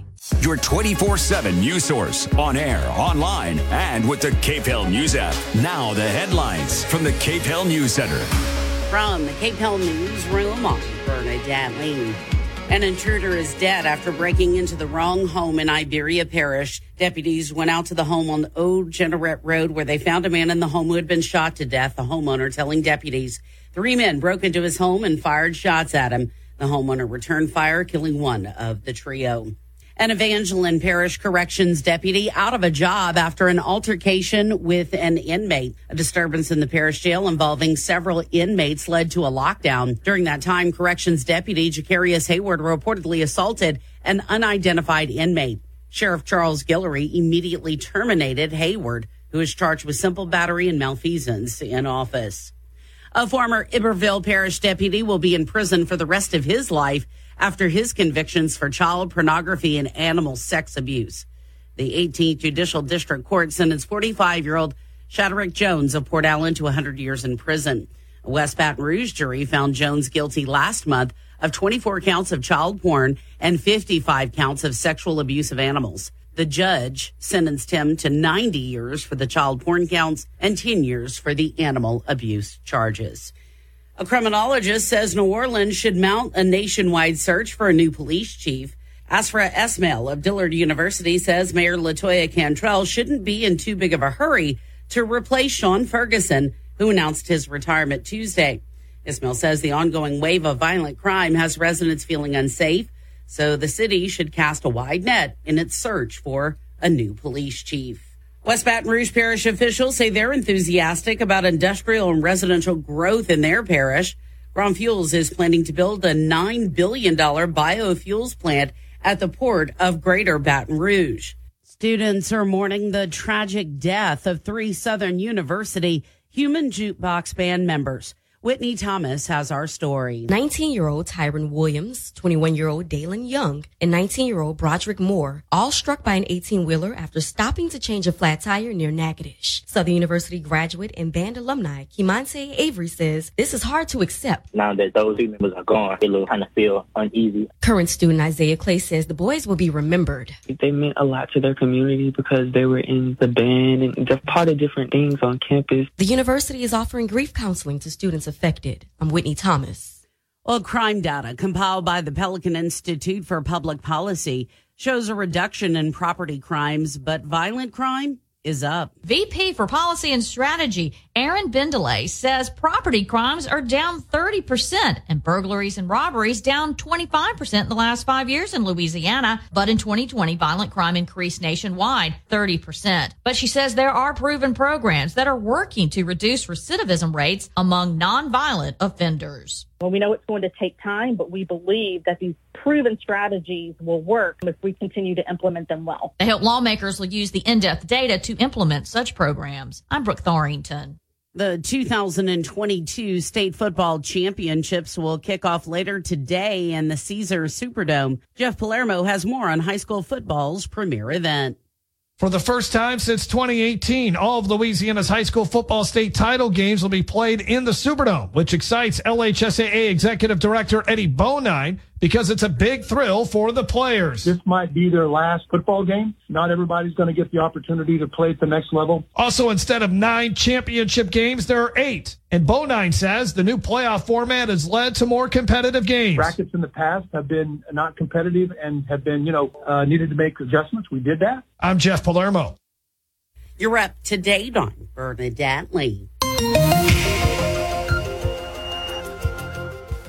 Your 24 7 news source on air, online, and with the KPEL News app. Now, the headlines from the KPEL News Center.
From the KPEL Newsroom, I'm Bernadette Lee. An intruder is dead after breaking into the wrong home in Iberia Parish. Deputies went out to the home on Old Jeanerette Road where they found a man in the home who had been shot to death. The homeowner telling deputies three men broke into his home and fired shots at him. The homeowner returned fire, killing one of the trio. An Evangeline Parish Corrections deputy out of a job after an altercation with an inmate. A disturbance in the parish jail involving several inmates led to a lockdown. During that time, Corrections deputy Jacarius Hayward reportedly assaulted an unidentified inmate. Sheriff Charles Guillory immediately terminated Hayward, who is charged with simple battery and malfeasance in office. A former Iberville Parish deputy will be in prison for the rest of his life after his convictions for child pornography and animal sex abuse. The 18th Judicial District Court sentenced 45 year old Shadrack Jones of Port Allen to 100 years in prison. A West Baton Rouge jury found Jones guilty last month of 24 counts of child porn and 55 counts of sexual abuse of animals. The judge sentenced him to 90 years for the child porn counts and 10 years for the animal abuse charges. A criminologist says New Orleans should mount a nationwide search for a new police chief. Ashraf Esmail of Dillard University says Mayor Latoya Cantrell shouldn't be in too big of a hurry to replace Shaun Ferguson, who announced his retirement Tuesday. Esmail says the ongoing wave of violent crime has residents feeling unsafe, so the city should cast a wide net in its search for a new police chief. West Baton Rouge Parish officials say they're enthusiastic about industrial and residential growth in their parish. Grön Fuels is planning to build a $9 billion biofuels plant at the port of Greater Baton Rouge. Students are mourning the tragic death of three Southern University human jukebox band members. Whitney Thomas has our story.
19 year old Tyron Williams, 21 year old Dalen Young, and 19 year old Broderick Moore, all struck by an 18 wheeler after stopping to change a flat tire near Natchitoches. Southern University graduate and band alumni Kimante Avery says this is hard to accept.
Now that those team members are gone, it will kind of feel uneasy.
Current student Isaiah Clay says the boys will be remembered.
They meant a lot to their community because they were in the band and they're part of different things on campus.
The university is offering grief counseling to students affected. I'm Whitney Thomas.
Well, crime data compiled by the Pelican Institute for Public Policy shows a reduction in property crimes, but violent crime is up.
VP for Policy and Strategy, Erin Bendily, says property crimes are down 30% and burglaries and robberies down 25% in the last five years in Louisiana. But in 2020, violent crime increased nationwide 30%. But she says there are proven programs that are working to reduce recidivism rates among nonviolent offenders.
Well, we know it's going to take time, but we believe that these proven strategies will work if we continue to implement them well.
They hope lawmakers will use the in-depth data to implement such programs. I'm Brooke Thorington.
The 2022 state football championships will kick off later today in the Caesar Superdome. Jeff Palermo has more on high school football's premier event.
For the first time since 2018, all of Louisiana's high school football state title games will be played in the Superdome, which excites LHSAA Executive Director Eddie Bonine because it's a big thrill for the players.
This might be their last football game. Not everybody's going to get the opportunity to play at the next level.
Also, instead of nine championship games, there are eight. And Bonine says the new playoff format has led to more competitive games.
Brackets in the past have been not competitive and have been, you know, uh, needed to make adjustments. We did that.
I'm Jeff Palermo.
You're up to date on Bernadette Lee.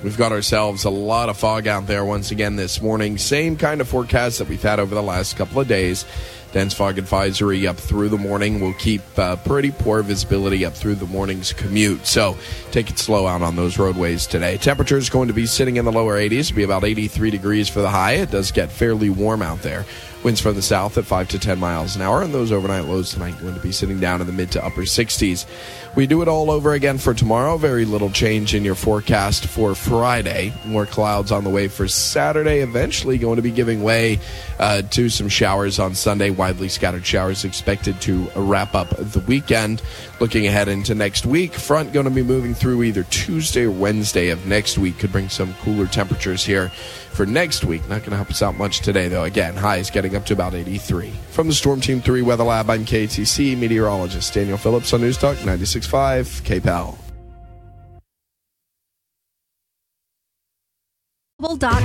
We've got ourselves a lot of fog out there once again this morning. Same kind of forecast that we've had over the last couple of days. Dense fog advisory up through the morning. We'll keep uh, pretty poor visibility up through the morning's commute. So take it slow out on those roadways today. Temperature is going to be sitting in the lower 80s. Be about 83 degrees for the high. It does get fairly warm out there. Winds from the south at 5 to 10 miles an hour, and those overnight lows tonight going to be sitting down in the mid to upper 60s. We do it all over again for tomorrow. Very little change in your forecast for Friday. More clouds on the way for Saturday. Eventually going to be giving way uh, to some showers on Sunday. Widely scattered showers expected to wrap up the weekend. Looking ahead into next week, front going to be moving through either Tuesday or Wednesday of next week. Could bring some cooler temperatures here for next week. Not going to help us out much today, though. Again, highs getting up to about 83. From the Storm Team 3 Weather Lab, I'm KATC meteorologist Daniel Phillips on News Talk 96.5 KPEL.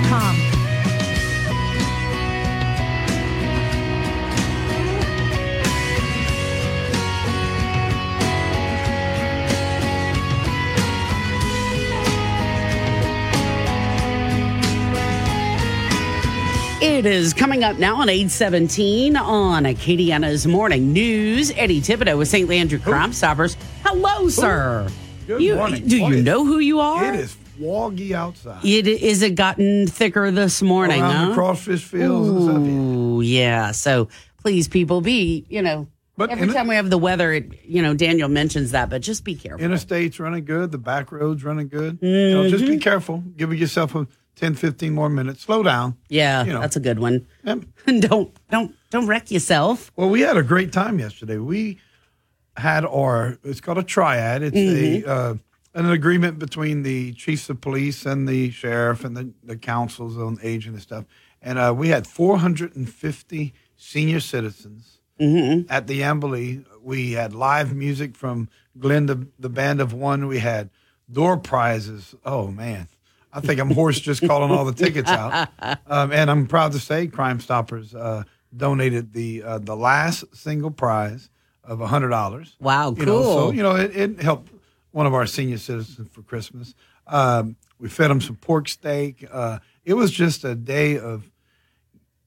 com.
It is coming up now on 817 on Acadiana's Morning News. Eddie Thibodeau with St. Landry Crime Stoppers. Hello, sir.
Good
You-
morning.
Do
Boy,
you know who you are?
It is foggy outside.
It is it gotten thicker this morning,
Around
huh?
crawfish fields and stuff, yeah.
Ooh, yeah. So please, people, be you know.
But
every time we have the weather, it, you know, Daniel mentions that, but just be careful.
Interstate's running good. The back roads running good. You know, just
Mm-hmm.
be careful. Give yourself a 10, 15 more minutes. Slow down.
Yeah,
You know.
that's a good one.
Yep.
don't don't don't wreck yourself.
Well, we had a great time yesterday. We had our it's called a triad. It's
Mhm.
a uh, an agreement between the chiefs of police and the sheriff and the, the councils on aging and stuff. And uh, we had 450 senior citizens at the Ambly. We had live music from Glenn, the, the band of one. We had door prizes. Oh man. I think I'm hoarse just calling all the tickets out. Um, and I'm proud to say Crime Stoppers uh, donated the uh, the last single prize of hundred dollars.
Wow,
You know, so you know it, it helped one of our senior citizens for Christmas. Um, we fed them some pork steak. Uh, it was just a day of,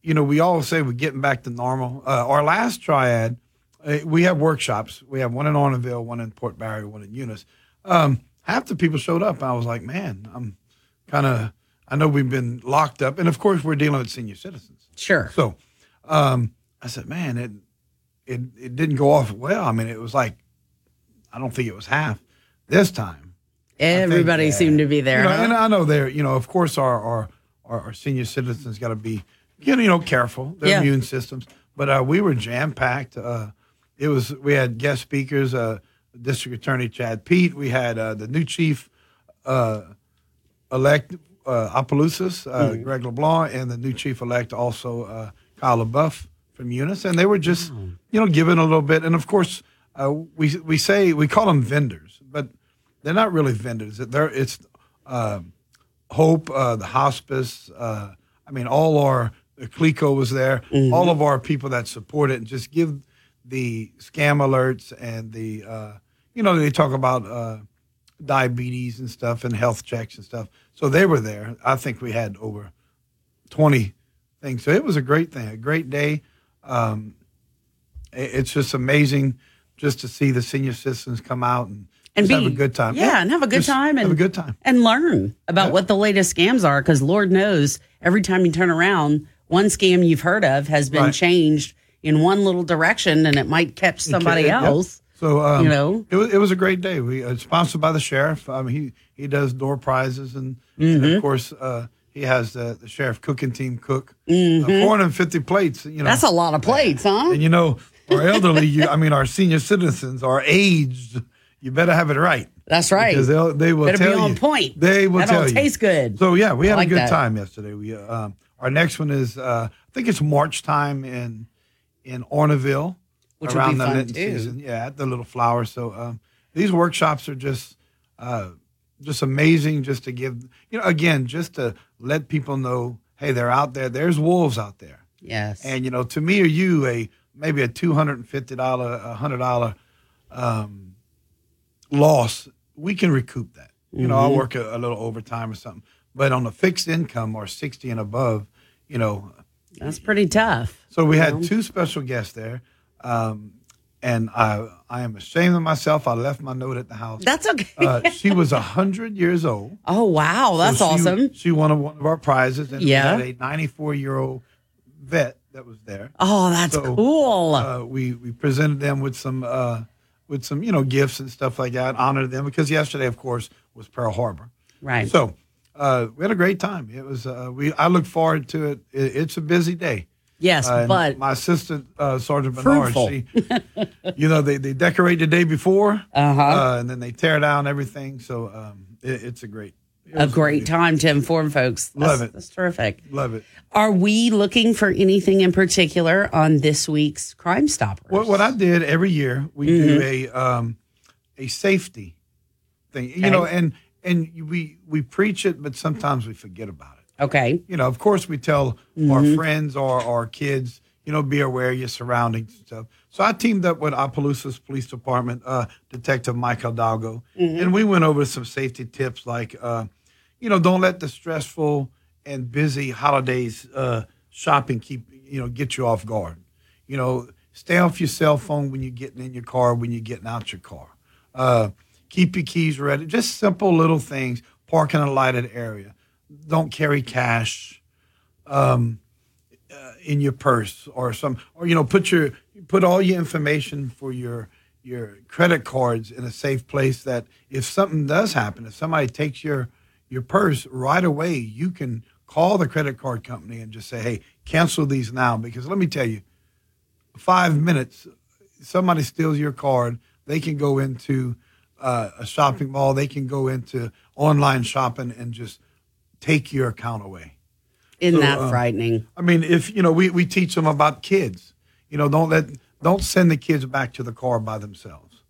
you know, we all say we're getting back to normal. Uh, our last triad, uh, we have workshops. We have one in Arnaudville, one in Port Barre, one in Eunice. Um, half the people showed up. I was like, man, I'm kind of. I know we've been locked up, and of course we're dealing with senior citizens.
Sure.
So, um, I said, man, it it it didn't go off well. I mean, it was like I don't think it was half this time.
Everybody seemed to be there.
You know,
huh?
And I know they're, you know, of course, our our, our, our senior citizens got to be, you know, you know, careful their
Yeah.
immune systems. But uh, we were jam packed. Uh, it was we had guest speakers, uh, District Attorney Chad Pitre. We had uh, the new chief uh, elect uh, Opelousas, uh,
Mm-hmm.
Greg LeBlanc, and the new chief elect also uh, Kyle LaBeouf from Eunice, and they were just, you know, giving a little bit. And of course, uh, we we say we call them vendors, but they're not really vendors. They're it's uh, Hope, uh, the hospice. Uh, I mean, all our Clico was there. All of our people that support it, and just give the scam alerts and the uh, you know they talk about uh, diabetes and stuff and health checks and stuff. So they were there. I think we had over twenty things. So it was a great thing, a great day. Um, it's just amazing just to see the senior citizens come out and,
And be
have a good time.
Yeah, and have a good time and
have a good time.
and learn about what the latest scams are. Because Lord knows, every time you turn around, one scam you've heard of has been
Right.
changed in one little direction, and it might catch somebody
Okay, yep. So um,
you know,
it was it was a great day. We uh, sponsored by the sheriff. Um, he he does door prizes and, and
Mm-hmm.
of course uh, he has the, the sheriff cooking team cook
Mhm.
uh, 450 plates. You know
that's a lot of plates, huh?
And you know our elderly, you, I mean our senior citizens are aged. You better have it right.
That's right.
Because they'll they will
Better be on
you.
point.
They will
That'll
tell you.
taste good.
So yeah, we
I
had
like
a good
that.
time yesterday. We uh, um, our next one is uh, I think it's March time in in Arnaudville
Which
around
be
the
fun,
season. Yeah, at the Little Flower. So um, these workshops are just uh, just amazing. Just to give you know again, just to let people know, hey, they're out there. There's wolves out there.
Yes.
And you know, to me or you, a maybe a two hundred and fifty dollar, a hundred dollar um, loss, we can recoup that. You know, I'll
Mhm.
work a, a little overtime or something. But on a fixed income or sixty and above, you know,
That's pretty tough.
so we had
know?
two special guests there, um, and I I am ashamed of myself. I left my note at the house.
That's okay.
uh, she was hundred years old.
Oh wow,
So
that's
she-
awesome.
She won one of our prizes, and
Yeah.
we had a 94 year old vet that was there.
Oh, that's
So,
cool.
Uh, we we presented them with some uh, with some you know gifts and stuff like that. Honored them because yesterday, of course, was Pearl Harbor.
Right.
So uh, we had a great time. It was uh, we. I look forward to it. it it's a busy day.
Yes,
Uh,
but
my assistant uh, Sergeant Bernard,
Fruitful.
she, you know, they, they decorate the day before,
Uh-huh.
uh, and then they tear down everything. So um, it, it's a great, it
a great time to inform folks.
Love
That's-
it.
That's terrific.
Love it.
Are we looking for anything in particular on this week's Crime Stopper?
What, what I did every year, we
Mm-hmm.
do a um, a safety thing, you know, and and we we preach it, but sometimes we forget about it.
Okay.
You know, of course, we tell our
Mhm.
friends or our kids, you know, be aware of your surroundings and stuff. So I teamed up with Opelousas Police Department, uh, Detective Mike Hidalgo,
Mhm.
and we went over some safety tips like, uh, you know, don't let the stressful and busy holidays uh, shopping keep, you know, get you off guard. You know, stay off your cell phone when you're getting in your car, when you're getting out your car. Uh, keep your keys ready. Just simple little things. Park in a lighted area. Don't carry cash um, uh, in your purse or some, or you know, put your put all your information for your your credit cards in a safe place. That if something does happen, if somebody takes your your purse right away, you can call the credit card company and just say, "Hey, cancel these now." Because let me tell you, five minutes, somebody steals your card, they can go into uh, a shopping mall, they can go into online shopping and just take your account away.
Isn't
So,
that
uh,
frightening?
I mean, if you know, we, we teach them about kids. You know, don't let don't send the kids back to the car by themselves.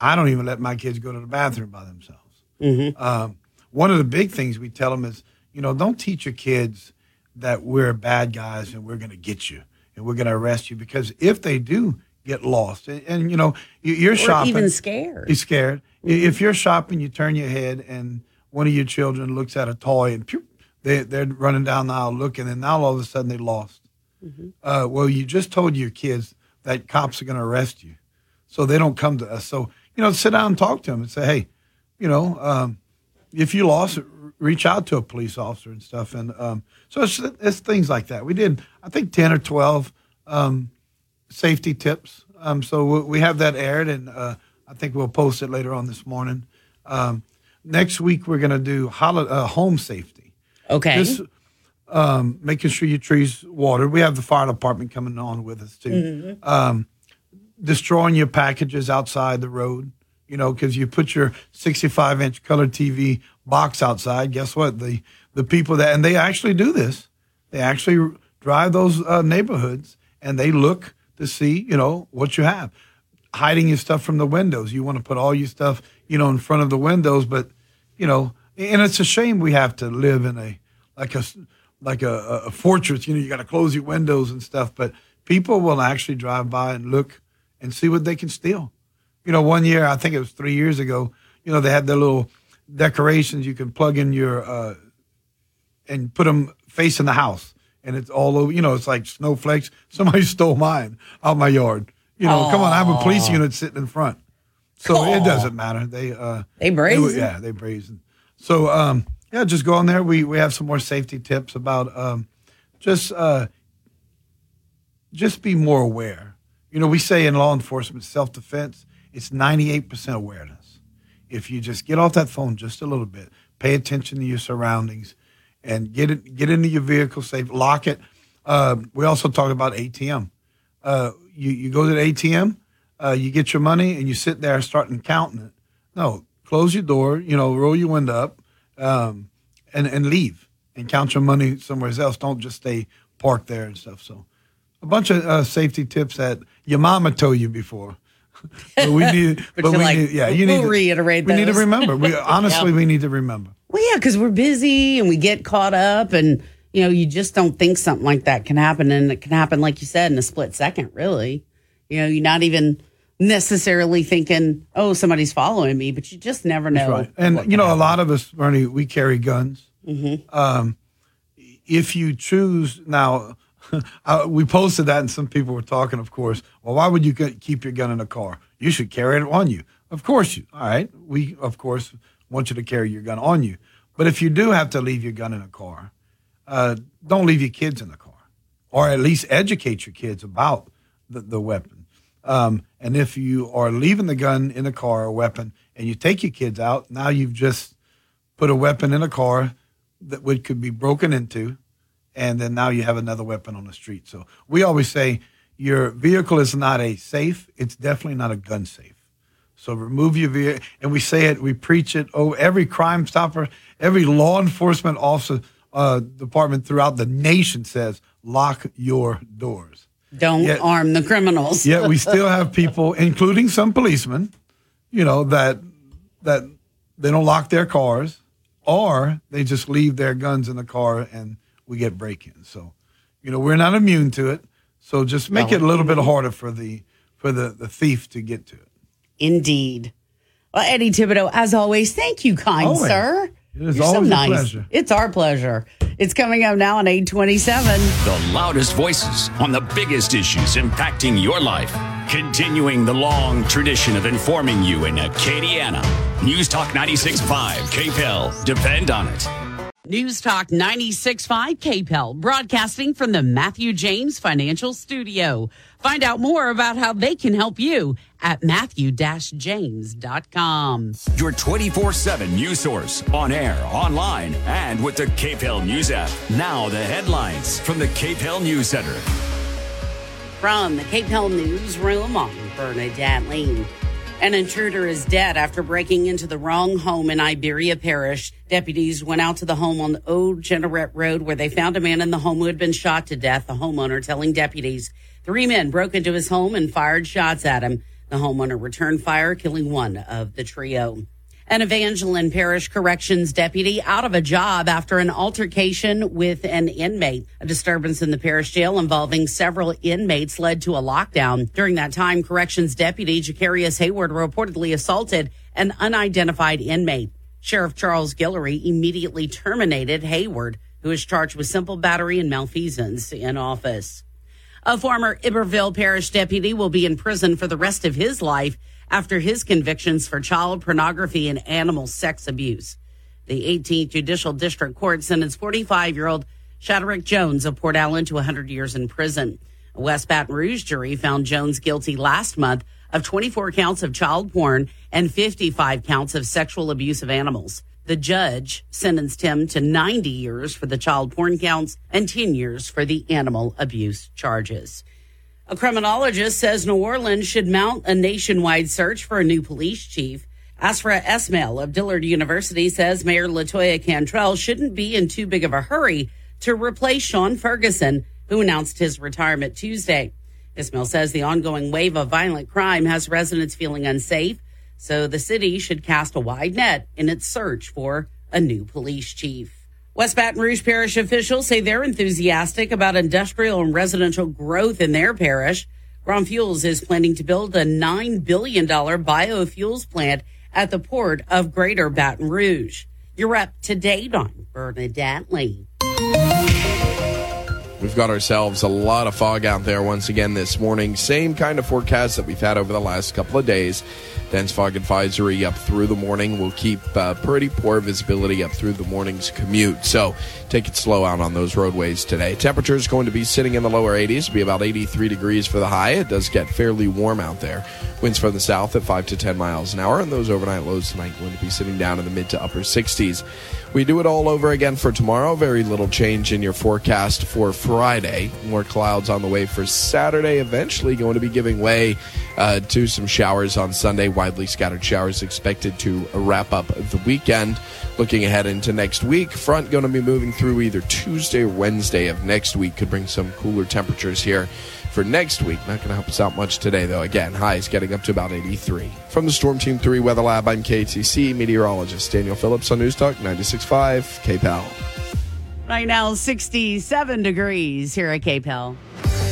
I don't even let my kids go to the bathroom by themselves.
Mm-hmm.
Um, one of the big things we tell them is, you know, don't teach your kids that we're bad guys and we're going to get you and we're going to arrest you because if they do get lost and, and you know you- you're
Or
shopping,
even scared.
You're scared. I- If you're shopping, you turn your head and one of your children looks at a toy and pew, they they're running down the aisle looking, and now all of a sudden they lost. Uh, well, you just told your kids that cops are going to arrest you, so they don't come to us. So you know, sit down and talk to them and say, hey, you know, um, if you lost, reach out to a police officer and stuff. And um, so it's, it's things like that. We did, I think, ten or twelve um, safety tips. Um, so we- we have that aired, and uh, I think we'll post it later on this morning. Um, next week we're going to do uh, home safety.
Okay.
Just um, making sure your trees watered. We have the fire department coming on with us too.
Mhm.
Um, destroying your packages outside the road. You know, because you put your 65 inch color TV box outside. Guess what? The the people that and they actually do this. They actually drive those uh, neighborhoods and they look to see you know what you have. Hiding your stuff from the windows. You want to put all your stuff you know in front of the windows, but you know, and it's a shame we have to live in a like a like a, a fortress. You know, you got to close your windows and stuff, but people will actually drive by and look and see what they can steal. You know, one year I think it was three years ago. You know, they had their little decorations you can plug in your uh, and put them facing the house, and it's all over. You know, it's like snowflakes. Somebody stole mine out my yard. You know, come on, I have a police unit sitting in front, so it doesn't matter. They uh,
They brazen.
yeah, they brazen. So um, yeah, just go on there. We we have some more safety tips about um, just uh, just be more aware. You know, we say in law enforcement, self defense, it's ninety eight percent awareness. If you just get off that phone just a little bit, pay attention to your surroundings, and get it get into your vehicle safe, lock it. Um, we also talk about ATM. Uh, you you go to the ATM, uh, you get your money, and you sit there starting counting it. No, close your door. You know, roll your window up, um, and and leave and count your money somewhere else. Don't just stay parked there and stuff. So, a bunch of uh, safety tips that your mama told you before. but we need,
But
but, we
like,
need, yeah, you
we'll
need to
reiterate
We need to remember. We honestly,
Yeah.
we need to remember.
Well, yeah, because we're busy and we get caught up, and you know, you just don't think something like that can happen, and it can happen, like you said, in a split second. Really, you know, you're not even necessarily thinking, "Oh, somebody's following me," but you just never know.
Right. And you know, a lot of us, Bernie, we carry guns.
Mm-hmm.
Um, if you choose now, we posted that, and some people were talking. Of course, well, why would you keep your gun in a car? You should carry it on you. Of course, you. All right, we of course want you to carry your gun on you. But if you do have to leave your gun in a car, uh, don't leave your kids in the car, or at least educate your kids about the, the weapon. Um, and if you are leaving the gun in a car or weapon, and you take your kids out, now you've just put a weapon in a car that would could be broken into, and then now you have another weapon on the street. So we always say your vehicle is not a safe; it's definitely not a gun safe. So remove your vehicle, and we say it, we preach it. Oh, every crime stopper, every law enforcement officer uh, department throughout the nation says lock your doors.
Don't
Yet-
arm the criminals.
Yet we still have people, including some policemen, you know that that they don't lock their cars, or they just leave their guns in the car, and we get break-ins. So, you know, we're not immune to it. So just make
No.
it a little bit harder for the for the, the thief to get to it.
Indeed. Well, Eddie Thibodeau, as always, thank you, kind
Always.
sir.
It is
You're so
always a
nice.
pleasure.
It's our pleasure. It's coming up now on 827.
The loudest voices on the biggest issues impacting your life. Continuing the long tradition of informing you in Acadiana. News Talk 96.5, KPEL. Depend on it.
News Talk 96.5 KPEL, broadcasting from the Matthew James Financial Studio. Find out more about how they can help you at matthew-james.com.
Your 24 7 news source on air, online, and with the KPEL News app. Now, the headlines from the KPEL News Center.
From the KPEL Newsroom, I'm Bernadette Lane. An intruder is dead after breaking into the wrong home in Iberia Parish. Deputies went out to the home on Old Jeanerette Road where they found a man in the home who had been shot to death. The homeowner telling deputies three men broke into his home and fired shots at him. The homeowner returned fire, killing one of the trio. An Evangeline Parish Corrections deputy out of a job after an altercation with an inmate. A disturbance in the parish jail involving several inmates led to a lockdown. During that time, Corrections deputy Jacarius Hayward reportedly assaulted an unidentified inmate. Sheriff Charles Guillory immediately terminated Hayward, who is charged with simple battery and malfeasance in office. A former Iberville Parish deputy will be in prison for the rest of his life after his convictions for child pornography and animal sex abuse. The 18th Judicial District Court sentenced 45 year old Shadrack Jones of Port Allen to 100 years in prison. A West Baton Rouge jury found Jones guilty last month of 24 counts of child porn and 55 counts of sexual abuse of animals. The judge sentenced him to 90 years for the child porn counts and 10 years for the animal abuse charges. A criminologist says New Orleans should mount a nationwide search for a new police chief. Ashraf Esmail of Dillard University says Mayor Latoya Cantrell shouldn't be in too big of a hurry to replace Shaun Ferguson, who announced his retirement Tuesday. Esmail says the ongoing wave of violent crime has residents feeling unsafe, so the city should cast a wide net in its search for a new police chief. West Baton Rouge Parish officials say they're enthusiastic about industrial and residential growth in their parish. Grön Fuels is planning to build a $9 billion biofuels plant at the port of Greater Baton Rouge. You're up to date on Bernadette Lee.
We've got ourselves a lot of fog out there once again this morning. Same kind of forecast that we've had over the last couple of days. Dense fog advisory up through the morning. We'll keep uh, pretty poor visibility up through the morning's commute. So take it slow out on those roadways today. Temperature is going to be sitting in the lower 80s, be about 83 degrees for the high. It does get fairly warm out there. Winds from the south at 5 to 10 miles an hour, and those overnight lows tonight going to be sitting down in the mid to upper 60s. We do it all over again for tomorrow. Very little change in your forecast for Friday. More clouds on the way for Saturday. Eventually going to be giving way uh, to some showers on Sunday. Widely scattered showers expected to wrap up the weekend. Looking ahead into next week, front going to be moving through either Tuesday or Wednesday of next week. Could bring some cooler temperatures here for next week. Not going to help us out much today, though. Again, highs getting up to about 83. From the Storm Team 3 Weather Lab, I'm KATC meteorologist Daniel Phillips on News Talk 96.5 KPEL.
Right now, 67 degrees here at KPEL.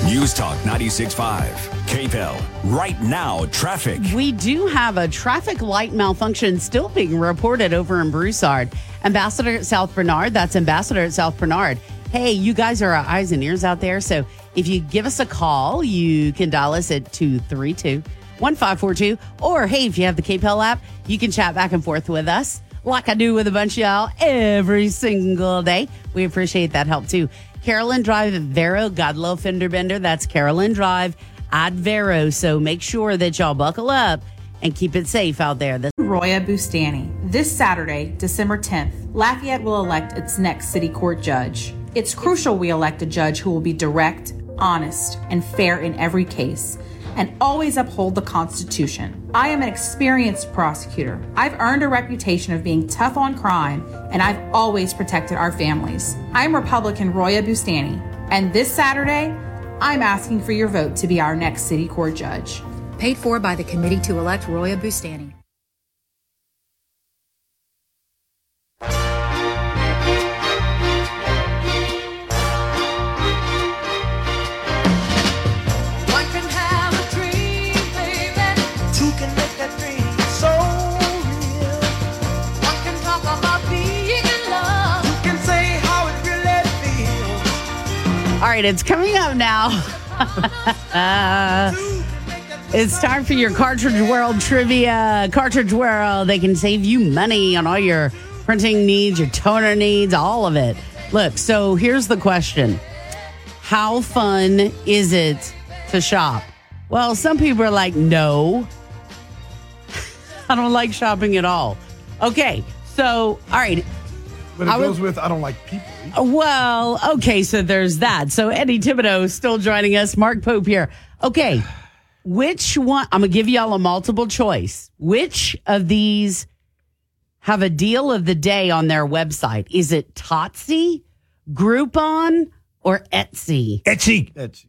News Talk 96.5, KPEL. Right now, traffic.
We do have a traffic light malfunction still being reported over in Broussard. Ambassador at South Bernard, that's Ambassador at South Bernard. Hey, you guys are our eyes and ears out there. So if you give us a call, you can dial us at 232 1542. Or hey, if you have the KPEL app, you can chat back and forth with us like I do with a bunch of y'all every single day. We appreciate that help too. Carolyn Drive at Verot, Godlow Fender Bender. That's Carolyn Drive at Verot. So make sure that y'all buckle up and keep it safe out there. The-
Roya Boustany. This Saturday, December 10th, Lafayette will elect its next city court judge. It's crucial we elect a judge who will be direct, honest, and fair in every case, and always uphold the Constitution. I am an experienced prosecutor. I've earned a reputation of being tough on crime, and I've always protected our families. I'm Republican Roya Boustany, and this Saturday, I'm asking for your vote to be our next city court judge.
Paid for by the committee to elect Roya
Boustany.
All right, it's coming up now. it's time for your Cartridge World trivia. Cartridge World, they can save you money on all your printing needs, your toner needs, all of it. Look, so here's the question How fun is it to shop? Well, some people are like, no, I don't like shopping at all. Okay, so, all right.
But it
I would-
goes with I don't like people.
Well, okay, so there's that. So Eddie Thibodeau still joining us. Mark Pope here. Okay, which one? I'm gonna give y'all a multiple choice. Which of these have a deal of the day on their website? Is it Totsie, Groupon, or Etsy?
Etsy.
Etsy.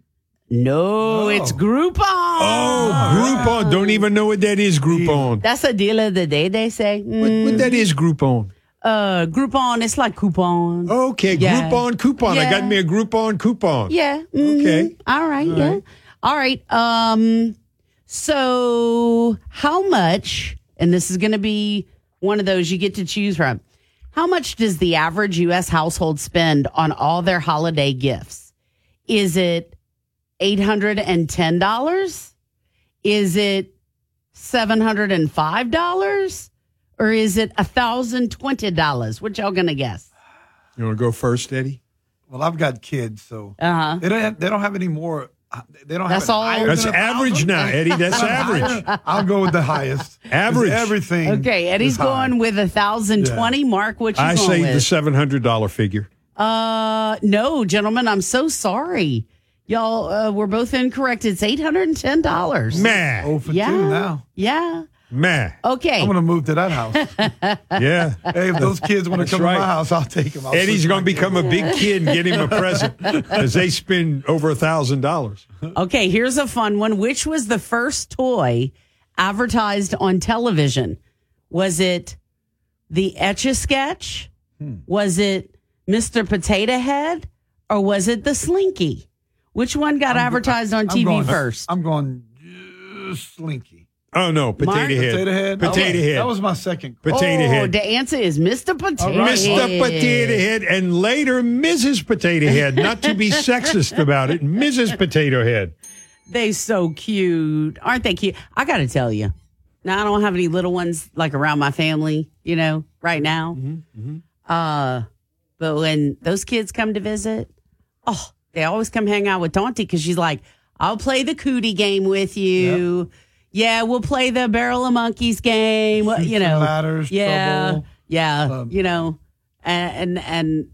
No, oh. it's Groupon.
Oh, Groupon. Don't even know what that is, Groupon.
That's a deal of the day, they say.
What, what that mm. is, Groupon?
Uh, Groupon, it's like coupon.
Okay,
Yeah.
Groupon coupon. I got me a Groupon coupon.
Yeah. mhm.
Okay.
All right.
All
yeah.
right.
All right. Um. So, how much? And this is going to be one of those you get to choose from. How much does the average U.S. household spend on all their holiday gifts? Is it eight hundred and ten dollars? Is it seven hundred and five dollars? Or is it a thousand twenty dollars? What y'all gonna guess?
You want to go first, Eddie?
Well, I've got kids, so
Uh-huh.
they don't have, they don't have any more They don't
That's
have
all?
That's average
thousand?
now, Eddie. That's average.
I'll go with the highest.
Average.
Everything.
Okay, Eddie's
is high.
going with a thousand twenty. Mark, what you
I
going
say
with?
the seven hundred dollar figure.
Uh, no, gentlemen, I'm so sorry. Y'all, uh, we're both incorrect. It's eight hundred and ten dollars.
Meh.
Oh for
Yeah.
two now.
Yeah.
Meh.
Okay.
I'm going to move to that house.
Yeah.
hey, if those kids want to
That's
come to my house, I'll take them. I'll
Eddie's going to
my
become a big kid and get him a present because they spend over a thousand dollars.
Okay, here's a fun one. Which was the first toy advertised on television? Was it the Etch a Sketch?
Hmm.
Was it Mr. Potato Head? Or was it the Slinky? Which one got advertised on
I'm
TV
going-
first?
I'm going uh, Slinky.
Oh no, potato
Mark?
head.
Potato head.
Potato
Oh,
head.
That was my second.
Potato
oh,
head.
the answer is Mr. Potato
right.
Head.
Mr. Potato Head, and later Mrs. Potato Head. Not to be sexist about it, Mrs. Potato Head.
They so cute. Aren't they cute? I got to tell you. Now I don't have any little ones like around my family, you know, right now. Uh but when those kids come to visit, oh, they always come hang out with Dante cuz she's like, "I'll play the cootie game with you." Yeah, we'll play the barrel of monkeys game. You know.
ladders,
yeah.
trouble.
Yeah,
Um,
you know. And and and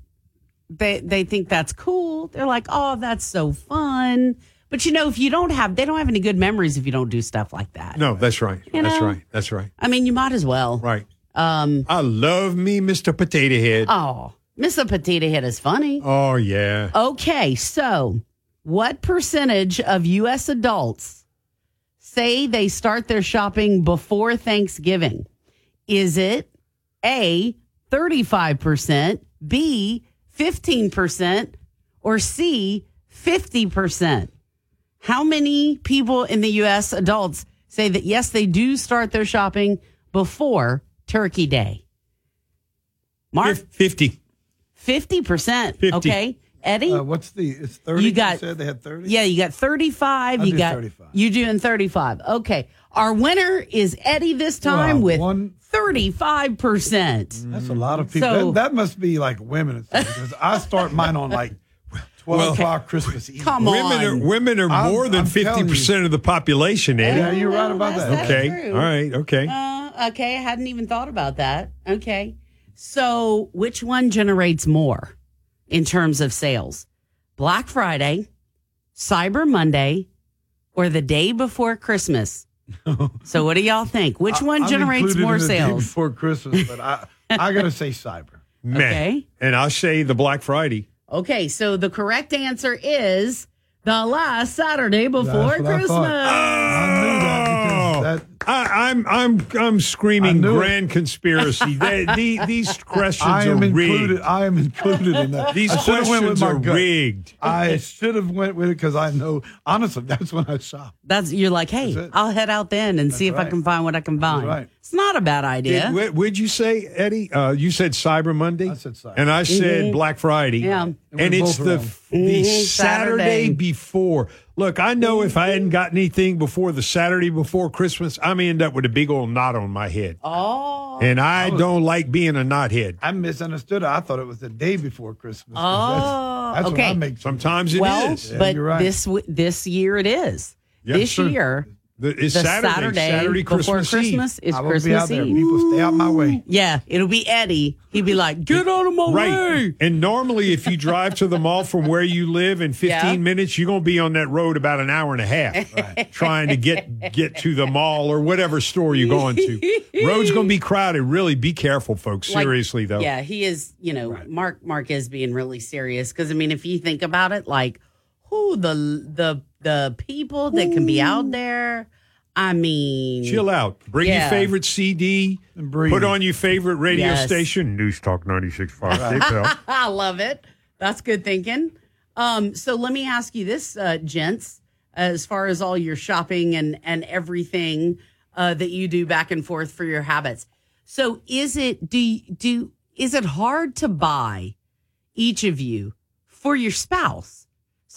they they think that's cool. They're like, "Oh, that's so fun." But you know, if you don't have, they don't have any good memories if you don't do stuff like that.
No, that's right.
You
that's
know?
right. That's right.
I mean, you might as well.
Right.
Um.
I love me, Mr. Potato Head.
Oh, Mr. Potato Head is funny.
Oh yeah.
Okay, so what percentage of U.S. adults say they start their shopping before Thanksgiving? Is it A, 35%, B, 15%, or C, 50%? How many people in the U.S. adults say that, yes, they do start their shopping before Turkey Day? Mark?
Fifty.
50%.
50.
Okay. Eddie?
Uh, what's the? It's thirty.
You got-
said they had thirty.
Yeah, you got 35.
I'll
you
do
got
35.
You doing 35. Okay. Our winner is Eddie this time
Wow,
with
one-
35%.
That's a lot of people.
So-
that, that must be like women because I start mine on like twelve
Well-
o'clock Christmas Eve.
Come
women are
on.
women are
I'm-
more than
I'm
fifty
telling you.
percent of the population, Eddie.
Yeah, you're right about
that's-
that.
okay.
true.
All right. Okay.
Uh, okay. I hadn't even thought about that. Okay. So, which one generates more in terms of sales? Black Friday, Cyber Monday, or the day before Christmas? so, what do y'all think? Which one
I'm
generates more
in the day
sales?
before Christmas? But I I gotta say cyber.
Meh.
Okay.
And I'll say the Black Friday.
Okay, so the correct answer is the last Saturday before
That's what I
Christmas.
I knew that because that
I, I'm I'm I'm screaming
knew it.
grand conspiracy. They- the- these questions
I
are
am included.
rigged.
I am included in that.
These
I should've went with
questions
my
are
gut.
rigged.
I should have went with it because I know honestly that's when I shop.
That's you're like, hey, I'll head out then and see if I can find what I can find.
right.
It's not a bad idea.
Did, would you say, Eddie? Uh, you said Cyber Monday.
I said Cyber.
and I said
Mhm.
Black Friday.
Yeah.
and,
And
it's
both
the
wrong.
the Saturday.
Saturday.
before. Look, I know if I hadn't got anything before the Saturday before Christmas, I'm gonna end up with a big old knot on my head,
oh.
and I don't like being a knothead.
I misunderstood. I thought it was the day before Christmas.
Oh,
that's, that's
okay.
when I make
Sometimes it is.
well,
Yeah,
but
you're right.
this this year it is.
Yeah,
this
sure.
year,
The, it's
the
Saturday,
Saturday,
Saturday,
before
Christmas,
Christmas,
Eve.
is
I will
Christmas
be out there.
Eve.
People stay out my way.
Yeah, it'll be Eddie. He'd be like, "Get out of my
Right.
way."
And normally, if you drive to the mall from where you live in 15
Yeah.
minutes, you're going to be on that road about an hour and a half trying to get get to the mall or whatever store you're going to. Road's going to be crowded. Really be careful, folks.
Like,
Seriously, though.
Yeah, he is. You know, Mark Mark is being really serious because I mean, if you think about it, like who the the the people that can be out there. I mean,
Chill out. Bring
Yeah.
your favorite CD.
And breathe.
Put on your favorite radio
Yes.
station. News Talk 96.5. KPEL.
I love it. That's good thinking. Um, so let me ask you this, uh, gents, as far as all your shopping and and everything uh, that you do back and forth for your habits. So is it do do is it hard to buy each of you for your spouse?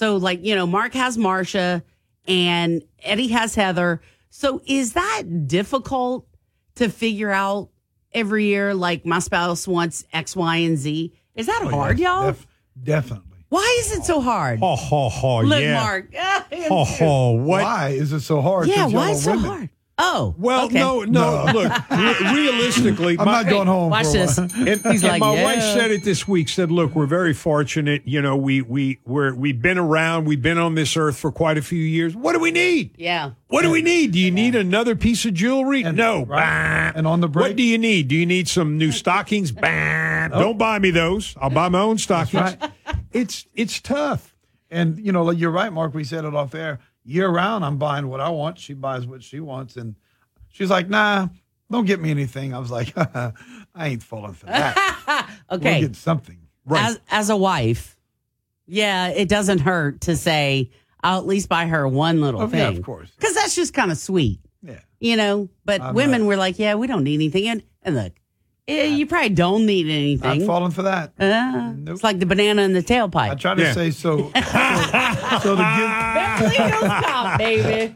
So like you know, Mark has Marsha and Eddie has Heather. So is that difficult to figure out every year? Like my spouse wants X, Y, and Z. Is that
Oh,
hard,
yes,
y'all?
def- definitely.
Why is it so hard?
Ho, ho, ho,
Look,
yeah.
Mark. I am
Ho, ho, what?
Why is it so hard?
Yeah,
'Cause y'all
why is it so
women.
hard? Oh,
Well,
okay.
no, no. Look, re- realistically,
I'm not going home.
Watch
for a
this.
And,
He's
and
like,
my
yeah.
wife said it this week. Said, "Look, we're very fortunate. You know, we we we're we've been around. We've been on this earth for quite a few years. What do we need?
Yeah.
What do we need? Do you need another piece of jewelry? no. Bah.
And on the break,
What do you need? Do you need some new stockings? Bah. Oh. Don't buy me those. I'll buy my own stockings. It's it's tough.
and you know, you're right, Mark. We said it off air. Year round, I'm buying what I want. She buys what she wants, and she's like, "Nah, don't get me anything." I was like, "I ain't falling for that.
Okay.
we'll get something."
As as a wife, yeah, it doesn't hurt to say I'll at least buy her one little
Oh, yeah,
thing.
of course.
Because that's just kind of sweet.
Yeah.
You know, but
I'm
women
not-
were like, yeah, we don't need anything. And, and look, eh, you probably don't need
Not
anything.
falling for that.
Uh, It's like the banana in the tailpipe.
I try to
Yeah.
say so. So, so the gift.
Beverly Hills Cop, baby.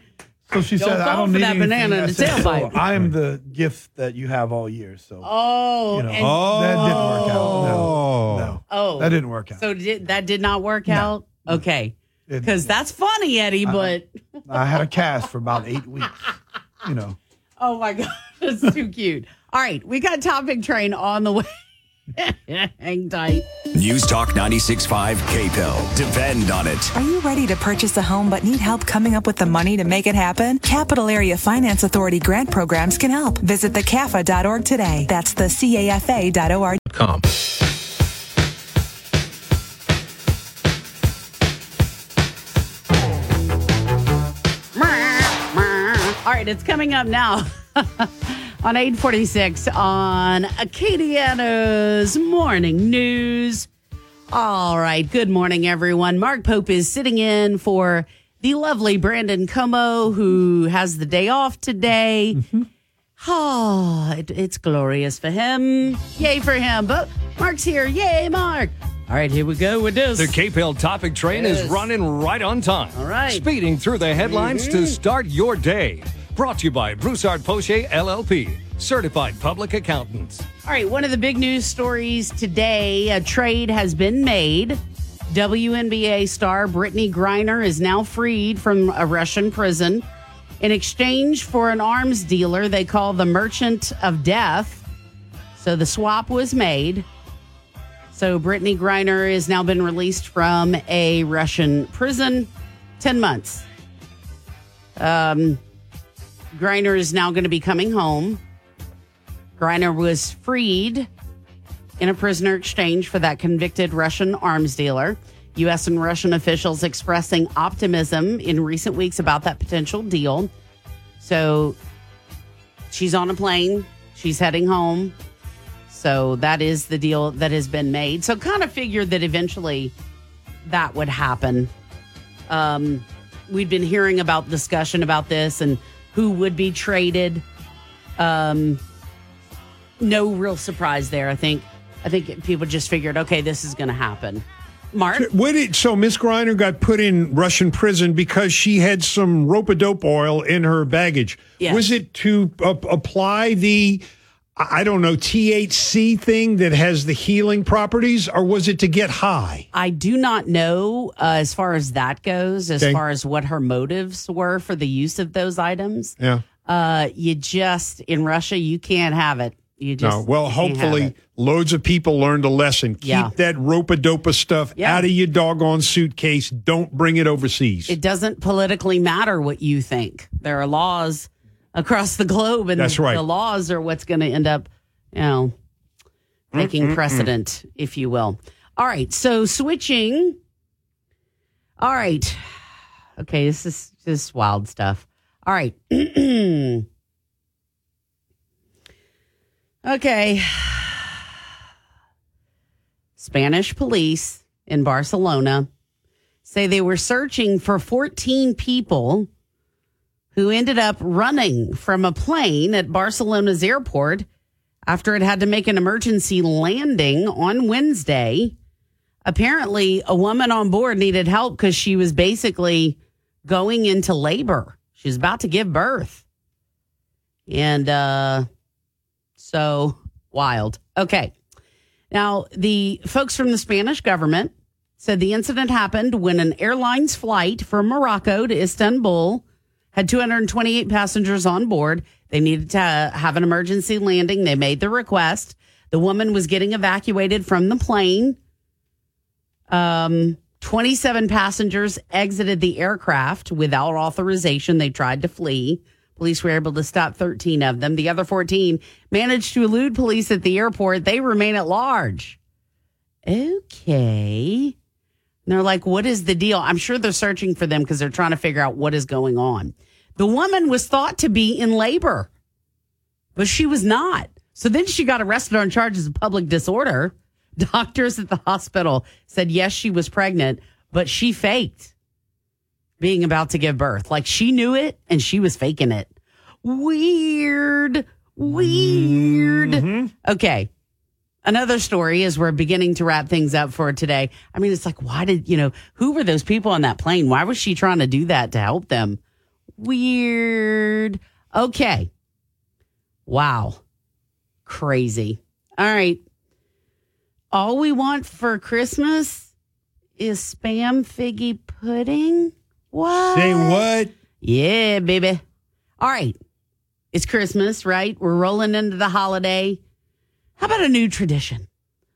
So she
Don't
said,
fall
"I don't
for
need
that
anything."
banana in
I
the
said, so
tailpipe.
I am the gift that you have all year. So
Oh,
you know,
and-
that didn't work out.
Oh.
No, no,
oh,
that didn't work out.
So did, that did not work out. Okay,
It-
because that's funny, Eddie. But
I had a cast for about eight weeks. You know.
oh my god, that's too cute. All right, we got topic train on the way. Hang tight.
News Talk 96.5 KPEL. Depend on it.
Are you ready to purchase a home but need help coming up with the money to make it happen? Capital Area Finance Authority grant programs can help. Visit the thecafa.org today. That's the CAFA.org.
Com.
All right, it's coming up now on 846 on Acadiana's Morning News. All right, good morning, everyone. Mark Pope is sitting in for the lovely Brandon Comeaux, who has the day off today. Oh, it, it's glorious for him. Yay for him. But Mark's here. Yay, Mark. All right, here we go with this.
The KPEL topic train
Yes.
is running right on time.
All right.
Speeding through the headlines to mm-hmm. start your day. Brought to you by Broussard Poche LLP, certified public accountants.
All right, one of the big news stories today a trade has been made. WNBA star Brittney Griner is now freed from a Russian prison in exchange for an arms dealer they call the Merchant of Death. So the swap was made. So Brittney Griner has now been released from a Russian prison, 10 months. Um, Griner is now going to be coming home. Griner was freed in a prisoner exchange for that convicted Russian arms dealer. U.S. and Russian officials expressing optimism in recent weeks about that potential deal. So she's on a plane, she's heading home. So that is the deal that has been made. So kind of figured that eventually that would happen. Um, we've been hearing about discussion about this and who would be traded. Um, no real surprise there. I think I think people just figured, okay, this is going to happen. Mark,
so Miss Griner got put in Russian prison because she had some rope a dope oil in her baggage.
Yes.
Was it to uh, apply the I don't know THC thing that has the healing properties, or was it to get high?
I do not know uh, as far as that goes, as
Okay.
far as what her motives were for the use of those items.
Yeah.
Uh, you just in Russia, you can't have it. You just
no. Well,
you can't have
hopefully, loads of people learned a lesson. Keep
Yeah.
that rope a dope stuff
Yeah.
out of your doggone suitcase. Don't bring it overseas.
it doesn't politically matter what you think. There are laws across the globe, and
That's right.
the laws are what's going to end up, you know, taking precedent, if you will. All right, so switching. All right, okay, this is just wild stuff. All right. okay. Spanish police in Barcelona say they were searching for 14 people who ended up running from a plane at Barcelona's airport after it had to make an emergency landing on Wednesday. Apparently, a woman on board needed help because she was basically going into labor. She was about to give birth. And uh, so wild. Okay. Now, the folks from the Spanish government said the incident happened when an airline's flight from Morocco to Istanbul had 228 passengers on board. They needed to have an emergency landing. They made the request. The woman was getting evacuated from the plane. Um, 27 passengers exited the aircraft without authorization. They tried to flee. Police were able to stop 13 of them. The other 14 managed to elude police at the airport. They remain at large. Okay. And they're like, what is the deal? I'm sure they're searching for them because they're trying to figure out what is going on. The woman was thought to be in labor, but she was not. So then she got arrested on charges of public disorder. Doctors at the hospital said, yes, she was pregnant, but she faked being about to give birth. Like she knew it and she was faking it. Weird. Weird. Mm-hmm. Okay. Another story as we're beginning to wrap things up for today. I mean, it's like, why did, you know, who were those people on that plane? Why was she trying to do that to help them? Weird. Okay. Wow. Crazy. All right. All we want for Christmas is spam figgy pudding. What?
Say what?
Yeah, baby. All right. It's Christmas, right? We're rolling into the holiday. How about a new tradition?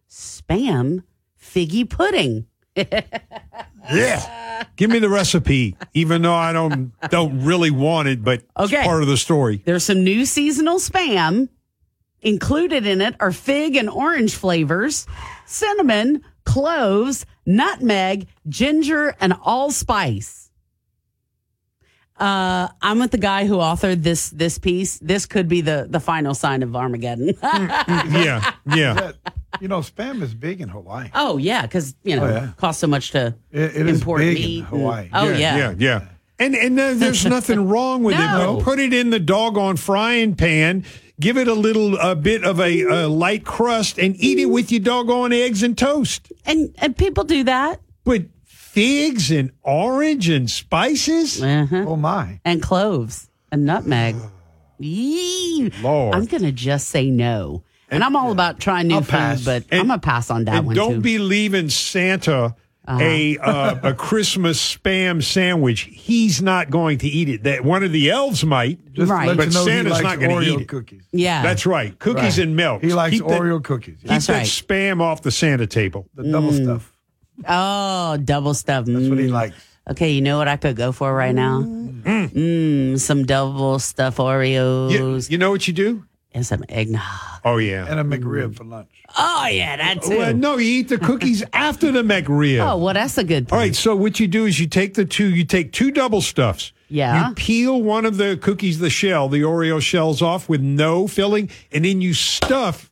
Spam figgy pudding.
Yeah. Give me the recipe, even though I don't don't really want it, but
Okay.
it's part of the story.
There's some new seasonal spam. Included in it are fig and orange flavors, cinnamon, cloves, nutmeg, ginger, and allspice. Uh, I'm with the guy who authored this this piece. This could be the the final sign of Armageddon.
yeah, yeah.
You know, spam is big in Hawaii.
Oh yeah, because you know
Oh, yeah.
costs so much to
It- it is
import
big in
meat. and-
Hawaii.
oh yeah.
yeah, yeah. And and uh, there's nothing wrong with
No.
it. But put it in the doggone frying pan. Give it a little a bit of a, a light crust and eat it with your doggone eggs and toast.
And and people do that.
But figs and orange and spices.
Uh-huh.
Oh my!
And cloves and nutmeg. Yee.
Lord.
I'm gonna just say no. And I'm all about trying new
I'll
food,
pass.
but I'm gonna pass on that
and
one
don't
too.
be leaving Santa a uh, a Christmas spam sandwich. He's not going to eat it. That one of the elves might,
Just
Right.
but
you know
Santa's not going to
Oreo
eat it.
cookies.
yeah,
That's right. Cookies
Right.
and milk.
He likes
Keep that-
Oreo cookies.
Keep
That's
that
right.
spam off the Santa table.
The double
Mm.
stuff.
Oh, double stuff.
That's what he
Mm.
likes.
Okay, you know what I could go for right now? Mm, some double stuff
You,
Oreos
you know what you do?
and some eggnog.
Oh yeah.
And a McRib for lunch.
Oh yeah, that's it.
Well, no, you eat the cookies after the McRib.
Oh well, that's a good. Thing.
All right, so what you do is you take the two, you take two double stuffs.
Yeah.
You peel one of the cookies, the shell, the Oreo shells off with no filling, and then you stuff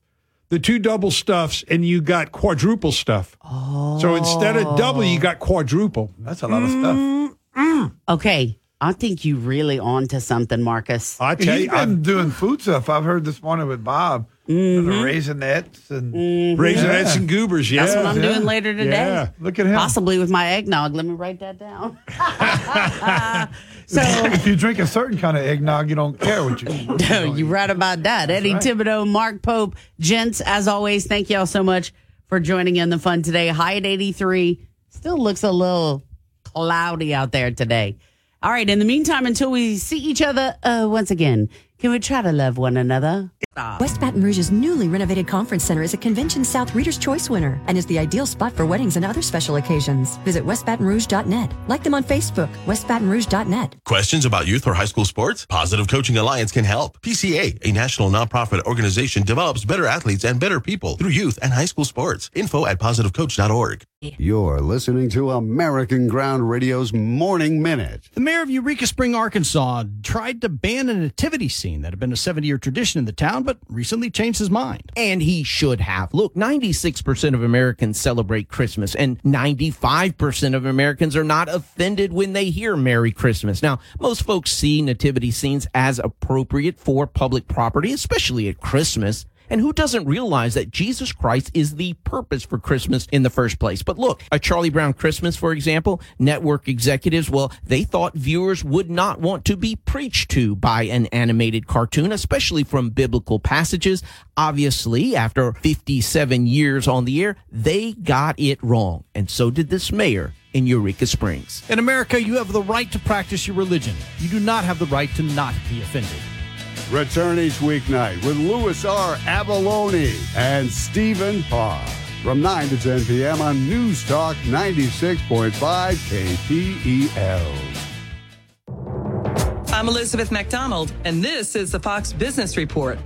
the two double stuffs, and you got quadruple stuff. Oh. So instead of double, you got quadruple.
That's a lot of stuff.
Okay, I think you really on to something, Marcus.
I tell
He's
you, I'm
doing food stuff. I've heard this morning with Bob.
Mm-hmm.
The raisinets and
raisinets and goobers. Yeah,
That's what I'm
Yeah.
doing later today.
Yeah.
look at him.
Possibly with my eggnog. Let me write that down. so
if you drink a certain kind of eggnog, you don't care what you. What
No, you
eat.
right about that. Eddie
right.
Thibodeau, Mark Pope, gents, as always, thank y'all so much for joining in the fun today. High at 83. Still looks a little cloudy out there today. All right. In the meantime, until we see each other uh, once again, can we try to love one another?
West Baton Rouge's newly renovated conference center is a Convention South Reader's Choice winner and is the ideal spot for weddings and other special occasions. Visit westbatonrouge.net. Like them on Facebook, westbatonrouge.net.
Questions about youth or high school sports? Positive Coaching Alliance can help. PCA, a national nonprofit organization, develops better athletes and better people through youth and high school sports. Info at positivecoach.org.
You're listening to American Ground Radio's Morning Minute.
The mayor of Eureka Spring, Arkansas, tried to ban a nativity scene that had been a 70 year tradition in the town, but recently changed his mind.
And he should have. Look, 96% of Americans celebrate Christmas, and 95% of Americans are not offended when they hear Merry Christmas. Now, most folks see nativity scenes as appropriate for public property, especially at Christmas. And who doesn't realize that Jesus Christ is the purpose for Christmas in the first place? But look, a Charlie Brown Christmas, for example, network executives, well, they thought viewers would not want to be preached to by an animated cartoon, especially from biblical passages. Obviously, after 57 years on the air, they got it wrong. And so did this mayor in Eureka Springs.
In America, you have the right to practice your religion. You do not have the right to not be offended.
Return each weeknight with Louis R. Avallone and Stephen Parr from 9 to 10 p.m. on News Talk 96.5 KPEL.
I'm Elizabeth MacDonald, and this is the Fox Business Report.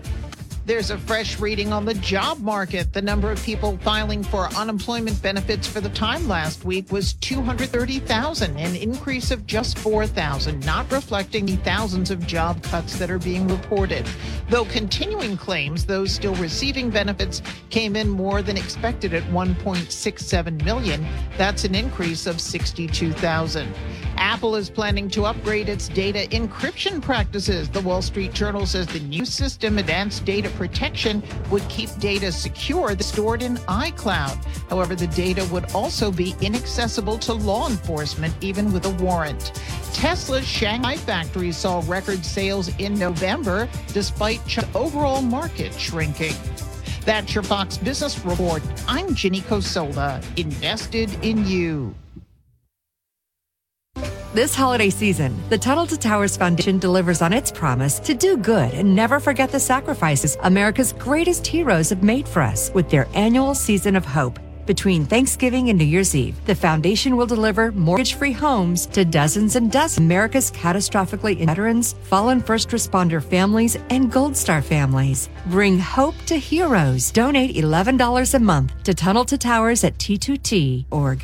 There's a fresh reading on the job market. The number of people filing for unemployment benefits for the time last week was 230,000, an increase of just 4,000, not reflecting the thousands of job cuts that are being reported. Though continuing claims, those still receiving benefits came in more than expected at 1.67 million. That's an increase of 62,000. Apple is planning to upgrade its data encryption practices. The Wall Street Journal says the new system, Advanced Data Protection, would keep data secure stored in iCloud. However, the data would also be inaccessible to law enforcement, even with a warrant. Tesla's Shanghai factory saw record sales in November, despite China's overall market shrinking. That's your Fox Business Report. I'm Ginny Cosola, invested in you.
This holiday season, the Tunnel to Towers Foundation delivers on its promise to do good and never forget the sacrifices America's greatest heroes have made for us with their annual season of hope. Between Thanksgiving and New Year's Eve, the foundation will deliver mortgage free homes to dozens and dozens of America's catastrophically injured veterans, fallen first responder families, and Gold Star families. Bring hope to heroes. Donate $11 a month to Tunnel to Towers at T2T.org.